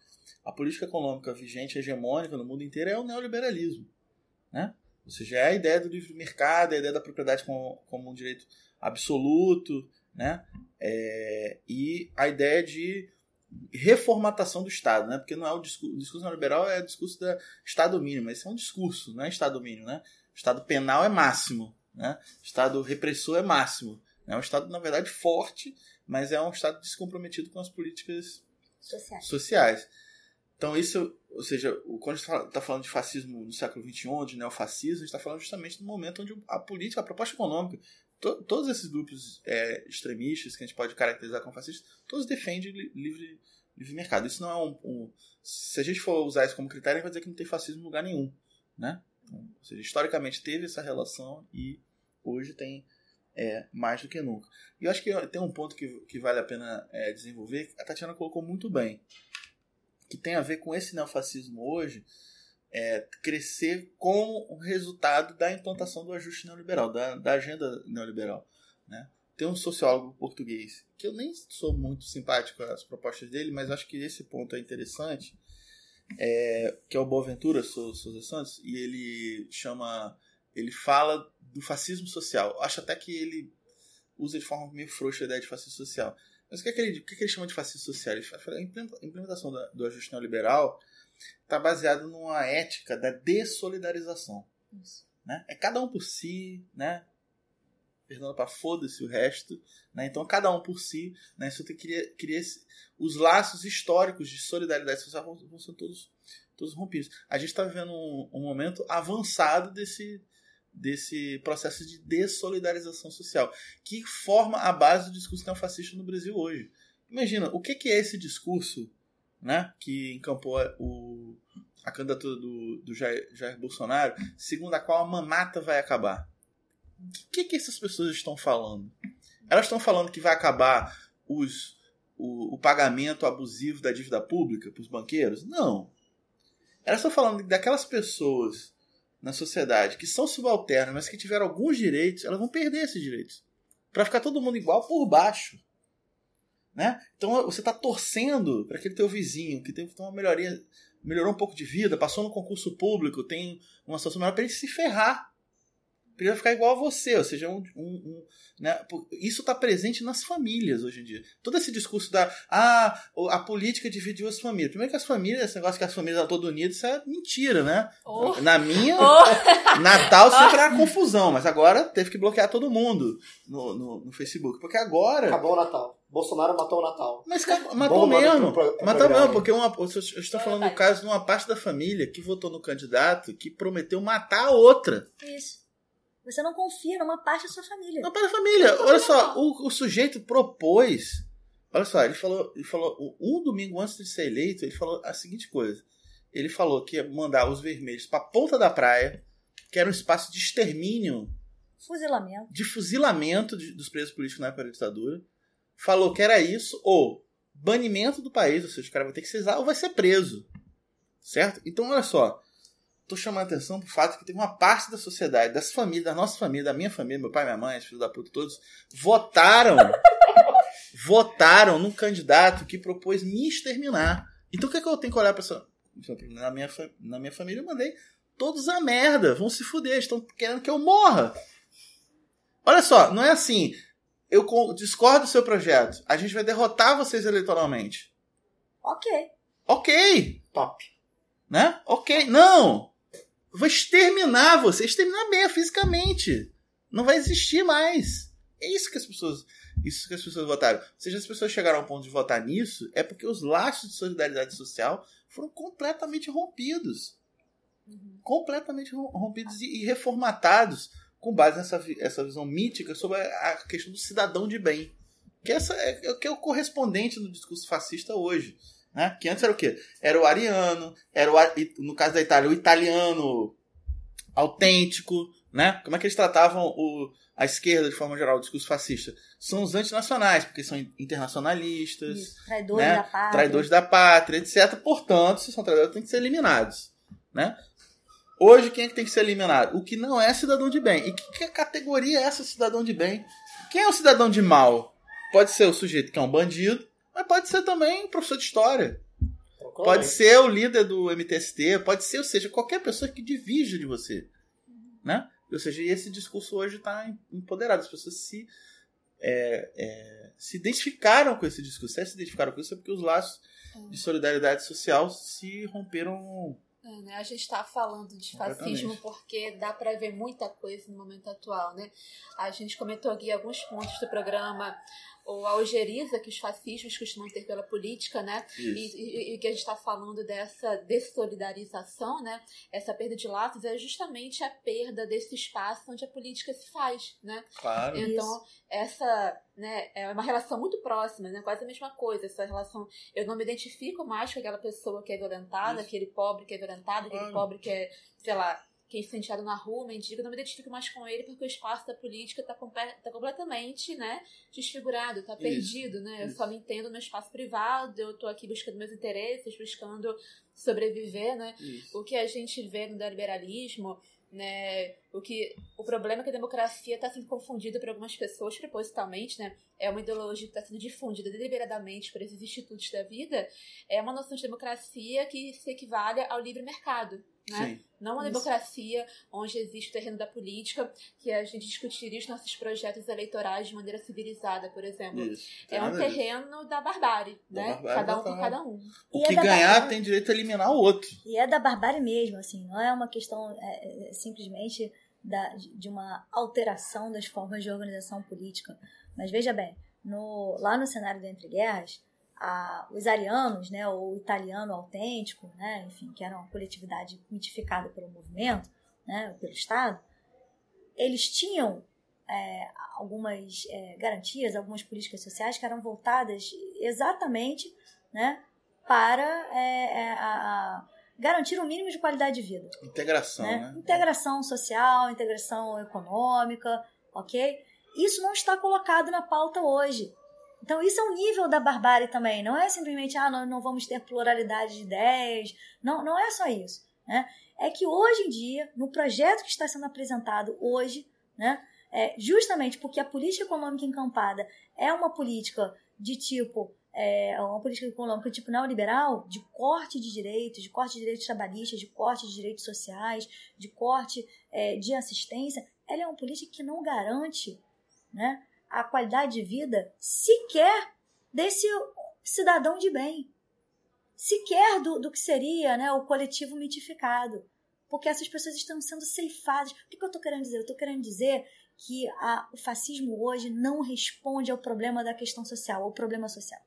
a política econômica vigente, hegemônica no mundo inteiro é o neoliberalismo. Né? Ou seja, é a ideia do livre mercado, é a ideia da propriedade como, como um direito absoluto, né? É, e a ideia de reformatação do Estado, né? Porque não é o discurso, o discurso neoliberal é o discurso da Estado mínimo, esse é um discurso, não é Estado mínimo, né? Estado penal é máximo, né? Estado repressor é máximo, é um Estado na verdade forte, mas é um Estado descomprometido com as políticas
Sociais.
sociais. Então, isso, ou seja, quando a gente está falando de fascismo no século XXI, de neofascismo, a gente está falando justamente do momento onde a política, a proposta econômica, to- todos esses grupos é, extremistas que a gente pode caracterizar como fascistas, todos defendem li- livre, livre mercado. Isso não é um, um- Se a gente for usar isso como critério, a gente vai dizer que não tem fascismo em lugar nenhum. Né? Então, ou seja, historicamente teve essa relação e hoje tem é, mais do que nunca. E eu acho que tem um ponto que, que vale a pena é, desenvolver, a Tatiana colocou muito bem que tem a ver com esse neofascismo hoje é, crescer como um resultado da implantação do ajuste neoliberal, da, da agenda neoliberal. Né? Tem um sociólogo português que eu nem sou muito simpático às propostas dele, mas acho que esse ponto é interessante, é, que é o Boaventura Sou- Souza Santos, e ele chama, ele fala do fascismo social. Acho até que ele usa de forma meio frouxa a ideia de fascismo social. Mas o que, é que, ele, o que, é que ele chama de fascismo social? Ele fala, a implementa- a implementação da- do ajuste neoliberal está baseado numa ética da dessolidarização.
Isso.
Né? É cada um por si, né? Perdão para foda-se o resto. Né? Então, cada um por si. Né? Isso criar, criar esse- os laços históricos de solidariedade social vão, vão ser todos, todos rompidos. A gente está vivendo um, um momento avançado desse, desse processo de dessolidarização social, que forma a base do discurso neofascista no Brasil hoje. Imagina, o que, é esse discurso né, que encampou o, a candidatura do, do Jair, Jair Bolsonaro, segundo a qual a mamata vai acabar? O que, que essas pessoas estão falando? Elas estão falando que vai acabar os, o, o pagamento abusivo da dívida pública para os banqueiros? Não. Elas estão falando daquelas pessoas na sociedade que são subalternas, mas que tiveram alguns direitos, elas vão perder esses direitos. Para ficar todo mundo igual por baixo. Né? Então você está torcendo para aquele teu vizinho que teve uma melhoria, melhorou um pouco de vida, passou no concurso público, tem uma situação melhor para ele se ferrar. Ele vai ficar igual a você, ou seja, um, um, um né? Isso está presente nas famílias hoje em dia. Todo esse discurso da ah, a política dividiu as famílias. Primeiro que as famílias, esse negócio que as famílias eram todas unidas, isso é mentira, né?
Oh.
Na minha,
Oh.
Natal sempre era confusão, mas agora teve que bloquear todo mundo no, no, no Facebook. Porque agora.
Acabou o Natal. Bolsonaro matou o Natal.
Mas matou mesmo.
pro- pro
matou mesmo, porque uma, eu estou falando
Vai,
do caso de uma parte da família que votou no candidato que prometeu matar a outra.
Isso. Você não confia numa parte da sua família.
Não para a família. Olha só, o, o sujeito propôs. Olha só, ele falou, ele falou, um domingo antes de ser eleito, ele falou a seguinte coisa. Ele falou que ia mandar os vermelhos para ponta da praia, que era um espaço de extermínio,
Fuzilamento.
de fuzilamento de- dos presos políticos na época da ditadura. Falou que era isso, ou banimento do país, ou seja, o cara vai ter que cesar ou vai ser preso. Certo? Então, olha só. Tô chamando a atenção pro fato que tem uma parte da sociedade, das famílias, da nossa família, da minha família, meu pai, minha mãe, os filhos da puta, todos, votaram, votaram num candidato que propôs me exterminar. Então o que, é que eu tenho que olhar pra essa. Na minha, na minha família eu mandei todos a merda, vão se fuder, estão querendo que eu morra. Olha só, não é assim. Eu discordo do seu projeto. A gente vai derrotar vocês eleitoralmente.
Ok.
Ok,
Top.
né? Ok, não. Vou exterminar você, exterminar mesmo fisicamente. Não vai existir mais. É isso que as pessoas, isso que as pessoas votaram. Ou seja, as pessoas chegaram ao ponto de votar nisso é porque os laços de solidariedade social foram completamente rompidos, completamente rom- rompidos e, reformatados com base nessa essa visão mítica sobre a, questão do cidadão de bem, que essa é, é que é o correspondente no discurso fascista hoje. Né? Que antes era o quê? Era o ariano, era o, no caso da Itália, o italiano autêntico, né? Como é que eles tratavam o, a esquerda de forma geral, o discurso fascista? São os antinacionais, porque são internacionalistas,
Isso. Traidores
né?
da pátria.
traidores da pátria, etc. Portanto, se são traidores, têm que ser eliminados, né? Hoje, quem é que tem que ser eliminado? O que não é cidadão de bem. E que, que categoria é essa cidadão de bem? Quem é o cidadão de mal? Pode ser o sujeito que é um bandido, mas pode ser também professor de história. Pode ser o líder do MTST, pode ser, ou seja, qualquer pessoa que divija de você. Né? Ou seja, e esse discurso hoje está empoderado. As pessoas se, é, é, se identificaram com esse discurso. Se elas se identificaram com isso é porque os laços de solidariedade social se romperam.
É, né? A gente está falando de fascismo porque dá para ver muita coisa no momento atual, né? A gente comentou aqui alguns pontos do programa, ou a algeriza que os fascismos costumam ter pela política, né?
Isso.
E, e- e que a gente está falando dessa dessolidarização, né? Essa perda de laços é justamente a perda desse espaço onde a política se faz, né?
Claro.
Então, essa né, é uma relação muito próxima, né? Quase a mesma coisa. Essa relação. Eu não me identifico mais com aquela pessoa que é violentada,
Isso.
aquele pobre que é violentado, aquele
Claro.
pobre que é, sei lá, que é incendiado na rua, mendigo. Não me identifico mais com ele porque o espaço da política está tá completamente, né? Desfigurado, está perdido, né? Eu só me entendo no espaço privado, eu tô aqui buscando meus interesses, buscando sobreviver, né?
Isso.
o que a gente vê no neoliberalismo, né, o que o problema é que a democracia está sendo confundida por algumas pessoas propositalmente, né, é uma ideologia que está sendo difundida deliberadamente por esses institutos da vida, é uma noção de democracia que se equivale ao livre mercado, né?
Sim.
Não uma
Isso.
democracia onde existe o terreno da política, que a gente discutiria os nossos projetos eleitorais de maneira civilizada, por exemplo.
Isso.
É um terreno da barbárie,
Da
né?
barbárie
cada um com cada um.
O
E é
que
da
ganhar
barbárie.
tem direito a eliminar o outro.
E é da barbárie mesmo, assim, não é uma questão é, é, simplesmente da, de uma alteração das formas de organização política. Mas veja bem, no, lá no cenário do Entre Guerras, a- os arianos, né, ou o italiano autêntico, né, enfim, que era uma coletividade mitificada pelo movimento, né, pelo Estado, eles tinham é, algumas é, garantias, algumas políticas sociais que eram voltadas exatamente né, para é, é, a, a garantir um mínimo de qualidade de vida.
Integração,
né?
né?
Integração social, integração econômica, ok? Isso não está colocado na pauta hoje. Então, isso é um nível da barbárie também. Não é simplesmente, ah, nós não vamos ter pluralidade de ideias. Não, não é só isso. Né? É que hoje em dia, no projeto que está sendo apresentado hoje, né, é, justamente porque a política econômica encampada é uma política de tipo é, uma política econômica tipo neoliberal, de corte de direitos, de corte de direitos trabalhistas, de corte de direitos sociais, de corte é, de assistência, ela é uma política que não garante né, a qualidade de vida sequer desse cidadão de bem, sequer do, do que seria né, o coletivo mitificado. Porque essas pessoas estão sendo ceifadas. O que, que eu estou querendo dizer? Eu estou querendo dizer que a, o fascismo hoje não responde ao problema da questão social, ao problema social.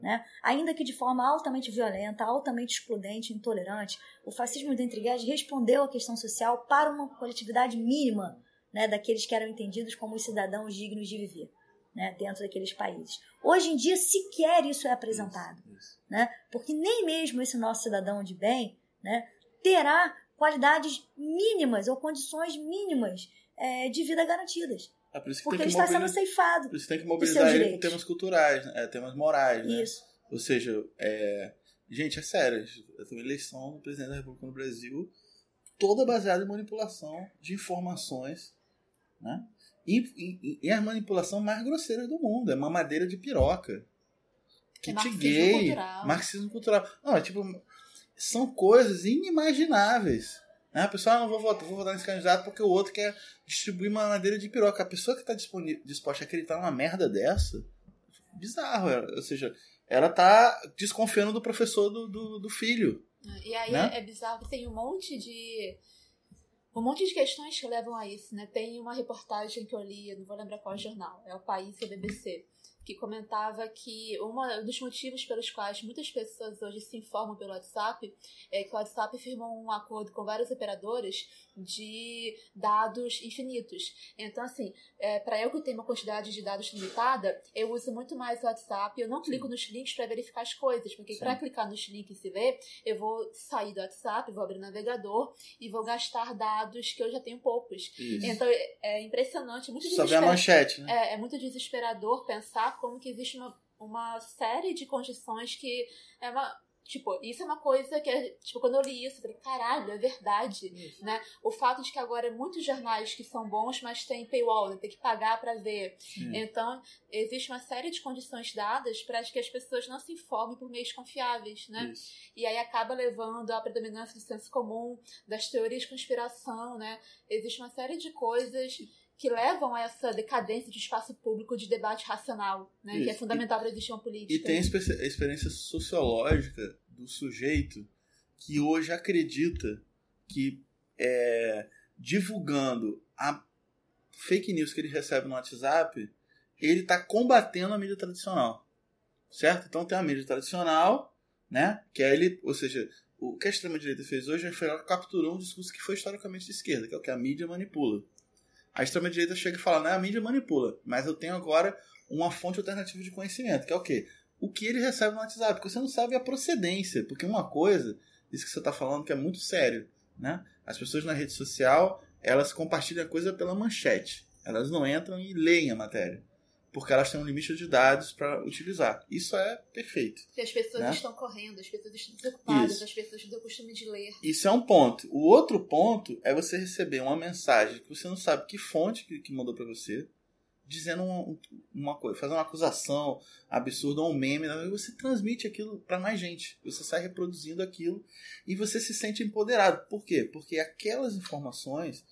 Né? Ainda que de forma altamente violenta, altamente excludente, intolerante, o fascismo do Guerras respondeu à questão social para uma coletividade mínima né, daqueles que eram entendidos como os cidadãos dignos de viver né, dentro daqueles países. Hoje em dia, sequer isso é apresentado, isso, isso. Né? porque nem mesmo esse nosso cidadão de bem né, terá qualidades mínimas ou condições mínimas é, de vida garantidas.
É por isso que
porque ele está sendo ceifado.
Por isso tem que mobilizar ele com temas culturais, né? temas morais. Né?
Isso.
Ou seja, é... gente, é sério. Tenho eleição do presidente da República no Brasil toda baseada em manipulação de informações, né? E, e, e a manipulação mais grosseira do mundo. É mamadeira de piroca. Kit
marxismo
gay,
cultural.
marxismo cultural. Não, é tipo, são coisas inimagináveis. Né? A pessoa, ah, não vou votar, vou votar nesse candidato porque o outro quer distribuir uma madeira de piroca. A pessoa que está disposta a acreditar numa merda dessa, bizarro. é- Ou seja, ela tá desconfiando do professor do, do, do filho.
E aí
Né?
é, é bizarro que tem um monte de. Um monte de questões que levam a isso, né? Tem uma reportagem que eu li, não vou lembrar qual jornal, é o País e a BBC, que comentava que um dos motivos pelos quais muitas pessoas hoje se informam pelo WhatsApp é que o WhatsApp firmou um acordo com vários operadores de dados infinitos. Então, assim, é, para eu que tenho uma quantidade de dados limitada, eu uso muito mais o WhatsApp. Eu não clico nos links para verificar as coisas, porque para clicar nos links e se ver, eu vou sair do WhatsApp, vou abrir o navegador e vou gastar dados que eu já tenho poucos.
Isso.
Então é, é impressionante, muito
Só vê a
desesperador.
manchete, né?
É, é muito desesperador pensar como que existe uma, uma série de condições que é uma. Tipo, isso é uma coisa que, é, tipo, quando eu li isso, eu falei, caralho, é verdade, né? O fato de que agora muitos jornais que são bons, mas tem paywall, né? tem que pagar pra ver.
Sim.
Então, existe uma série de condições dadas para que as pessoas não se informem por meios confiáveis, né?
Isso.
E aí acaba levando à predominância do senso comum, das teorias de conspiração, né? Existe uma série de coisas que levam a essa decadência de espaço público de debate racional, né? Que é fundamental para existir uma política.
E tem a experiência sociológica do sujeito que hoje acredita que é, divulgando a fake news que ele recebe no WhatsApp, ele está combatendo a mídia tradicional. Certo? Então tem a mídia tradicional, né? Que é ele, ou seja, o que a extrema-direita fez hoje foi ela capturou um discurso que foi historicamente de esquerda, que é o que a mídia manipula. A extrema-direita chega e fala, não, a mídia manipula, mas eu tenho agora uma fonte alternativa de conhecimento, que é o quê? O que ele recebe no WhatsApp, porque você não sabe a procedência, porque uma coisa, isso que você está falando que é muito sério, né? As pessoas na rede social, elas compartilham a coisa pela manchete, elas não entram e leem a matéria, porque elas têm um limite de dados para utilizar. Isso é perfeito.
Porque as pessoas
né?
estão correndo, as pessoas estão desocupadas,
Isso.
as pessoas não têm o costume de ler.
Isso é um ponto. O outro ponto é você receber uma mensagem que você não sabe que fonte que, que mandou para você, dizendo uma, uma coisa, fazendo uma acusação absurda um meme, né? e você transmite aquilo para mais gente. Você sai reproduzindo aquilo e você se sente empoderado. Por quê? Porque aquelas informações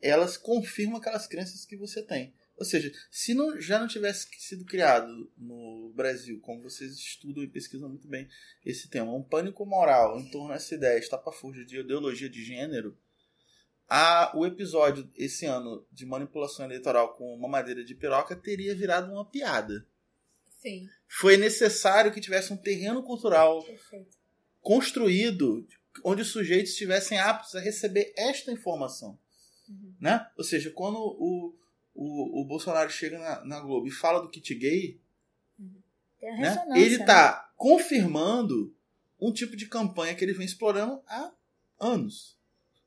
elas confirmam aquelas crenças que você tem. Ou seja, se não, já não tivesse sido criado no Brasil, como vocês estudam e pesquisam muito bem esse tema, um pânico moral em torno dessa ideia estapafúrdia de ideologia de gênero, a, o episódio esse ano de manipulação eleitoral com uma madeira de piroca teria virado uma piada.
Sim.
Foi necessário que tivesse um terreno cultural
Perfeito.
construído onde os sujeitos estivessem aptos a receber esta informação.
Uhum.
Né? Ou seja, quando o, o, o Bolsonaro chega na, na Globo e fala do kit gay, né? ele está confirmando um tipo de campanha que ele vem explorando há anos.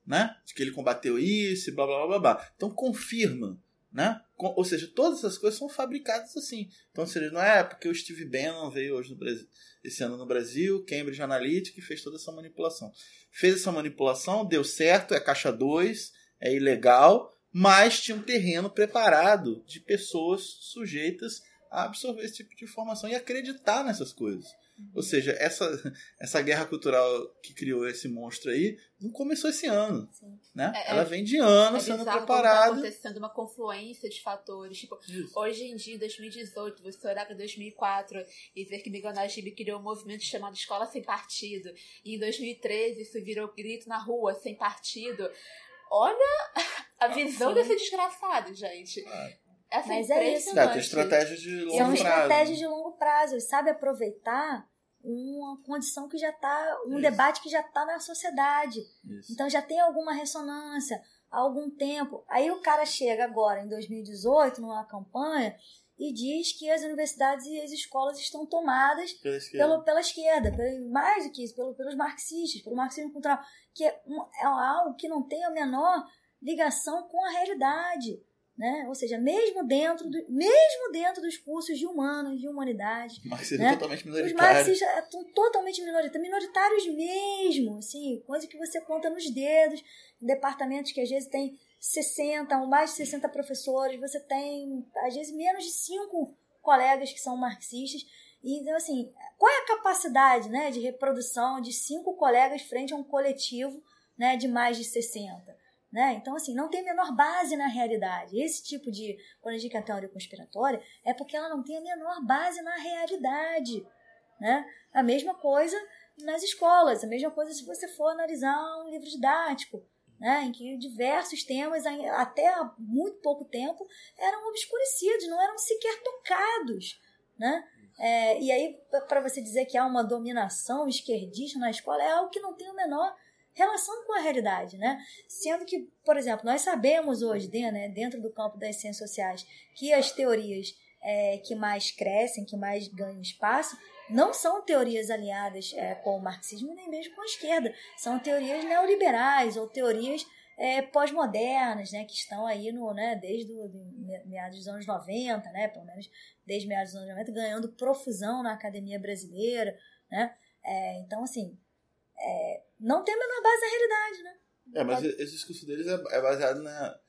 Né? De que ele combateu isso blá blá blá blá. Então confirma. Né? Ou seja, todas essas coisas são fabricadas assim. Então, seja, não é porque o Steve Bannon veio hoje no Brasil, esse ano no Brasil, Cambridge Analytica e fez toda essa manipulação. Fez essa manipulação, deu certo, é caixa 2, é ilegal, mas tinha um terreno preparado de pessoas sujeitas a absorver esse tipo de informação e acreditar nessas coisas. Ou seja, essa, essa guerra cultural que criou esse monstro aí não começou esse ano.
Sim.
Né?
É-
Ela vem de anos
é
sendo
tá
preparada.
acontecendo uma confluência de fatores. Tipo,
Isso.
hoje em dia, em 2018, você olhar para 2004 e ver que Miguel Najib criou um movimento chamado Escola Sem Partido. E em 2013 isso virou grito na rua, sem partido. Olha a visão
Sim.
desse desgraçado, gente.
Ah.
Assim,
Mas é isso.
Cara, tem estratégia de longo
São
prazo.
estratégias de longo prazo. Sabe aproveitar uma condição que já está, um
Isso.
debate que já está na sociedade.
Isso.
Então já tem alguma ressonância há algum tempo. Aí o cara chega agora, em 2018, numa campanha, e diz que as universidades e as escolas estão tomadas
Pela esquerda.
pelo, pela esquerda, pelo- mais do que isso, pelo, pelos marxistas, pelo marxismo cultural, que é, um- é algo que não tem a menor ligação com a realidade. Né? Ou seja, mesmo dentro, do, mesmo dentro dos cursos de humanos, de humanidade,
Marxismo
né?
totalmente
os
minoritário.
marxistas estão totalmente minoritários, minoritários mesmo, assim, coisa que você conta nos dedos, departamentos que às vezes tem 60 ou mais de 60 professores, você tem às vezes menos de 5 colegas que são marxistas. Então, assim, qual é a capacidade né, de reprodução de cinco colegas frente a um coletivo né, de mais de 60? Né? Então, assim, não tem a menor base na realidade. Esse tipo de, quando a gente diz que é teoria conspiratória, é porque ela não tem a menor base na realidade. Né? A mesma coisa nas escolas, a mesma coisa se você for analisar um livro didático, né? em que diversos temas, até há muito pouco tempo, eram obscurecidos, não eram sequer tocados. Né? É, e aí, para você dizer que há uma dominação esquerdista na escola, é algo que não tem a menor relação com a realidade, né? Sendo que, por exemplo, nós sabemos hoje, né, dentro do campo das ciências sociais, que as teorias é, que mais crescem, que mais ganham espaço, não são teorias alinhadas é, com o marxismo nem mesmo com a esquerda. São teorias neoliberais ou teorias é, pós-modernas, né, que estão aí no, né, desde meados dos anos 90, né, pelo menos desde meados dos anos 90, ganhando profusão na academia brasileira. Né? É, então, assim, é, não tem a menor base na realidade. Né?
É, mas esse discurso deles é, é baseado na,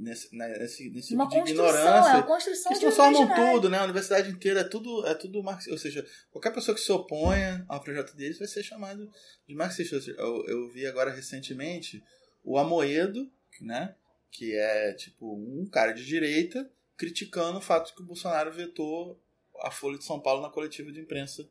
nesse, na- nesse, nesse
Uma
tipo de
é
ignorância.
uma construção
Eles
de
transformam tudo, né? A universidade inteira é tudo, é tudo marxista. Ou seja, qualquer pessoa que se oponha ao projeto deles vai ser chamado de marxista. Eu, eu vi agora recentemente o Amoedo, né? Que é tipo um cara de direita criticando o fato que o Bolsonaro vetou a Folha de São Paulo na coletiva de imprensa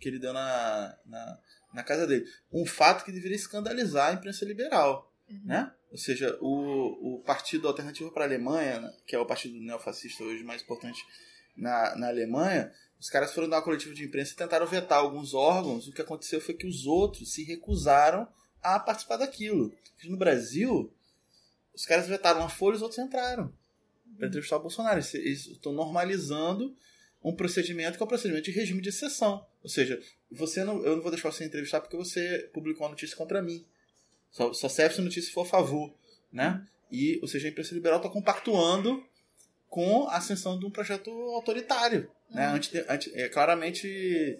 que ele deu na, na, na casa dele. Um fato que deveria escandalizar a imprensa liberal
Uhum.
né? Ou seja, o, o Partido Alternativo para a Alemanha, que é o partido neofascista hoje mais importante na, na Alemanha, os caras foram dar uma coletiva de imprensa e tentaram vetar alguns órgãos. O que aconteceu foi que os outros se recusaram a participar daquilo. No Brasil, os caras vetaram a Folha e os outros entraram para entrevistar o Bolsonaro. Eles estão normalizando um procedimento que é um procedimento de regime de exceção. Ou seja, você não, eu não vou deixar você entrevistar porque você publicou uma notícia contra mim. Só, só serve se a notícia for a favor, né? E, ou seja, a imprensa liberal está compactuando com a ascensão de um projeto autoritário, né? Anti, anti- é, claramente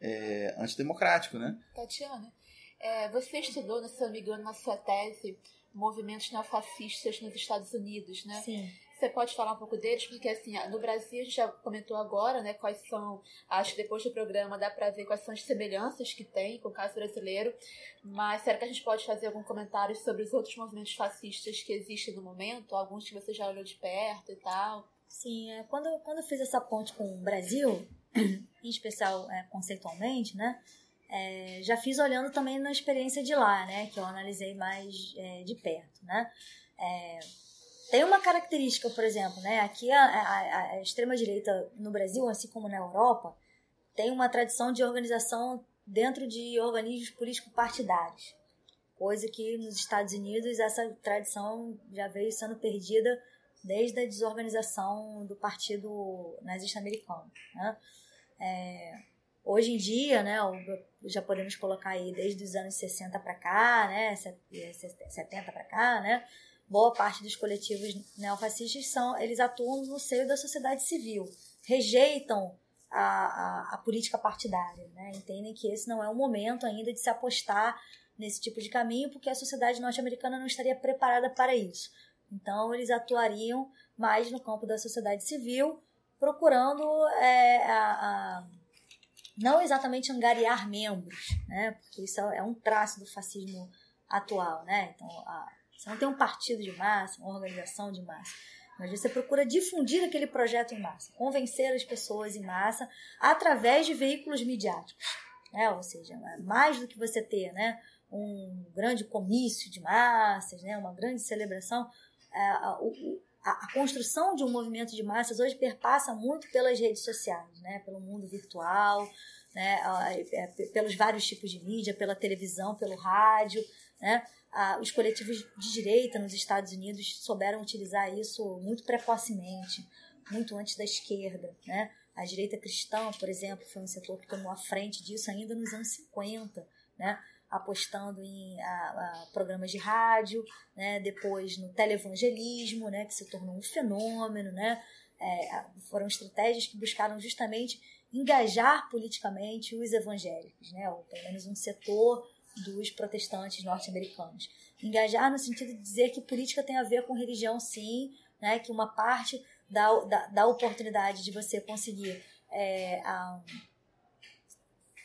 é, antidemocrático, né?
Tatiana, é, você estudou, se eu não me engano, na sua tese, movimentos neofascistas nos Estados Unidos, né?
Sim.
Você pode falar um pouco deles? Porque, assim, no Brasil, a gente já comentou agora, né, quais são, acho que depois do programa dá pra ver quais são as semelhanças que tem com o caso brasileiro, mas será que a gente pode fazer algum comentário sobre os outros movimentos fascistas que existem no momento? Alguns que você já olhou de perto e tal?
Sim, é, quando, quando eu fiz essa ponte com o Brasil, em especial é, conceitualmente, né? é, já fiz olhando também na experiência de lá, né? Que eu analisei mais é, de perto, né? Tem uma característica, por exemplo, né? Aqui a, a- a extrema-direita no Brasil, assim como na Europa, tem uma tradição de organização dentro de organismos político-partidários. Coisa que nos Estados Unidos essa tradição já veio sendo perdida desde a desorganização do partido nazista americano. Né? É, hoje em dia, né, já podemos colocar aí desde os anos 60 para cá, né, se- se- 70 para cá, né, boa parte dos coletivos neofascistas são, eles atuam no seio da sociedade civil, rejeitam a, a, a política partidária, né, entendem que esse não é o momento ainda de se apostar nesse tipo de caminho, porque a sociedade norte-americana não estaria preparada para isso. Então, eles atuariam mais no campo da sociedade civil, procurando é, a, a- não exatamente angariar membros, né? Porque isso é um traço do fascismo atual, né? Então, a, você não tem um partido de massa, uma organização de massa, mas você procura difundir aquele projeto em massa, convencer as pessoas em massa através de veículos midiáticos, né? Ou seja, é mais do que você ter, né? Um grande comício de massas, né? Uma grande celebração, é, a, a, construção de um movimento de massas hoje perpassa muito pelas redes sociais, né? Pelo mundo virtual, né? É, pelos vários tipos de mídia, pela televisão, pelo rádio, né? Ah, os coletivos de direita nos Estados Unidos souberam utilizar isso muito precocemente, muito antes da esquerda. Né? A direita cristã, por exemplo, foi um setor que tomou a frente disso ainda nos anos 50, né? apostando em a, a, programas de rádio, né? depois no televangelismo, né? que se tornou um fenômeno. Né? É, foram estratégias que buscaram justamente engajar politicamente os evangélicos, né? ou pelo menos um setor dos protestantes norte-americanos. Engajar no sentido de dizer que política tem a ver com religião, sim, né? que uma parte da, da, da oportunidade de você conseguir é, a,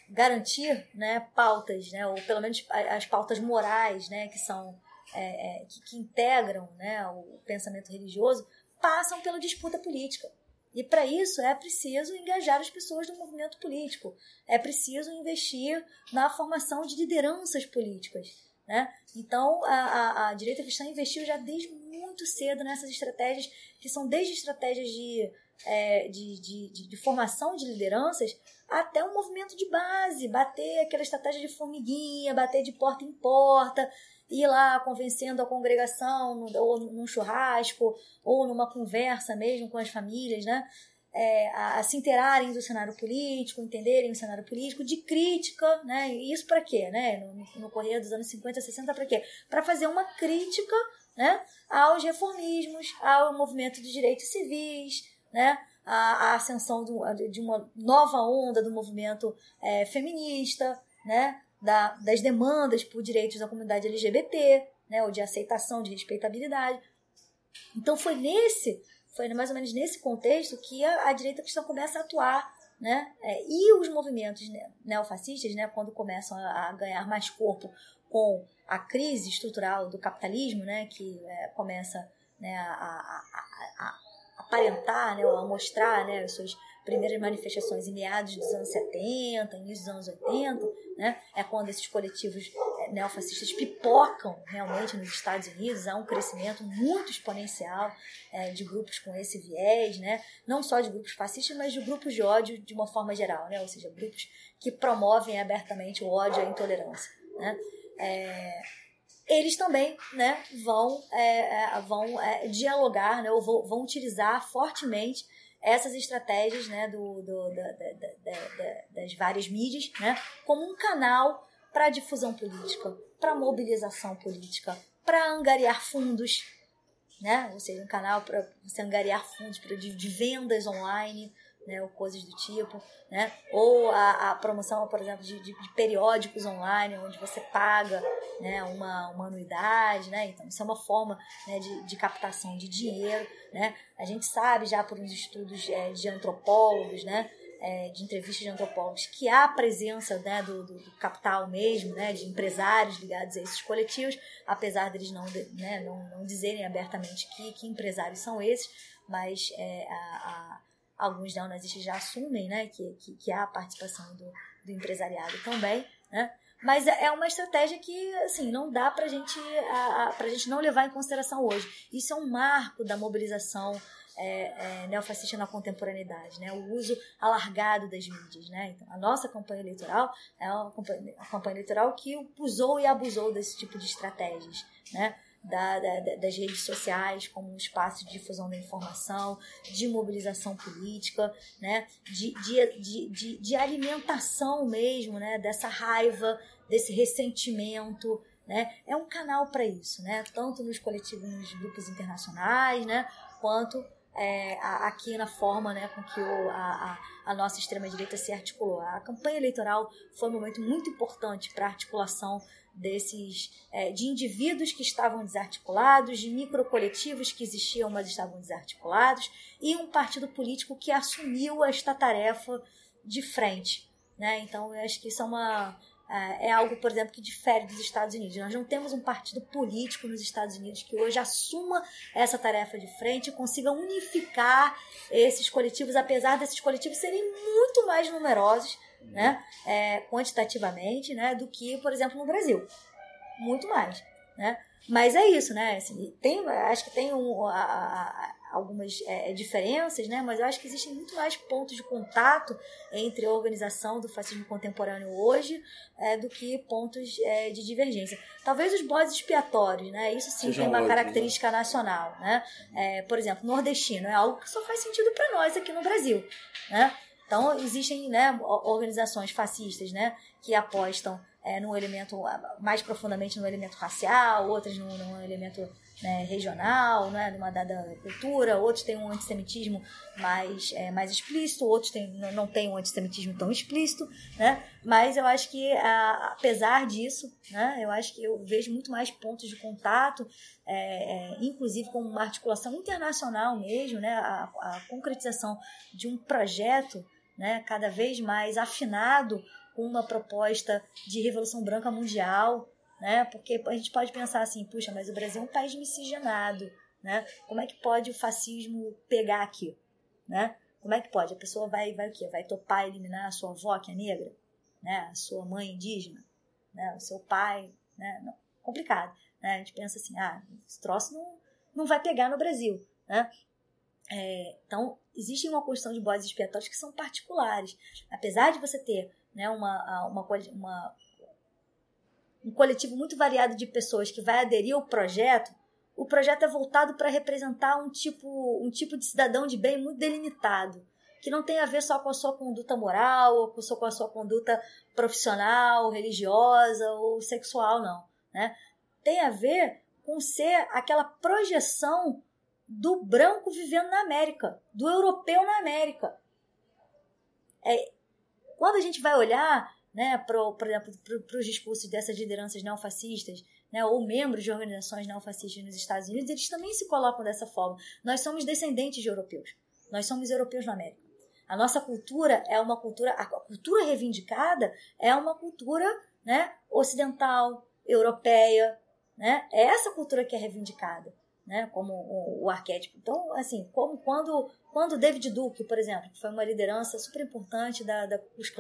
garantir né, pautas, né, ou pelo menos as pautas morais né, que são é, é, que, que, integram né, o pensamento religioso, passam pela disputa política. E para isso é preciso engajar as pessoas no movimento político, é preciso investir na formação de lideranças políticas. Né? Então, a, a, a direita cristã investiu já desde muito cedo nessas estratégias, que são desde estratégias de, é, de, de, de, de formação de lideranças até um movimento de base, bater aquela estratégia de formiguinha, bater de porta em porta, ir lá convencendo a congregação, ou num churrasco, ou numa conversa mesmo com as famílias, né? É, a, a, se interarem do cenário político, entenderem o cenário político, de crítica, né? E isso para quê, né? No, no correr dos anos 50, 60, para quê? Para fazer uma crítica, né? Aos reformismos, ao movimento de direitos civis, né? A, a ascensão do, de uma nova onda do movimento é, feminista, né? Da, das demandas por direitos da comunidade LGBT, né, ou de aceitação, de respeitabilidade. Então foi nesse, foi mais ou menos nesse contexto que a, a direita cristã começa a atuar, né, é, e os movimentos neofascistas, né, quando começam a, a, ganhar mais corpo com a crise estrutural do capitalismo, né, que é, começa né, a, a, aparentar, né, ou a mostrar né, as suas primeiras manifestações em meados dos anos 70, início dos anos 80, né? É quando esses coletivos é, neofascistas pipocam realmente nos Estados Unidos, há um crescimento muito exponencial é, de grupos com esse viés, né? Não só de grupos fascistas, mas de grupos de ódio de uma forma geral, né? Ou seja, grupos que promovem abertamente o ódio e a intolerância, né? É, eles também né, vão, é, vão dialogar, né, ou vão, vão utilizar fortemente essas estratégias né, do, do da, da, da, das várias mídias né, como um canal para difusão política, para mobilização política, para angariar fundos, né? ou seja, um canal para você angariar fundos de, de vendas online, né, ou coisas do tipo, né? Ou a, a promoção, por exemplo, de, de, de, periódicos online, onde você paga né, uma, uma anuidade, né? Então, isso é uma forma né, de, de captação de dinheiro, né? A gente sabe já por uns estudos é, de antropólogos, né? É, de entrevistas de antropólogos, que há presença né, do, do, do, capital mesmo, né, de empresários ligados a esses coletivos, apesar deles não, né, não, não dizerem abertamente que, que empresários são esses, mas é, a, a alguns neonazistas já assumem né, que, que, que há a participação do, do empresariado também, né? Mas é, é uma estratégia que, assim, não dá pra gente, a, a, gente não levar em consideração hoje. Isso é um marco da mobilização é, é, neofascista na contemporaneidade, né? O uso alargado das mídias, né? Então, a nossa campanha eleitoral é uma campanha, uma campanha eleitoral que usou e abusou desse tipo de estratégias, né? Da, da, das redes sociais como um espaço de difusão da informação, de mobilização política, né? de, de, de, de, de alimentação mesmo né? dessa raiva, desse ressentimento. Né? É um canal para isso, né? tanto nos coletivos, nos grupos internacionais, né? quanto é, aqui na forma né, com que o, a, a, nossa extrema-direita se articulou. A campanha eleitoral foi um momento muito importante para a articulação desses é, de indivíduos que estavam desarticulados, de microcoletivos que existiam, mas estavam desarticulados, e um partido político que assumiu esta tarefa de frente. Né? Então, eu acho que isso é uma é, é algo, por exemplo, que difere dos Estados Unidos. Nós não temos um partido político nos Estados Unidos que hoje assuma essa tarefa de frente e consiga unificar esses coletivos, apesar desses coletivos serem muito mais numerosos, né, é, quantitativamente, né, do que, por exemplo, no Brasil. Muito mais, né? Mas é isso, né? Assim, tem, acho que tem um, a, a, algumas é, diferenças, né? Mas eu acho que existem muito mais pontos de contato entre a organização do fascismo contemporâneo hoje é, do que pontos é, de divergência. Talvez os bodes expiatórios, né? Isso sim Sejam tem uma né? característica né? nacional, né? É, por exemplo, nordestino é algo que só faz sentido para nós aqui no Brasil, né? Então existem né, organizações fascistas, né? Que apostam é, no elemento mais profundamente no elemento racial, outras no, no elemento né, regional, né, de uma dada cultura, outros têm um antissemitismo mais, é, mais explícito, outros têm, não têm um antissemitismo tão explícito, né, mas eu acho que, a, apesar disso, né, eu acho que eu vejo muito mais pontos de contato, é, é, inclusive com uma articulação internacional mesmo, né, a, a concretização de um projeto né, cada vez mais afinado com uma proposta de revolução branca mundial, né? Porque a gente pode pensar assim, puxa, mas o Brasil é um país miscigenado, né? Como é que pode o fascismo pegar aqui, né? Como é que pode? A pessoa vai, vai o quê? Vai topar eliminar a sua avó que é negra, né? A sua mãe indígena, né? O seu pai, né? Não, complicado, né? A gente pensa assim, ah, esse troço não, não vai pegar no Brasil, né? É, então, existe uma questão de bodes expiatórios que são particulares. Apesar de você ter né, uma, uma, uma um coletivo muito variado de pessoas que vai aderir ao projeto, o projeto é voltado para representar um tipo, um tipo de cidadão de bem muito delimitado, que não tem a ver só com a sua conduta moral, ou só com a sua conduta profissional, religiosa ou sexual, não. Né? Tem a ver com ser aquela projeção do branco vivendo na América, do europeu na América. É, quando a gente vai olhar né, pro, por exemplo, para os discursos dessas lideranças neofascistas, né, ou membros de organizações neofascistas nos Estados Unidos, eles também se colocam dessa forma. Nós somos descendentes de europeus. Nós somos europeus na América. A nossa cultura é uma cultura, a cultura reivindicada é uma cultura né, ocidental, europeia. Né? É essa cultura que é reivindicada né, como o, o, arquétipo. Então, assim, como quando, quando David Duke, por exemplo, que foi uma liderança super importante da, da Klux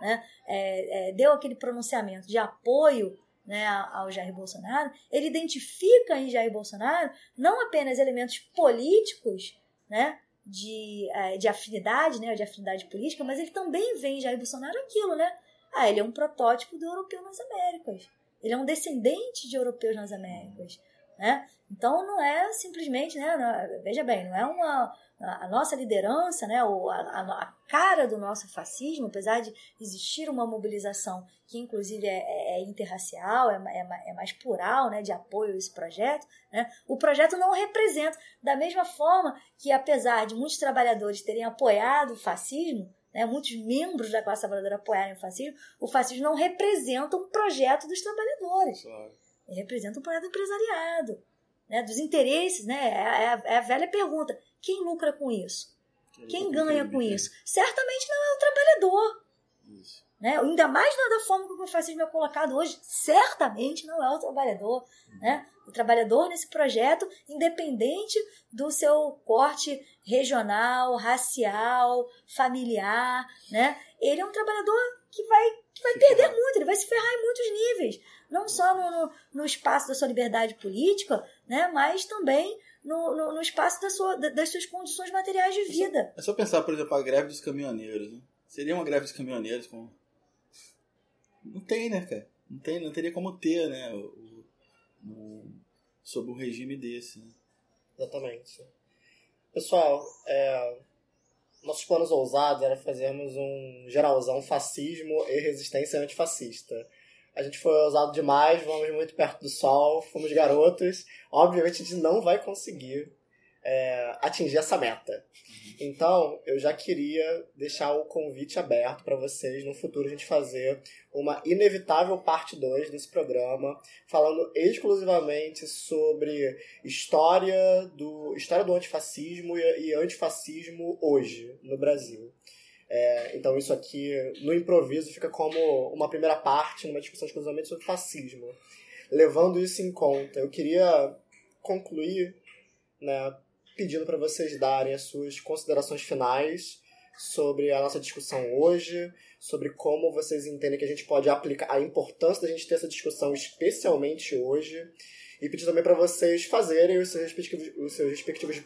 né, é, é, deu aquele pronunciamento de apoio né, ao Jair Bolsonaro, ele identifica em Jair Bolsonaro não apenas elementos políticos, né, de, é, de afinidade, né, de afinidade política, mas ele também vê em Jair Bolsonaro aquilo, né? Ah, ele é um protótipo do europeu nas Américas. Ele é um descendente de europeus nas Américas. Né? Então não é simplesmente, né, veja bem, não é uma a nossa liderança, né, ou a, a, cara do nosso fascismo, apesar de existir uma mobilização que inclusive é, é, é interracial, é, é, é, mais plural, né, de apoio a esse projeto, né, o projeto não representa da mesma forma que apesar de muitos trabalhadores terem apoiado o fascismo, né, muitos membros da classe trabalhadora apoiarem o fascismo, o fascismo não representa um projeto dos trabalhadores. Claro representa um projeto empresariado, né? dos interesses, né? É a, é a velha pergunta: quem lucra com isso? Quem, quem ganha com isso? Certamente não é o trabalhador. Isso. Né? Ainda mais da forma como o fascismo é colocado hoje, certamente não é o trabalhador. Uhum. Né? O trabalhador nesse projeto, independente do seu corte regional, racial, familiar, né? ele é um trabalhador que vai, vai perder muito, ele vai se ferrar em muitos níveis não só no, no, no espaço da sua liberdade política, né, mas também no, no, no espaço da sua, das suas condições materiais de vida.
É só, é só pensar, por exemplo, a greve dos caminhoneiros. Né? Seria uma greve dos caminhoneiros com. Não tem, né, cara? Não, tem, não teria como ter, né? O, o, sob um regime desse. Né?
Exatamente. Pessoal, é, nossos planos ousados era fazermos um geralzão fascismo e resistência antifascista a gente foi ousado demais, vamos muito perto do sol, fomos garotos. Obviamente a gente não vai conseguir é, atingir essa meta. Então, eu já queria deixar o convite aberto para vocês no futuro a gente fazer uma inevitável parte 2 desse programa, falando exclusivamente sobre história do história do antifascismo e, e antifascismo hoje no Brasil. É, Então isso aqui, no improviso, fica como uma primeira parte numa discussão exclusivamente sobre fascismo. Levando isso em conta, eu queria concluir né, pedindo para vocês darem as suas considerações finais sobre a nossa discussão hoje, sobre como vocês entendem que a gente pode aplicar a importância da gente ter essa discussão, especialmente hoje, e pedir também para vocês fazerem os seus respectivos, os seus respectivos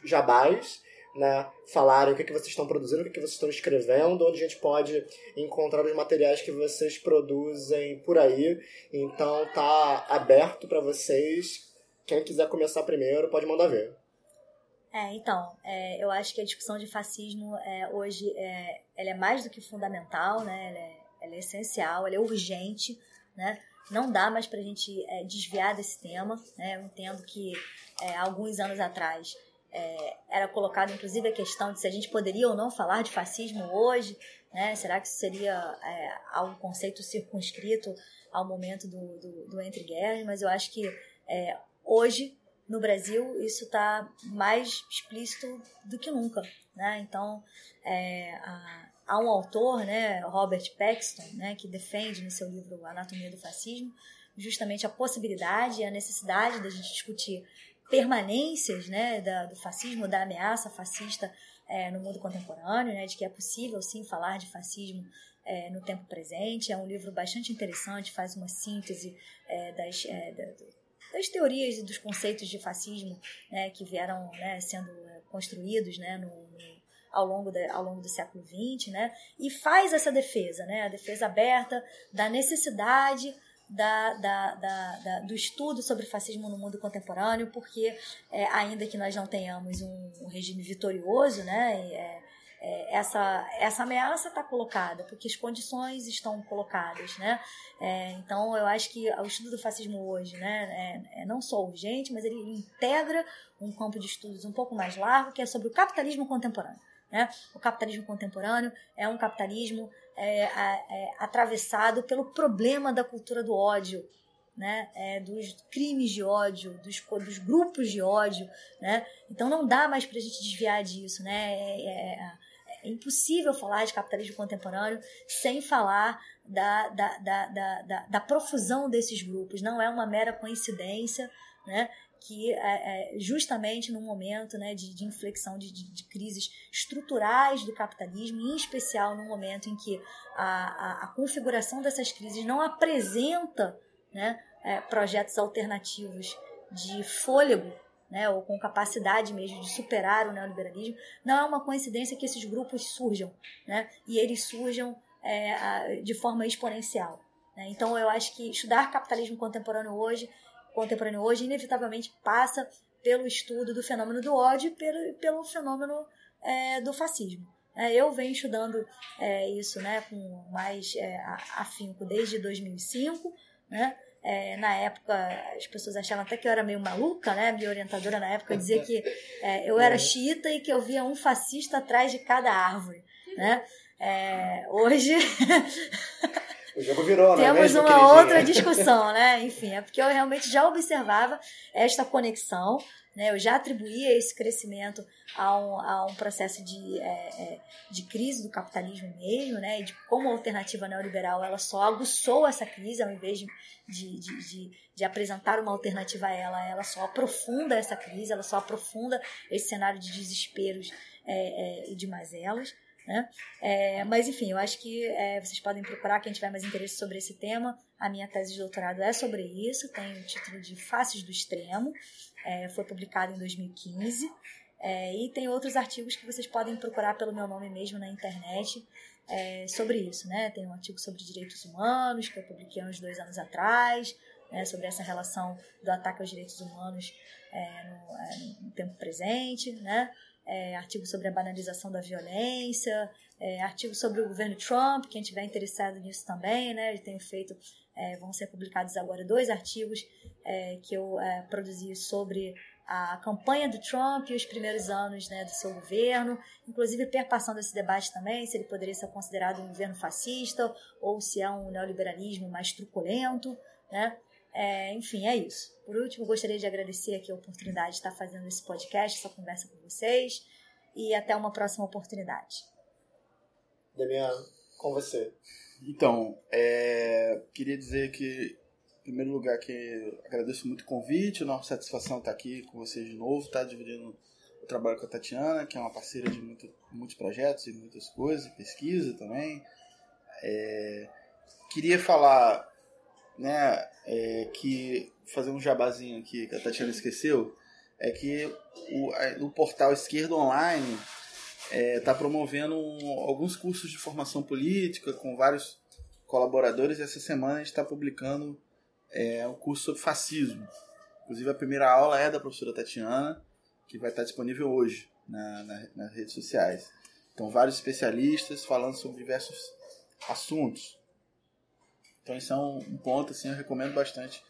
né, falarem o que, que vocês estão produzindo, o que, que vocês estão escrevendo, onde a gente pode encontrar os materiais que vocês produzem por aí. Então tá aberto para vocês. Quem quiser começar primeiro pode mandar ver.
É, então, é, eu acho que a discussão de fascismo é, hoje é, ela é mais do que fundamental, né? Ela é, ela é essencial, ela é urgente, né? Não dá mais para a gente é, desviar desse tema. Né? Eu entendo que é, alguns anos atrás é, era colocado inclusive a questão de se a gente poderia ou não falar de fascismo hoje, né? Será que isso seria algum conceito circunscrito ao momento do, do, do entre guerras? Mas eu acho que hoje no Brasil isso está mais explícito do que nunca, né? Então é, a, há um autor, né, Robert Paxton, né, que defende no seu livro Anatomia do Fascismo justamente a possibilidade e a necessidade da gente discutir permanências né, da, do fascismo, da ameaça fascista é, no mundo contemporâneo, né, de que é possível sim falar de fascismo é, no tempo presente. É um livro bastante interessante, faz uma síntese é, das, é, das teorias e dos conceitos de fascismo né, que vieram né, sendo é, construídos né, no, no, ao, longo da, ao longo do século XX, né, e faz essa defesa, né, a defesa aberta da necessidade da, da, da, do estudo sobre fascismo no mundo contemporâneo, porque é, ainda que nós não tenhamos um, um regime vitorioso, né, é, é, essa, essa ameaça está colocada, porque as condições estão colocadas, né? É, então, eu acho que o estudo do fascismo hoje, né, é, é, não só urgente, mas ele integra um campo de estudos um pouco mais largo, que é sobre o capitalismo contemporâneo. Né? O capitalismo contemporâneo é um capitalismo é, é, atravessado pelo problema da cultura do ódio, né? É, dos crimes de ódio, dos, dos grupos de ódio. Né? Então não dá mais para a gente desviar disso. Né? É, impossível falar de capitalismo contemporâneo sem falar da, da, da, da, da, profusão desses grupos. Não é uma mera coincidência né, que é, é justamente no momento né, de, de inflexão de, de, de, crises estruturais do capitalismo, em especial no momento em que a, a, a configuração dessas crises não apresenta né, é, projetos alternativos de fôlego né, ou com capacidade mesmo de superar o neoliberalismo, não é uma coincidência que esses grupos surjam, né, e eles surjam é, de forma exponencial. Né? Então, eu acho que estudar capitalismo contemporâneo hoje, contemporâneo hoje, inevitavelmente passa pelo estudo do fenômeno do ódio e pelo, pelo fenômeno é, do fascismo. É, eu venho estudando é, isso né, com mais é, afinco desde 2005, né? É, na época, as pessoas achavam até que eu era meio maluca, né? Minha orientadora na época dizia que é, eu era xiita e que eu via um fascista atrás de cada árvore, né? É, hoje.
O jogo virou,
né? Temos uma outra discussão, né? Enfim, é porque eu realmente já observava esta conexão, né? Eu já atribuía esse crescimento a um, a um processo de, é, é, de crise do capitalismo mesmo, né? E de como a alternativa neoliberal ela só aguçou essa crise ao invés de, de, de, de, de apresentar uma alternativa a ela, ela só aprofunda essa crise, ela só aprofunda esse cenário de desesperos é, é, e de mazelas. Né? É, mas enfim, eu acho que é, vocês podem procurar quem tiver mais interesse sobre esse tema. A minha tese de doutorado é sobre isso, tem o título de Faces do Extremo, é, foi publicado em 2015. É, e tem outros artigos que vocês podem procurar pelo meu nome mesmo na internet é, sobre isso. Né? Tem um artigo sobre direitos humanos que eu publiquei uns dois anos atrás, né, sobre essa relação do ataque aos direitos humanos é, no, no tempo presente. Né? É, artigo sobre a banalização da violência, é, artigo sobre o governo Trump, quem tiver interessado nisso também, né? Eu tenho feito, é, vão ser publicados agora dois artigos é, que eu é, produzi sobre a campanha do Trump e os primeiros anos né, do seu governo, inclusive perpassando esse debate também, se ele poderia ser considerado um governo fascista ou se é um neoliberalismo mais truculento, né? É, enfim, é isso. Por último, gostaria de agradecer aqui a oportunidade de estar fazendo esse podcast, essa conversa com vocês. E até uma próxima oportunidade.
Damiano. com você.
Então, é, queria dizer que, em primeiro lugar, que agradeço muito o convite, uma satisfação estar aqui com vocês de novo, estar dividindo o trabalho com a Tatiana, que é uma parceira de muito, muitos projetos e muitas coisas, pesquisa também. É, queria falar, né, é, que fazer um jabazinho aqui que a Tatiana esqueceu, é que o, o portal Esquerda Online está é, tá promovendo um, alguns cursos de formação política com vários colaboradores e essa semana a gente está publicando é, um curso sobre fascismo. Inclusive a primeira aula é da professora Tatiana, que vai estar disponível hoje na, na, nas redes sociais. Então vários especialistas falando sobre diversos assuntos. Então isso é um, ponto assim, eu recomendo bastante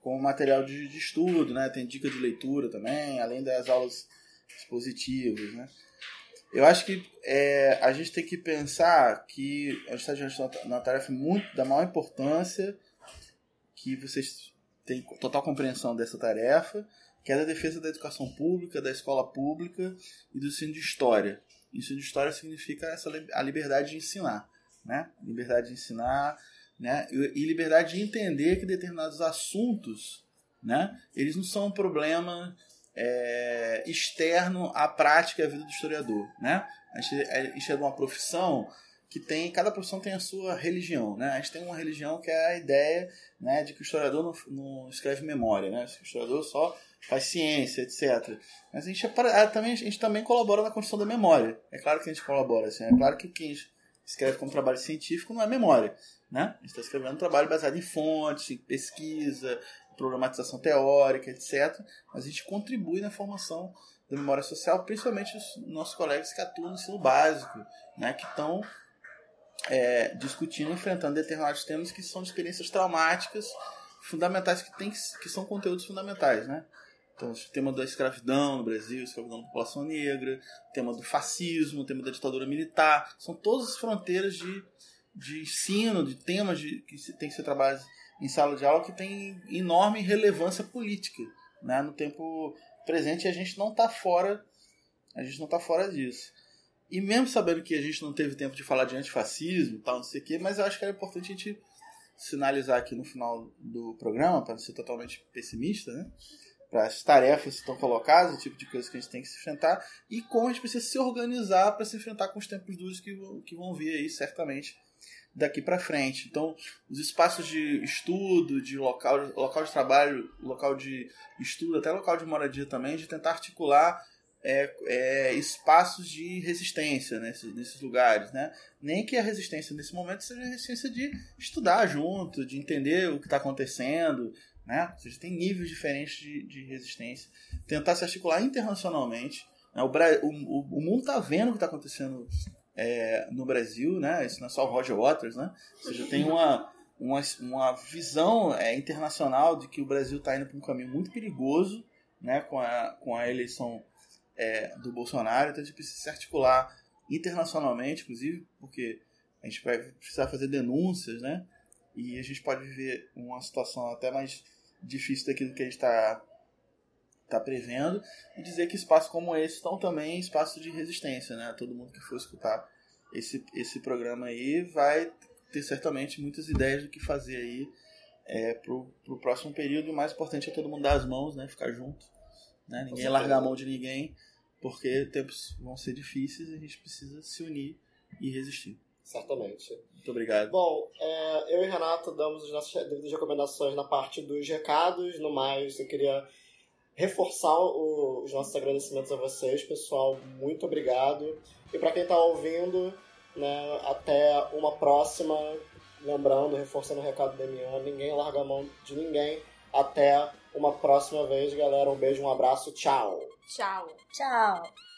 como material de, de, estudo, né? Tem dica de leitura também, além das aulas expositivas, né? Eu acho que é, a gente tem que pensar que a gente está diante de uma tarefa muito da maior importância, que vocês têm total compreensão dessa tarefa, que é da defesa da educação pública, da escola pública e do ensino de história. Ensino de história significa essa, a liberdade de ensinar, né? Liberdade de ensinar, né? E liberdade de entender que determinados assuntos, né? Eles não são um problema é, externo à prática e à vida do historiador, né? A gente, a gente é de uma profissão que tem cada profissão tem a sua religião, né? A gente tem uma religião que é a ideia, né, de que o historiador não, não escreve memória, né? O historiador só faz ciência, etc. Mas a gente, é, também, a gente também colabora na construção da memória. É claro que a gente colabora, assim, é claro que o que a gente escreve como trabalho científico não é memória, né? A gente está escrevendo um trabalho baseado em fontes, em pesquisa, problematização teórica, etc. Mas a gente contribui na formação da memória social, principalmente os nossos colegas que atuam no ensino básico, né, que estão é, discutindo, enfrentando determinados temas que são experiências traumáticas fundamentais, que, tem, que são conteúdos fundamentais. Né? Então, o tema da escravidão no Brasil, escravidão da população negra, o tema do fascismo, o tema da ditadura militar, são todas as fronteiras de, de ensino, de temas de, que tem que ser trabalhados em sala de aula que tem enorme relevância política né, no tempo presente e a gente não está fora a gente não está fora disso. E mesmo sabendo que a gente não teve tempo de falar de antifascismo tal não sei o que mas eu acho que era importante a gente sinalizar aqui no final do programa para não ser totalmente pessimista né? Para as tarefas que estão colocadas, o tipo de coisa que a gente tem que se enfrentar e como a gente precisa se organizar para se enfrentar com os tempos duros que, que vão vir aí, certamente, daqui para frente. Então, os espaços de estudo, de local, local de trabalho, local de estudo, até local de moradia também, de tentar articular é, é, espaços de resistência nesses, nesses lugares, né? Nem que a resistência nesse momento seja a resistência de estudar junto, de entender o que está acontecendo, né? Ou seja, tem níveis diferentes de, de resistência. Tentar se articular internacionalmente. Né? O, o, o mundo está vendo o que está acontecendo é, no Brasil, né? Isso não é só o Roger Waters, né? Ou seja, tem uma, uma, uma visão é, internacional de que o Brasil está indo para um caminho muito perigoso, né? Com a, com a eleição é, do Bolsonaro, então a gente precisa se articular internacionalmente, inclusive, porque a gente vai precisar fazer denúncias, né? E a gente pode viver uma situação até mais difícil daquilo que a gente está está prevendo e dizer que espaços como esse estão também espaços de resistência, né? Todo mundo que for escutar esse, esse programa aí vai ter certamente muitas ideias do que fazer aí é, pro, pro próximo período. O mais importante é todo mundo dar as mãos, né? Ficar junto, né? Ninguém largar a mão de ninguém, porque tempos vão ser difíceis e a gente precisa se unir e resistir.
Certamente.
Muito obrigado.
Bom, é, eu e Renato damos as nossas devidas recomendações na parte dos recados. No mais, eu queria reforçar o, os nossos agradecimentos a vocês, pessoal. Muito obrigado. E para quem está ouvindo, né, até uma próxima. Lembrando, reforçando o recado da Demian, ninguém larga a mão de ninguém. Até uma próxima vez, galera. Um beijo, um abraço. Tchau.
Tchau.
Tchau.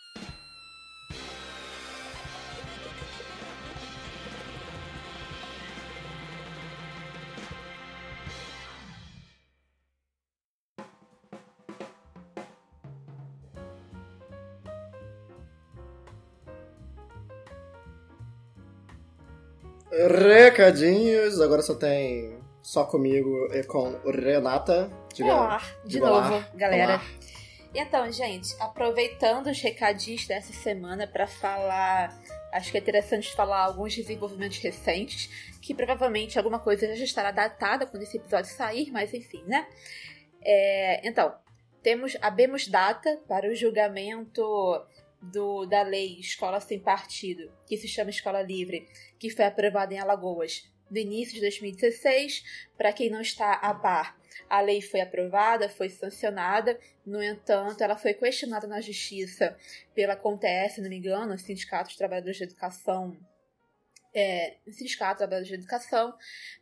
Recadinhos, agora só tem só comigo e com Renata.
Diga, Olá, de novo, galera. Olá. Então, gente, aproveitando os recadinhos dessa semana para falar acho que é interessante falar alguns desenvolvimentos recentes, que provavelmente alguma coisa já estará datada quando esse episódio sair, mas enfim, né? É, então, temos abemos data para o julgamento do, da lei Escola Sem Partido, que se chama Escola Livre, que foi aprovada em Alagoas no início de 2016. Para quem não está a par, a lei foi aprovada, foi sancionada, no entanto, ela foi questionada na justiça pela CONTES, se não me engano, Sindicato dos Trabalhadores de Educação é, Sindicato Trabalhadores de Educação,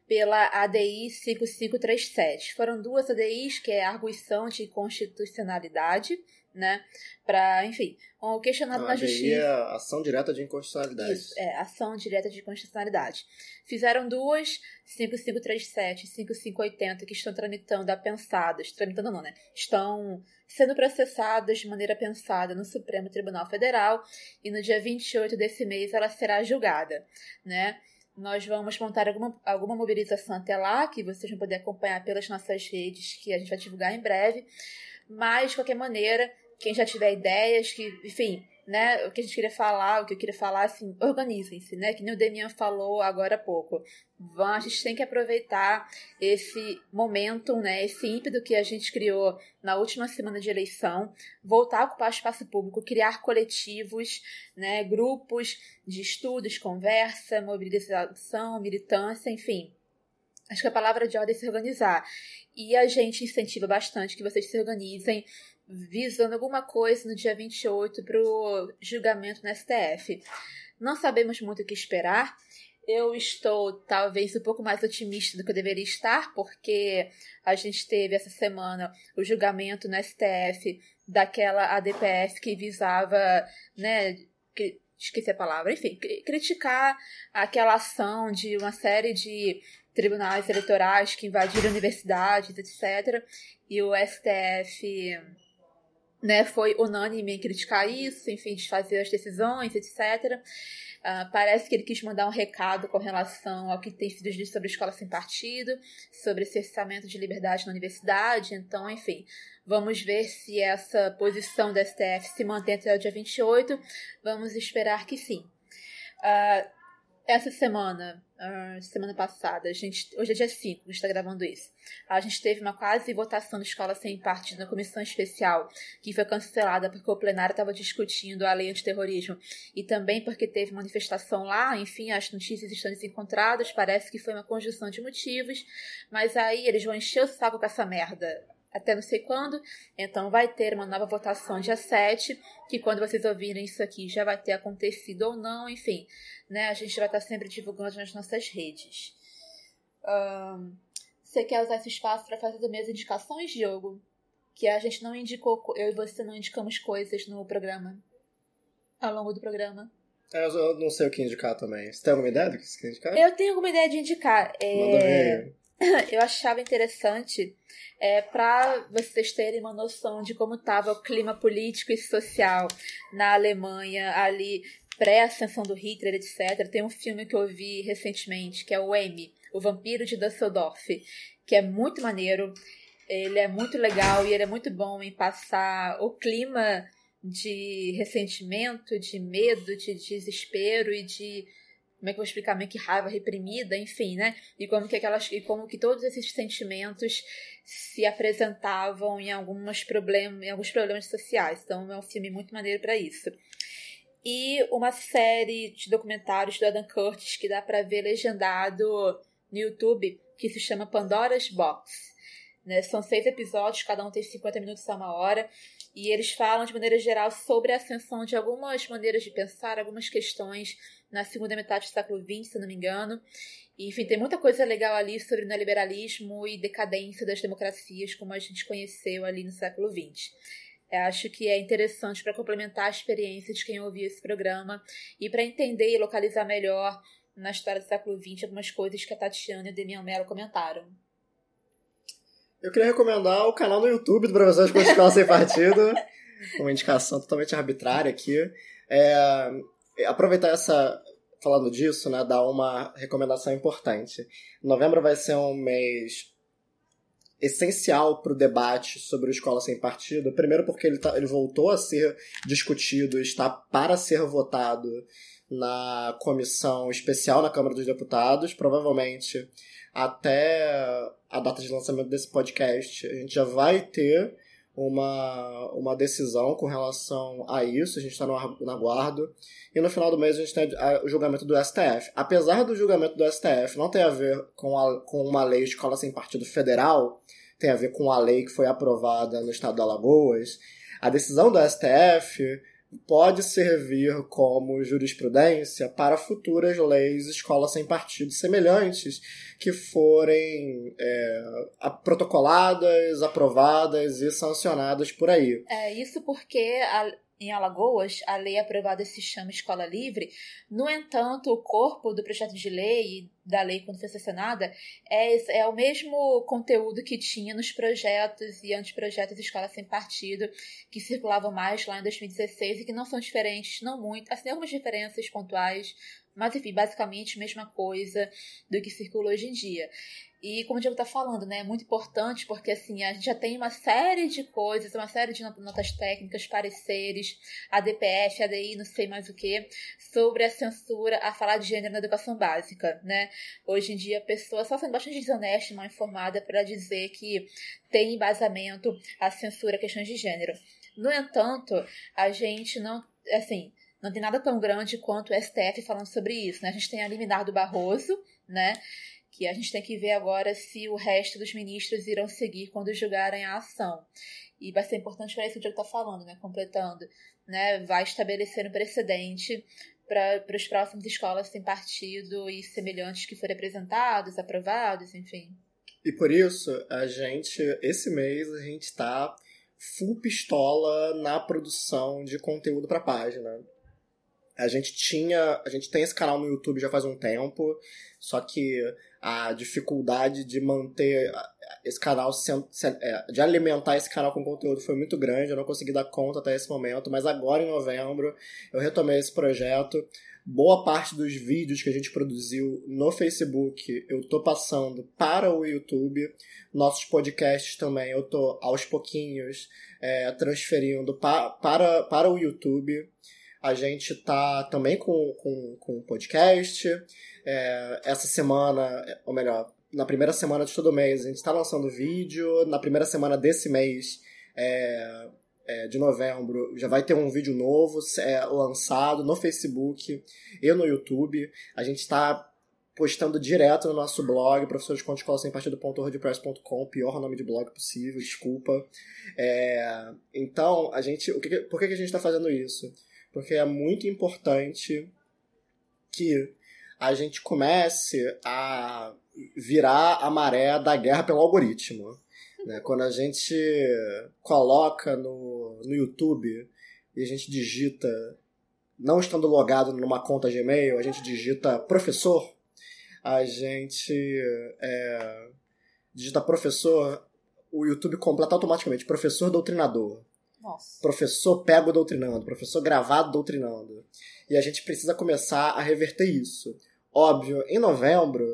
pela ADI 5537. Foram duas ADIs, que é a arguição de constitucionalidade, né? Para, enfim, o questionado na justiça.
É ação direta de inconstitucionalidade.
Isso, é, ação direta de inconstitucionalidade. Fizeram duas, 5537 e 5580, que estão tramitando apensadas, tramitando não, né? Estão sendo processadas de maneira pensada no Supremo Tribunal Federal e no dia 28 desse mês ela será julgada, né? Nós vamos montar alguma, alguma mobilização até lá, que vocês vão poder acompanhar pelas nossas redes, que a gente vai divulgar em breve. Mas, de qualquer maneira, quem já tiver ideias, que, enfim, né, o que a gente queria falar, o que eu queria falar, assim, organizem-se, né, que nem o Demian falou agora há pouco. A gente tem que aproveitar esse momento, né, esse ímpeto que a gente criou na última semana de eleição, voltar a ocupar espaço público, criar coletivos, né, grupos de estudos, conversa, mobilização, militância, enfim. Acho que a palavra de ordem é se organizar. E a gente incentiva bastante que vocês se organizem visando alguma coisa no dia 28 para o julgamento no STF. Não sabemos muito o que esperar. Eu estou talvez um pouco mais otimista do que eu deveria estar, porque a gente teve essa semana o julgamento no STF daquela ADPF que visava, né, que, esqueci a palavra, enfim, criticar aquela ação de uma série de tribunais eleitorais que invadiram universidades, etc. E o STF né, foi unânime em criticar isso, enfim, desfazer as decisões, etc. Uh, ah, parece que ele quis mandar um recado com relação ao que tem sido dito sobre escola sem partido, sobre cerceamento de liberdade na universidade. Então, enfim, vamos ver se essa posição da STF se mantém até o dia 28. Vamos esperar que sim. Uh, essa semana, uh, semana passada, a gente, hoje é dia 5, a gente está gravando isso. A gente teve uma quase votação de escola sem partido na comissão especial, que foi cancelada porque o plenário estava discutindo a lei antiterrorismo e também porque teve manifestação lá. Enfim, as notícias estão desencontradas, parece que foi uma conjunção de motivos, mas aí eles vão encher o saco com essa merda até não sei quando. Então vai ter uma nova votação dia 7, que quando vocês ouvirem isso aqui já vai ter acontecido ou não, enfim, né? A gente vai estar sempre divulgando nas nossas redes. Um, você quer usar esse espaço para fazer também as indicações, Diogo? Que a gente não indicou, eu e você não indicamos coisas no programa, ao longo do programa.
É, eu não sei o que indicar também. Você tem alguma ideia do que você quer indicar?
Eu tenho alguma ideia de indicar. É... Manda ver. eu achava interessante é, para vocês terem uma noção de como estava o clima político e social na Alemanha ali pré-ascensão do Hitler, etc. Tem um filme que eu vi recentemente que é o M, o Vampiro de Düsseldorf, que é muito maneiro. Ele é muito legal e ele é muito bom em passar o clima de ressentimento, de medo, de desespero e de como é que eu vou explicar, meio que raiva reprimida, enfim, né? E como que aquelas, e como que todos esses sentimentos se apresentavam em alguns problemas, em alguns problemas sociais. Então é um filme muito maneiro para isso. E uma série de documentários do Adam Curtis que dá para ver legendado no YouTube, que se chama Pandora's Box. Né? São seis episódios, cada um tem 50 minutos a uma hora. E eles falam de maneira geral sobre a ascensão de algumas maneiras de pensar, algumas questões na segunda metade do século XX, se não me engano. E, enfim, tem muita coisa legal ali sobre neoliberalismo e decadência das democracias, como a gente conheceu ali no século XX. Eu acho que é interessante para complementar a experiência de quem ouviu esse programa e para entender e localizar melhor na história do século XX algumas coisas que a Tatiana e o Demian Mello comentaram.
Eu queria recomendar o canal no YouTube do Professor de Escola Sem Partido, uma indicação totalmente arbitrária aqui. É, aproveitar essa falando disso, né, dar uma recomendação importante. Novembro vai ser um mês essencial para o debate sobre o Escola Sem Partido. Primeiro porque ele, tá, ele voltou a ser discutido, está para ser votado na comissão especial na Câmara dos Deputados. Provavelmente até a data de lançamento desse podcast, a gente já vai ter uma, uma decisão com relação a isso, a gente está no, no aguardo. E no final do mês a gente tem o julgamento do STF. Apesar do julgamento do STF não ter a ver com, a, com uma lei escola sem partido federal, tem a ver com a lei que foi aprovada no estado de Alagoas, a decisão do STF pode servir como jurisprudência para futuras leis escola sem partido semelhantes que forem é, protocoladas, aprovadas e sancionadas por aí.
É isso porque a, em Alagoas, a lei aprovada se chama Escola Livre. No entanto, o corpo do projeto de lei, da lei quando foi sancionada, é, é o mesmo conteúdo que tinha nos projetos e anteprojetos Escola Sem Partido, que circulavam mais lá em 2016 e que não são diferentes, não muito, assim, algumas diferenças pontuais, mas enfim, basicamente a mesma coisa do que circula hoje em dia. E como o Diego tá falando, né, é muito importante porque assim, a gente já tem uma série de coisas, uma série de notas técnicas, pareceres, ADPF, ADI, não sei mais o que, sobre a censura a falar de gênero na educação básica, né? Hoje em dia a pessoa só sendo bastante desonesta e mal informada para dizer que tem embasamento a censura a questões de gênero. No entanto, a gente não, assim, não tem nada tão grande quanto o STF falando sobre isso, né? A gente tem a liminar do Barroso, né? Que a gente tem que ver agora se o resto dos ministros irão seguir quando julgarem a ação. E vai ser importante para isso que o Diego está falando, né? Completando, né? Vai estabelecer um precedente para as próximas escolas sem partido e semelhantes que forem apresentados, aprovados, enfim.
E por isso, a gente, esse mês, a gente está full pistola na produção de conteúdo para a página. A gente tinha, a gente tem esse canal no YouTube já faz um tempo, só que a dificuldade de manter esse canal, é, de alimentar esse canal com conteúdo foi muito grande, eu não consegui dar conta até esse momento, mas agora em novembro eu retomei esse projeto. Boa parte dos vídeos que a gente produziu no Facebook eu tô passando para o YouTube. Nossos podcasts também eu tô aos pouquinhos é, transferindo pa para, para o YouTube. A gente tá também com, com, com podcast. É, essa semana, ou melhor, na primeira semana de todo mês, a gente está lançando vídeo. Na primeira semana desse mês, é, é, de novembro, já vai ter um vídeo novo é, lançado no Facebook e no YouTube. A gente está postando direto no nosso blog, professor de conta escola sem pior nome de blog possível, desculpa. É, então, a gente, o que, por que a gente está fazendo isso? Porque é muito importante que a gente comece a virar a maré da guerra pelo algoritmo. Né? Quando a gente coloca no, no YouTube e a gente digita, não estando logado numa conta Gmail, a gente digita professor, a gente é, digita professor, o YouTube completa automaticamente professor doutrinador.
Nossa.
Professor pego doutrinando, professor gravado doutrinando. E a gente precisa começar a reverter isso. Óbvio, em novembro,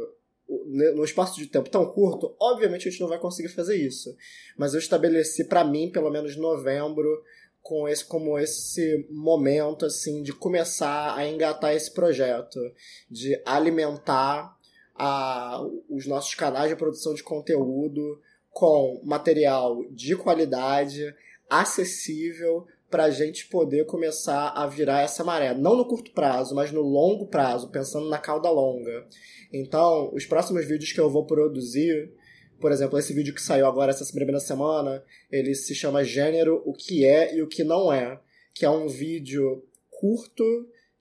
no espaço de tempo tão curto, obviamente a gente não vai conseguir fazer isso. Mas eu estabeleci para mim, pelo menos novembro, com esse como esse momento assim de começar a engatar esse projeto, de alimentar a, os nossos canais de produção de conteúdo com material de qualidade, acessível para a gente poder começar a virar essa maré. Não no curto prazo, mas no longo prazo, pensando na cauda longa. Então, os próximos vídeos que eu vou produzir, por exemplo, esse vídeo que saiu agora essa primeira semana, ele se chama Gênero, o que é e o que não é. Que é um vídeo curto,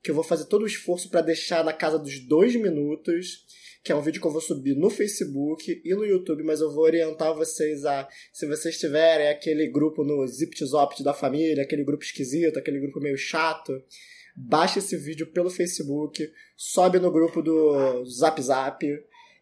que eu vou fazer todo o esforço para deixar na casa dos dois minutos que é um vídeo que eu vou subir no Facebook e no YouTube, mas eu vou orientar vocês a, se vocês tiverem aquele grupo no ZipTzopt da família, aquele grupo esquisito, aquele grupo meio chato, baixa esse vídeo pelo Facebook, sobe no grupo do Zap Zap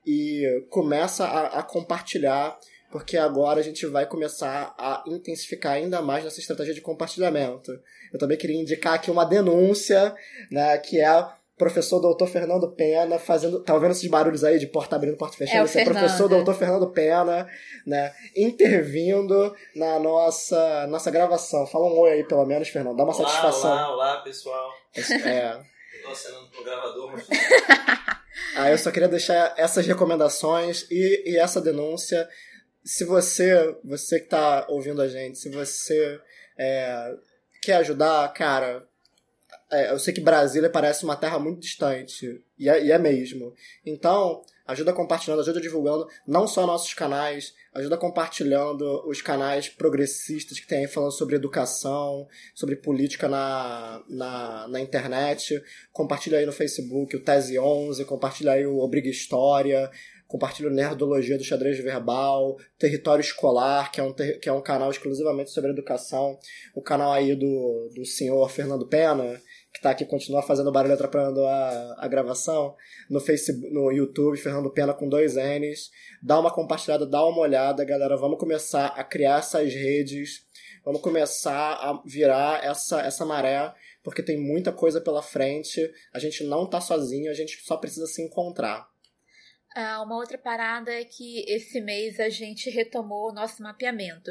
e começa a, a compartilhar porque agora a gente vai começar a intensificar ainda mais nossa estratégia de compartilhamento. Eu também queria indicar aqui uma denúncia, né, que é professor doutor Fernando Pena fazendo. Tá ouvindo esses barulhos aí de porta abrindo, porta fechando?
É,
Esse é professor doutor Fernando Pena, né? Intervindo na nossa, nossa gravação. Fala um oi aí, pelo menos, Fernando. Dá uma
olá,
satisfação.
Olá, olá, pessoal.
É.
tô acenando pro gravador, mas
Ah, eu só queria deixar essas recomendações e, e essa denúncia. Se você, você que tá ouvindo a gente, se você é, quer ajudar, cara, é, eu sei que Brasília parece uma terra muito distante, e é, e é mesmo. Então, ajuda compartilhando, ajuda divulgando, não só nossos canais, ajuda compartilhando os canais progressistas que tem aí falando sobre educação, sobre política na, na, na internet. Compartilha aí no Facebook o Tese 11, compartilha aí o Obriga História, compartilha o Nerdologia do Xadrez Verbal, Território Escolar, que é um, ter- que é um canal exclusivamente sobre educação, o canal aí do, do senhor Fernando Pena, que tá aqui, continua fazendo barulho atrapalhando a, a gravação, no Facebook, no YouTube, Fernando Pena com dois N's. Dá uma compartilhada, dá uma olhada, galera. Vamos começar a criar essas redes, vamos começar a virar essa, essa maré, porque tem muita coisa pela frente. A gente não tá sozinho, a gente só precisa se encontrar.
Ah, uma outra parada é que esse mês a gente retomou o nosso mapeamento.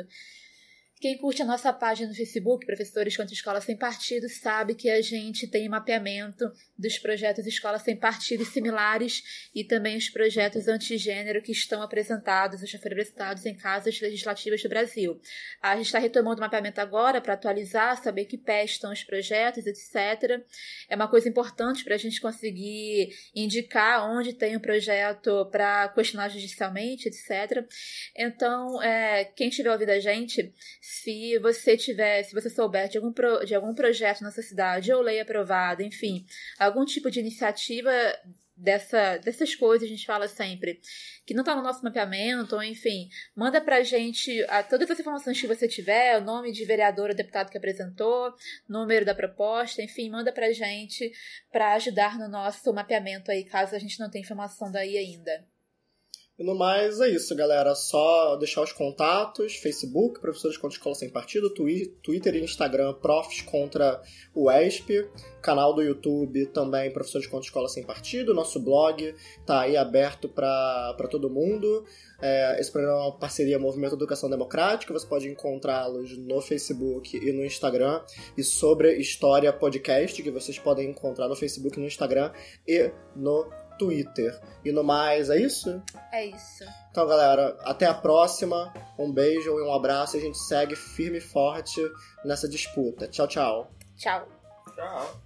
Quem curte a nossa página no Facebook, Professores contra Escola Sem Partido, sabe que a gente tem mapeamento dos projetos Escola Sem Partido similares e também os projetos antigênero que estão apresentados ou já foram apresentados em casas legislativas do Brasil. A gente está retomando o mapeamento agora para atualizar, saber que pé estão os projetos, etc. É uma coisa importante para a gente conseguir indicar onde tem um projeto para questionar judicialmente, etc. Então, é, quem estiver ouvindo a gente, se você tiver, se você souber de algum, pro- de algum projeto na sua cidade ou lei aprovada, enfim, algum tipo de iniciativa dessa, dessas coisas, a gente fala sempre, que não está no nosso mapeamento, ou enfim, manda pra gente a, todas as informações que você tiver, o nome de vereador ou deputado que apresentou, número da proposta, enfim, manda pra gente para ajudar no nosso mapeamento aí, caso a gente não tenha informação daí ainda.
E no mais é isso, galera. Só deixar os contatos: Facebook, Professores contra Escola Sem Partido, Twi- Twitter e Instagram, Profs contra o ESP, canal do YouTube também, Professores contra Escola Sem Partido, nosso blog tá aí aberto para todo mundo. É, esse programa é uma parceria Movimento Educação Democrática, você pode encontrá-los no Facebook e no Instagram. E sobre História Podcast, que vocês podem encontrar no Facebook, no Instagram e no Twitter. E no mais, é isso?
É isso.
Então, galera, até a próxima. Um beijo e um abraço. E a gente segue firme e forte nessa disputa. Tchau, tchau.
Tchau.
tchau.